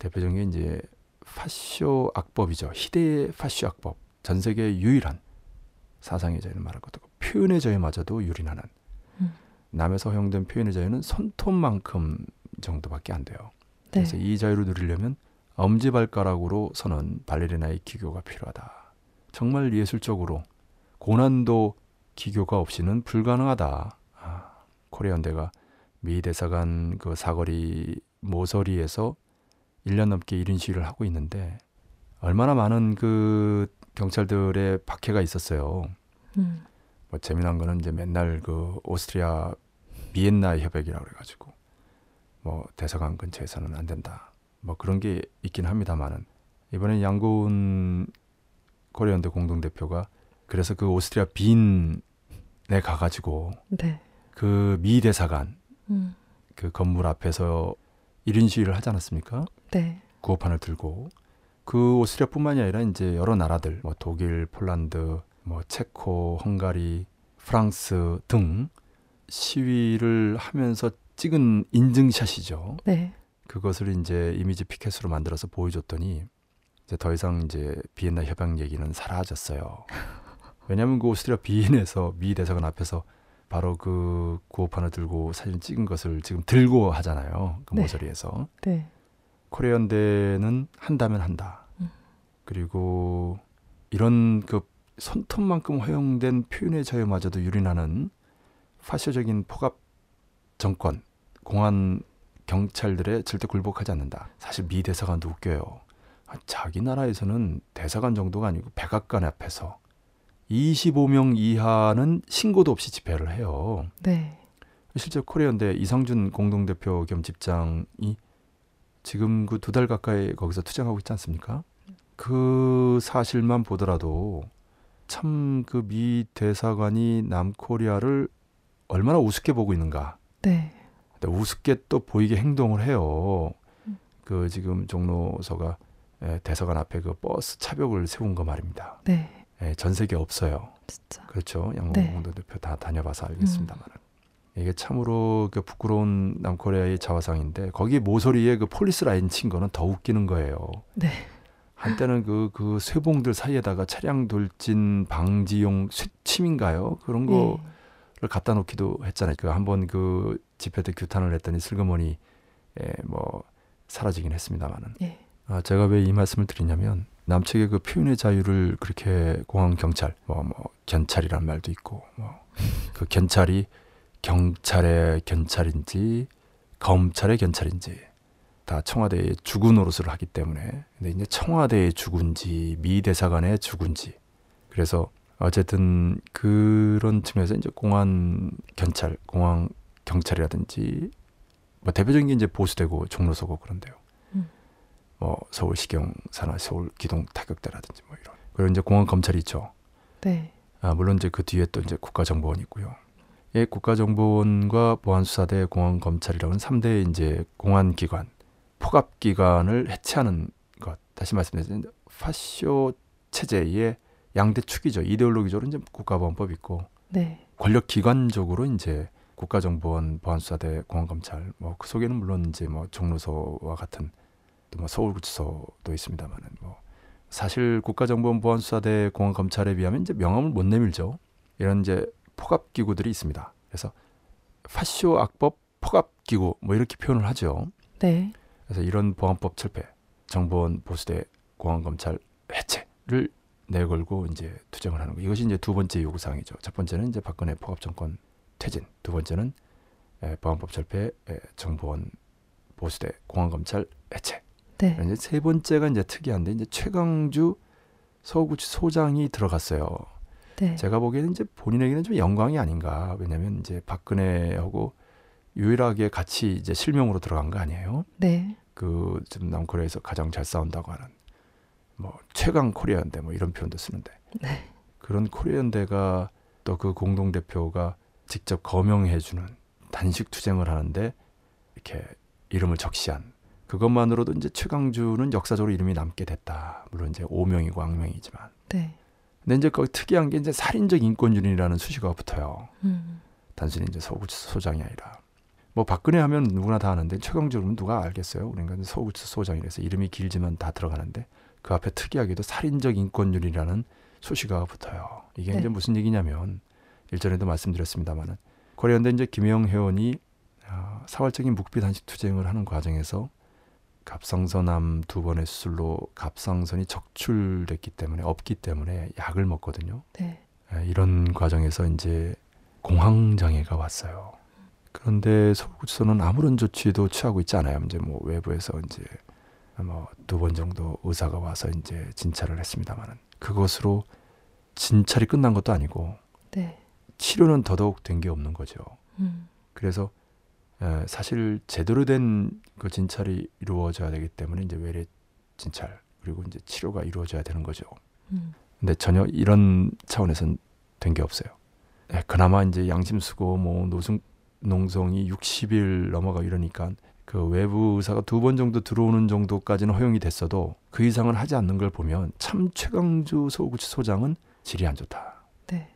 대표적인 게 이제 파쇼 악법이죠. 희대의 파쇼 악법. 전 세계 유일한 사상의 자유를 말할 것도 없고 표현의 자유마저도 유린하는 음. 남에서 허용된 표현의 자유는 손톱만큼 정도밖에 안 돼요. 네. 그래서 이 자유를 누리려면 엄지발가락으로 서는 발레리나의 기교가 필요하다. 정말 예술적으로 고난도 기교가 없이는 불가능하다. 아, 코리아 연대가 미 대사관 그 사거리 모서리에서 1년 넘게 이른 시위를 하고 있는데 얼마나 많은 그 경찰들의 박해가 있었어요. 음. 뭐 재미난 거는 이제 맨날 그 오스트리아 비엔나 협약이라고 그래가지고 뭐 대사관 근처에서는 안 된다. 뭐 그런 게 있긴 합니다만은 이번에 양고은 코리아연대 공동 대표가 그래서 그 오스트리아 빈에 가가지고 네. 그미 대사관 음. 그 건물 앞에서 1인 시위를 하지 않았습니까? 네. 구호판을 들고 그 오스트리아뿐만이 아니라 이제 여러 나라들 뭐 독일, 폴란드, 뭐 체코, 헝가리, 프랑스 등 시위를 하면서 찍은 인증샷이죠. 네. 그것을 이제 이미지 피켓으로 만들어서 보여줬더니 이제 더 이상 이제 비엔나 협약 얘기는 사라졌어요. [LAUGHS] 왜냐하면 그 오스트리아 비엔에서 미 대사관 앞에서 바로 그 구호판을 들고 사진 찍은 것을 지금 들고 하잖아요. 그 네. 모서리에서. 네. 코리아연대는 한다면 한다. 음. 그리고 이런 그 손톱만큼 허용된 표현의 자유마저도 유린하는 파쇼적인 포갑 정권, 공안 경찰들에 절대 굴복하지 않는다. 사실 미 대사관도 웃겨요. 아, 자기 나라에서는 대사관 정도가 아니고 백악관 앞에서 25명 이하는 신고도 없이 집회를 해요. 네. 실제 코리아연대 이상준 공동대표 겸 집장이 지금 그 두 달 가까이 거기서 투쟁하고 있지 않습니까? 그 사실만 보더라도 참 그 미 대사관이 남코리아를 얼마나 우습게 보고 있는가. 네. 근데 우습게 또 보이게 행동을 해요. 음. 그 지금 종로서가 예, 대사관 앞에 그 버스 차벽을 세운 거 말입니다. 네. 예, 전 세계 없어요. 진짜. 그렇죠. 네. 양궁 대표 다 다녀봐서 알겠습니다만 이게 참으로 그 부끄러운 남코리아의 자화상인데 거기 모서리에 그 police line 친 거는 더 웃기는 거예요. 네. 한때는 그, 그 쇠봉들 사이에다가 차량 돌진 방지용 쇠침인가요? 그런 거를 예. 갖다 놓기도 했잖아요. 그 한번 그 집회 때 규탄을 했더니 슬그머니 예, 뭐 사라지긴 했습니다만은. 예. 아, 제가 왜 이 말씀을 드리냐면 남측의 그 표현의 자유를 그렇게 공항 경찰 뭐 뭐 견찰이란 말도 있고 뭐 그 견찰이 경찰의 견찰인지 검찰의 견찰인지 다 청와대의 주구 노릇을 하기 때문에 근데 이제 청와대의 주군지 미 대사관의 주군지 그래서 어쨌든 그런 측면에서 이제 공안 견찰 공항 경찰이라든지 뭐 대표적인 게 이제 보수되고 종로서고 그런데요. 음. 뭐 서울시경 산하 서울 기동 타격대라든지 뭐 이런 그리고 이제 공안 검찰이 있죠. 네. 아, 물론 이제 그 뒤에 또 이제 국가정보원이 있고요. 예, 국가정보원과 보안수사대, 공안검찰이라는 3대 이제 공안기관, 포갑기관을 해체하는 것. 다시 말씀드리면 파쇼 체제의 양대 축이죠. 이데올로기적으로 이제 국가보안법 있고 네. 권력기관적으로 이제 국가정보원, 보안수사대, 공안검찰 뭐 그 속에는 물론 이제 뭐 종로서와 같은 또 뭐 서울구치소도 있습니다만은 뭐 사실 국가정보원, 보안수사대, 공안검찰에 비하면 이제 명함을 못 내밀죠. 이런 이제 포갑기구들이 있습니다. 그래서 파쇼 악법 포갑기구 뭐 이렇게 표현을 하죠. 네. 그래서 이런 보안법 철폐, 정보원, 보수대, 공안검찰 해체를 내걸고 이제 투쟁을 하는 거. 이것이 이제 두 번째 요구 사항이죠. 첫 번째는 이제 박근혜 포갑 정권 퇴진. 두 번째는 에, 보안법 철폐, 에, 정보원 보수대 공안검찰 해체. 네. 이제 세 번째가 이제 특이한데 이제 최강주 서구치소장이 들어갔어요. 네. 제가 보기에는 이제 본인에게는 좀 영광이 아닌가. 왜냐하면 이제 박근혜하고 유일하게 같이 이제 실명으로 들어간 거 아니에요. 네. 그 지금 남코리아에서 가장 잘 싸운다고 하는 뭐 최강 코리아연대 뭐 이런 표현도 쓰는데 네. 그런 코리아연대가 또 그 공동 대표가 직접 거명해주는 단식 투쟁을 하는데 이렇게 이름을 적시한 그것만으로도 이제 최강주는 역사적으로 이름이 남게 됐다. 물론 이제 오명이고 악명이지만. 네. 근데 이제 거기 특이한 게 이제 살인적 인권주의라는 수식어가 붙어요. 음. 단순히 이제 서구치 소장이 아니라 뭐 박근혜 하면 누구나 다 아는데 최강주는 누가 알겠어요? 우리가 서구치 소장이라서 이름이 길지만 다 들어가는데 그 앞에 특이하게도 살인적 인권주의라는 수식어가 붙어요. 이게 네. 이제 무슨 얘기냐면 일전에도 말씀드렸습니다만은 코리안대 이제 김영 회원이 어, 사활적인 묵비 단식 투쟁을 하는 과정에서 갑상선암 두 번의 수술로 갑상선이 적출됐기 때문에 없기 때문에 약을 먹거든요. 네. 예, 이런 과정에서 이제 공황 장애가 왔어요. 그런데 서울구치소는 아무런 조치도 취하고 있지 않아요. 이제 뭐 외부에서 이제 뭐 두 번 정도 의사가 와서 이제 진찰을 했습니다만은 그것으로 진찰이 끝난 것도 아니고 네. 치료는 더더욱 된 게 없는 거죠. 음. 그래서 에, 사실 제대로 된 그 진찰이 이루어져야 되기 때문에 이제 외래 진찰 그리고 이제 치료가 이루어져야 되는 거죠. 음. 근데 전혀 이런 차원에선 된 게 없어요. 예, 그나마 이제 양심 쓰고 뭐 노숙 농성이 60일 넘어가 이러니까 그 외부 의사가 두 번 정도 들어오는 정도까지는 허용이 됐어도 그 이상을 하지 않는 걸 보면 참 최강주 서구치소장은 질이 안 좋다. 네.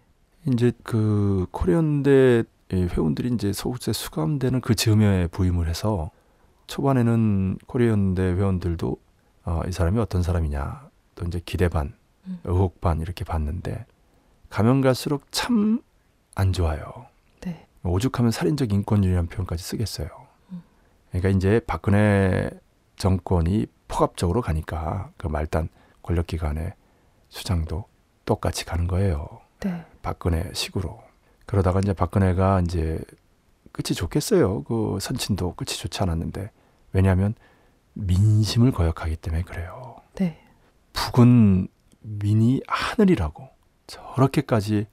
이제 그 코리안대 회원들이 이제 서구치에 수감되는 그 즈음에 부임을 해서 초반에는 코리안대 회원들도 어, 이 사람이 어떤 사람이냐 또 이제 기대 반 음. 의혹 반 이렇게 봤는데 가면 갈수록 참 안 좋아요. 네. 오죽하면 살인적 인권주의라는 표현까지 쓰겠어요. 음. 그러니까 이제 박근혜 정권이 포갑적으로 가니까 그 말단 권력기관의 수장도 똑같이 가는 거예요. 네. 박근혜 식으로. 그러다가 이제 박근혜가 이제 끝이 좋겠어요. 그 선친도 끝이 좋지 않았는데 왜냐하면 민심을 거역하기 때문에 그래요. 네. 북은 민이 하늘이라고 저렇게까지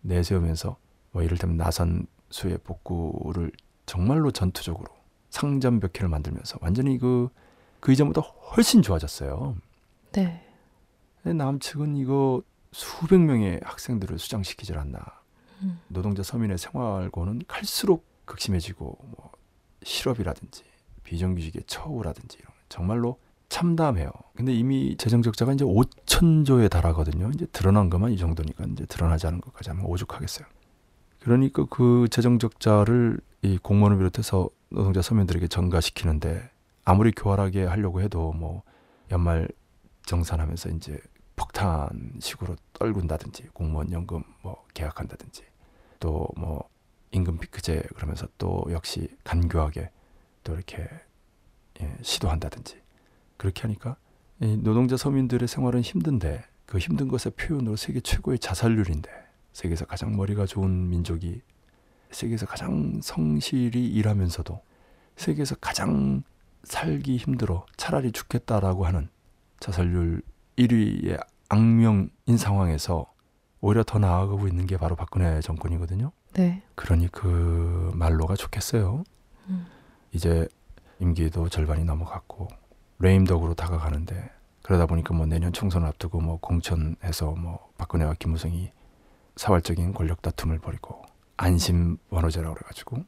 내세우면서 뭐 이를테면 나선 수의 복구를 정말로 전투적으로 상점벽해를 만들면서 완전히 그, 그 이전보다 훨씬 좋아졌어요. 네. 남측은 이거 수백 명의 학생들을 수장시키질 않나. 음. 노동자 서민의 생활고는 갈수록 극심해지고 뭐 실업이라든지 비정규직의 처우라든지 이런 거 정말로 참담해요. 근데 이미 재정 적자가 이제 5천조에 달하거든요. 이제 드러난 것만 이 정도니까 이제 드러나지 않은 것까지 하면 오죽하겠어요. 그러니까 그 재정 적자를 이 공무원을 비롯해서 노동자 서민들에게 전가시키는데 아무리 교활하게 하려고 해도 뭐 연말 정산하면서 이제 폭탄식으로 떨군다든지 공무원 연금 뭐 계약한다든지 또 뭐 임금 피크제 그러면서 또 역시 간교하게 또 이렇게 예, 시도한다든지 그렇게 하니까 이 노동자 서민들의 생활은 힘든데 그 힘든 것의 표현으로 세계 최고의 자살률인데 세계에서 가장 머리가 좋은 민족이 세계에서 가장 성실히 일하면서도 세계에서 가장 살기 힘들어 차라리 죽겠다라고 하는 자살률 1위의 악명인 상황에서 오히려 더 나아가고 있는 게 바로 박근혜 정권이거든요. 네. 그러니 그 말로가 좋겠어요. 음. 이제 임기도 절반이 넘어갔고 레임덕으로 다가가는데 그러다 보니까 뭐 내년 총선을 앞두고 뭐 공천해서 뭐 박근혜와 김무성이 사활적인 권력 다툼을 벌이고 안심 원호제라고 그래가지고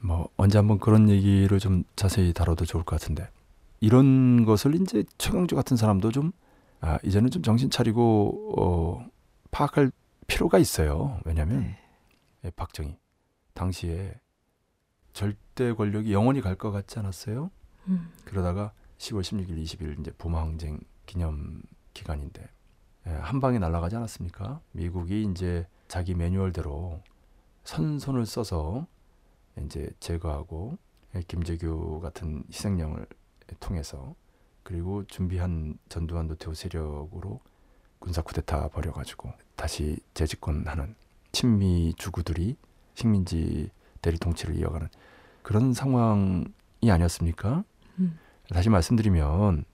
뭐 언제 한번 그런 얘기를 좀 자세히 다뤄도 좋을 것 같은데 이런 것을 이제 최강주 같은 사람도 좀 아, 이제는 좀 정신 차리고 어, 파악할 필요가 있어요. 왜냐하면 네. 예, 박정희 당시에 절대 권력이 영원히 갈 것 같지 않았어요? 음. 그러다가 10월 16일, 20일 이제 부마항쟁 기념 기간인데 예, 한 방에 날아가지 않았습니까? 미국이 이제 자기 매뉴얼대로 선손을 써서 이제 제거하고 예, 김재규 같은 희생령을 통해서 그리고 준비한 전두환 노태우 세력으로 군사 쿠데타 벌여가지고 다시 재집권하는 친미 주구들이 식민지 대리 통치를 이어가는 그런 상황이 아니었습니까? 음. 다시 말씀드리면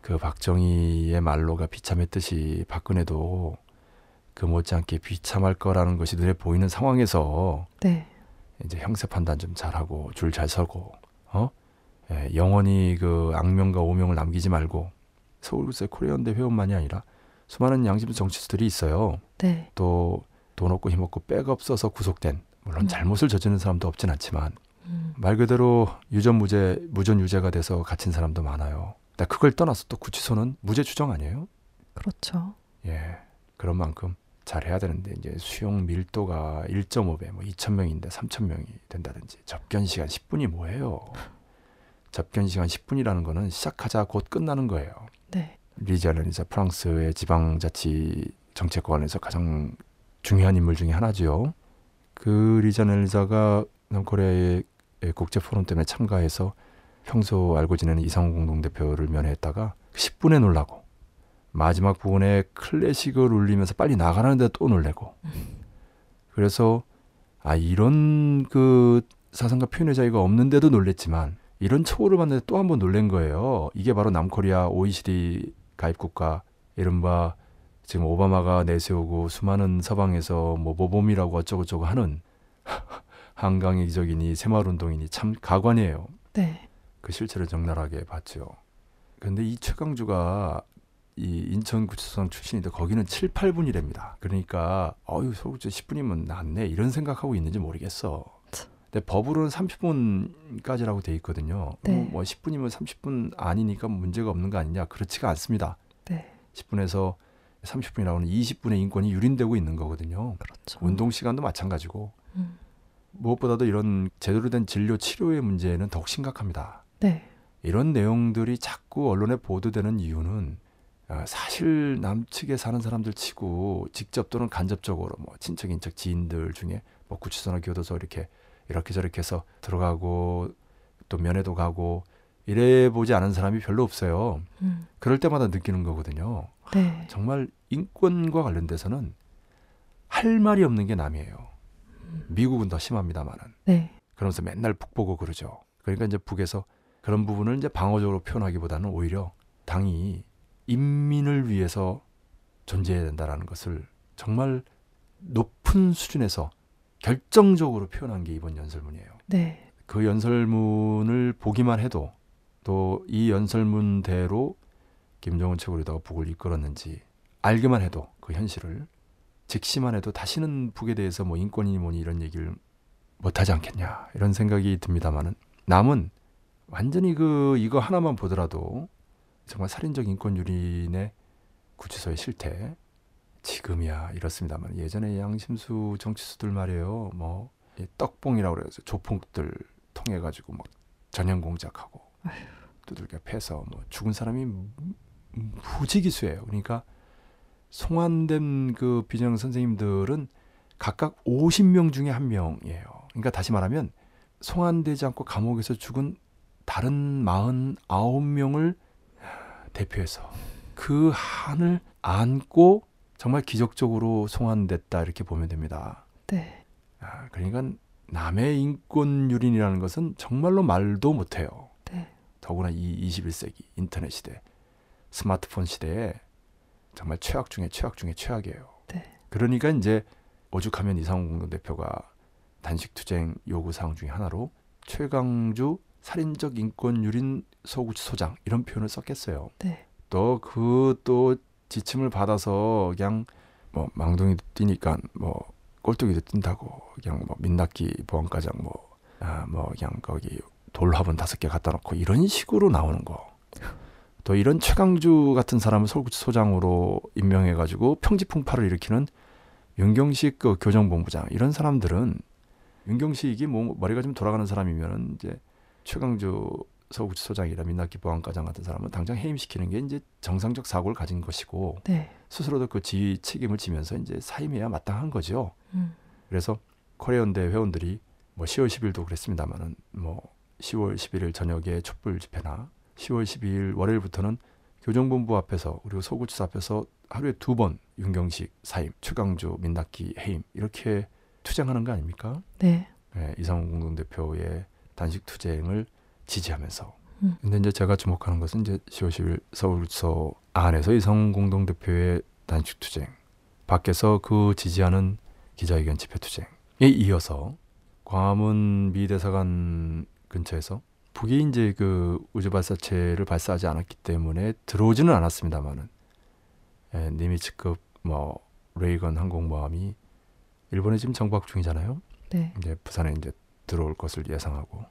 그 박정희의 말로가 비참했듯이 박근혜도 그 못지않게 비참할 거라는 것이 눈에 보이는 상황에서 네. 이제 형사 판단 좀 잘하고 줄 잘 서고 어 예, 영원히 그 악명과 오명을 남기지 말고 서울구세 코리아연대 회원만이 아니라 수많은 양심 정치수들이 있어요. 네. 또돈 없고 힘 없고 백 없어서 구속된 물론 음. 잘못을 저지른 사람도 없진 않지만 음. 말 그대로 유전 무죄 무전 유죄가 돼서 갇힌 사람도 많아요. 근데 그걸 떠나서 또 구치소는 무죄 추정 아니에요? 그렇죠. 예. 그런 만큼 잘 해야 되는데 이제 수용 밀도가 1.5배 뭐 2천 명인데 3천 명이 된다든지 접견 시간 10분이 뭐예요? 접견 시간 10분이라는 거는 시작하자 곧 끝나는 거예요. 네. 리자르니자 프랑스의 지방자치 정책관에서 가장 중요한 인물 중에 하나죠. 그 리자넬리자가 남코리아의 국제 포럼 때문에 참가해서 평소 알고 지내는 이상호 공동대표를 면회했다가 10분에 놀라고 마지막 부분에 클래식을 울리면서 빨리 나가는데 또 놀래고 그래서 아 이런 그 사상과 표현의 자유가 없는데도 놀랬지만 이런 처우를 봤는데 또 한 번 놀란 거예요. 이게 바로 남코리아 OECD 가입국가 이른바 지금 오바마가 내세우고 수많은 서방에서 뭐 모범이라고 어쩌고저쩌고 하는 [LAUGHS] 한강의 기적이니 새마을운동이니 참 가관이에요. 네. 그 실체를 적나라하게 봤죠. 근데 이 최강주가 이 인천구치소장 출신인데 거기는 7, 8분이랍니다. 그러니까 어유 서울구치 10분이면 낫네 이런 생각하고 있는지 모르겠어. 참. 근데 법으로는 30분까지라고 돼 있거든요. 네. 뭐, 뭐 10분이면 30분 아니니까 문제가 없는 거 아니냐? 그렇지가 않습니다. 네. 10분에서 30분이라고 하는 20분의 인권이 유린되고 있는 거거든요. 그렇죠. 운동 시간도 마찬가지고 음. 무엇보다도 이런 제대로 된 진료 치료의 문제는 더욱 심각합니다. 네. 이런 내용들이 자꾸 언론에 보도되는 이유는 아, 사실 남측에 사는 사람들 치고 직접 또는 간접적으로 뭐 친척 인척 지인들 중에 뭐 구치소나 교도소 이렇게 이렇게 저렇게 해서 들어가고 또 면회도 가고 이래 보지 않은 사람이 별로 없어요. 음. 그럴 때마다 느끼는 거거든요. 네. 정말 인권과 관련돼서는 할 말이 없는 게 남이에요. 음. 미국은 더 심합니다만은. 네. 그러면서 맨날 북 보고 그러죠. 그러니까 이제 북에서 그런 부분을 이제 방어적으로 표현하기보다는 오히려 당이 인민을 위해서 존재해야 된다라는 것을 정말 높은 수준에서 결정적으로 표현한 게 이번 연설문이에요. 네. 그 연설문을 보기만 해도 또 이 연설문대로 김정은 최고리다가 북을 이끌었는지 알기만 해도 그 현실을 직시만 해도 다시는 북에 대해서 뭐 인권이니 뭐니 이런 얘기를 못하지 않겠냐 이런 생각이 듭니다만은 남은 완전히 그 이거 하나만 보더라도 정말 살인적 인권 유린의 구치소의 실태 지금이야 이렇습니다만 예전에 양심수 정치수들 말이에요 뭐이 떡봉이라고 그래서 조폭들 통해 가지고 뭐 전형 공작하고 두들겨 패서 뭐 죽은 사람이 무지기수예요. 그러니까 송환된 그 비정 선생님들은 각각 50명 중에 한 명이에요. 그러니까 다시 말하면 송환되지 않고 감옥에서 죽은 다른 49명을 대표해서 그 한을 안고 정말 기적적으로 송환됐다 이렇게 보면 됩니다. 네. 아, 그러니까 남의 인권 유린이라는 것은 정말로 말도 못해요. 네. 더구나 이 21세기 인터넷 시대, 스마트폰 시대에 정말 최악 중에 최악 중에 최악이에요. 네. 그러니까 이제 오죽하면 이상훈 공동대표가 단식 투쟁 요구 사항 중에 하나로 최강주 살인적 인권 유린 소구치 소장 이런 표현을 썼겠어요. 네. 또그또 지침을 받아서 그냥 뭐 망둥이 뛰니까 뭐 꼴뚜기도 뛴다고 그냥 뭐 민낯기 보안과장 뭐 아 뭐 그냥 거기 돌 화분 다섯 개 갖다 놓고 이런 식으로 나오는 거. 또 이런 최강주 같은 사람을 소장으로 임명해 가지고 평지풍파를 일으키는 윤경식 그 교정본부장 이런 사람들은 윤경식이 뭐 머리가 좀 돌아가는 사람이면은 이제 최강주 서구치소장이나 민낯기 보안과장 같은 사람은 당장 해임시키는 게 이제 정상적 사고를 가진 것이고 네. 스스로도 그 지휘 책임을 지면서 이제 사임해야 마땅한 거죠. 음. 그래서 코리아연대 회원들이 뭐 10월 10일도 그랬습니다만은 뭐 10월 11일 저녁에 촛불 집회나 10월 12일 월요일부터는 교정본부 앞에서 그리고 서구치사 앞에서 하루에 두 번 윤경식 사임, 최강주, 민낙기 해임 이렇게 투쟁하는 거 아닙니까? 네. 예, 이상훈 공동대표의 단식 투쟁을 지지하면서. 음. 근데 이제 제가 주목하는 것은 이제 10월 10일 서울서 안에서 이상훈 공동 대표의 단식 투쟁, 밖에서 그 지지하는 기자회견 집회 투쟁에 이어서 광화문 미 대사관 근처에서 북이 이제 그 우주 발사체를 발사하지 않았기 때문에 들어오지는 않았습니다만은 예, 니미츠급 뭐 레이건 항공모함이 일본에 지금 정박 중이잖아요. 네. 이제 부산에 이제 들어올 것을 예상하고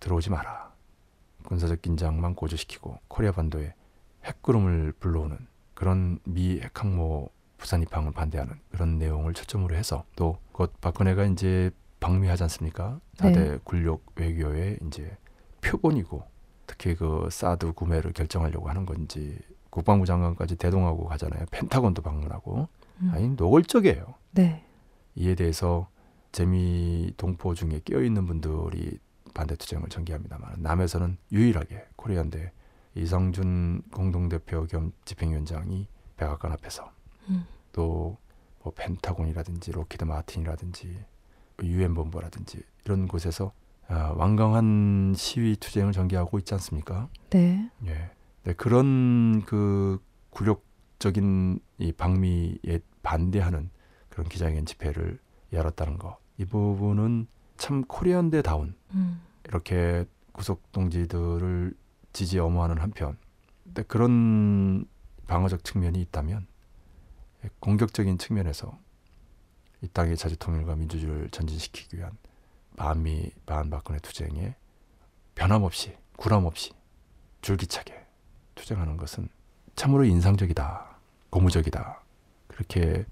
들어오지 마라. 군사적 긴장만 고조시키고 코리아 반도에 핵구름을 불러오는 그런 미 핵항모 부산 입항을 반대하는 그런 내용을 초점으로 해서 또 곧 박근혜가 이제 방미하지 않습니까? 네. 4대 굴욕 외교의 이제 표본이고 특히 그 사드 구매를 결정하려고 하는 건지 국방부 장관까지 대동하고 가잖아요. 펜타곤도 방문하고 음. 아니 노골적이에요. 네. 이에 대해서 재미 동포 중에 끼어 있는 분들이 반대 투쟁을 전개합니다만 남에서는 유일하게 코리아연대 이상훈 공동대표 겸 집행위원장이 백악관 앞에서 음. 또뭐 펜타곤이라든지 록히드 마틴이라든지 유엔 본부라든지 이런 곳에서 아, 완강한 시위 투쟁을 전개하고 있지 않습니까? 네. 예. 네, 그런 그 굴욕적인 이 방미에 반대하는 그런 기자회견 집회를 열었다는 거. 이 부분은 참 코리안대다운 음. 이렇게 구속 동지들을 지지 엄호하는 한편 근데 그런 방어적 측면이 있다면 공격적인 측면에서 이 땅의 자주통일과 민주주의를 전진시키기 위한 반미 반박근혜 투쟁에 변함없이 구람없이 줄기차게 투쟁하는 것은 참으로 인상적이다 고무적이다 그렇게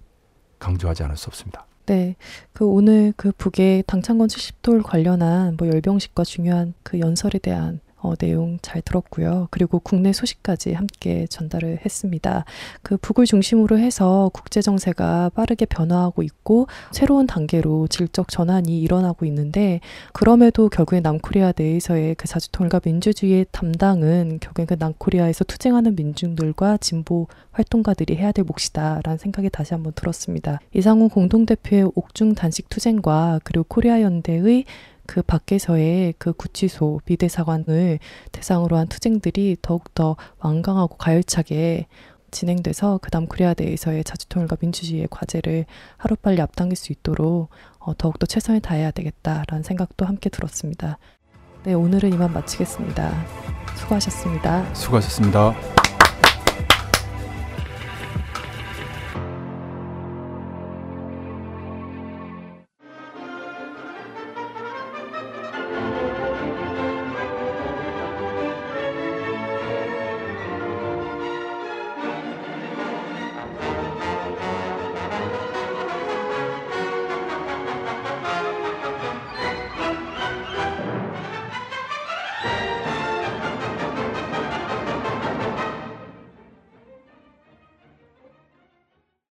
강조하지 않을 수 없습니다. 네. 그 오늘 그 북의 당창건 70돌 관련한 뭐 열병식과 중요한 그 연설에 대한 어, 내용 잘 들었고요. 그리고 국내 소식까지 함께 전달을 했습니다. 그 북을 중심으로 해서 국제 정세가 빠르게 변화하고 있고 새로운 단계로 질적 전환이 일어나고 있는데 그럼에도 결국에 남코리아 내에서의 그 자주통일과 민주주의의 담당은 결국엔 그 남코리아에서 투쟁하는 민중들과 진보 활동가들이 해야 될 몫이다라는 생각이 다시 한번 들었습니다. 이상훈 공동대표의 옥중 단식 투쟁과 그리고 코리아 연대의 그 밖에서의 그 구치소 비대사관을 대상으로 한 투쟁들이 더욱더 완강하고 가열차게 진행돼서 그 남코리아 내에서의 자주통일과 민주주의의 과제를 하루빨리 앞당길 수 있도록 어, 더욱더 최선을 다해야 되겠다라는 생각도 함께 들었습니다. 네, 오늘은 이만 마치겠습니다. 수고하셨습니다. 수고하셨습니다.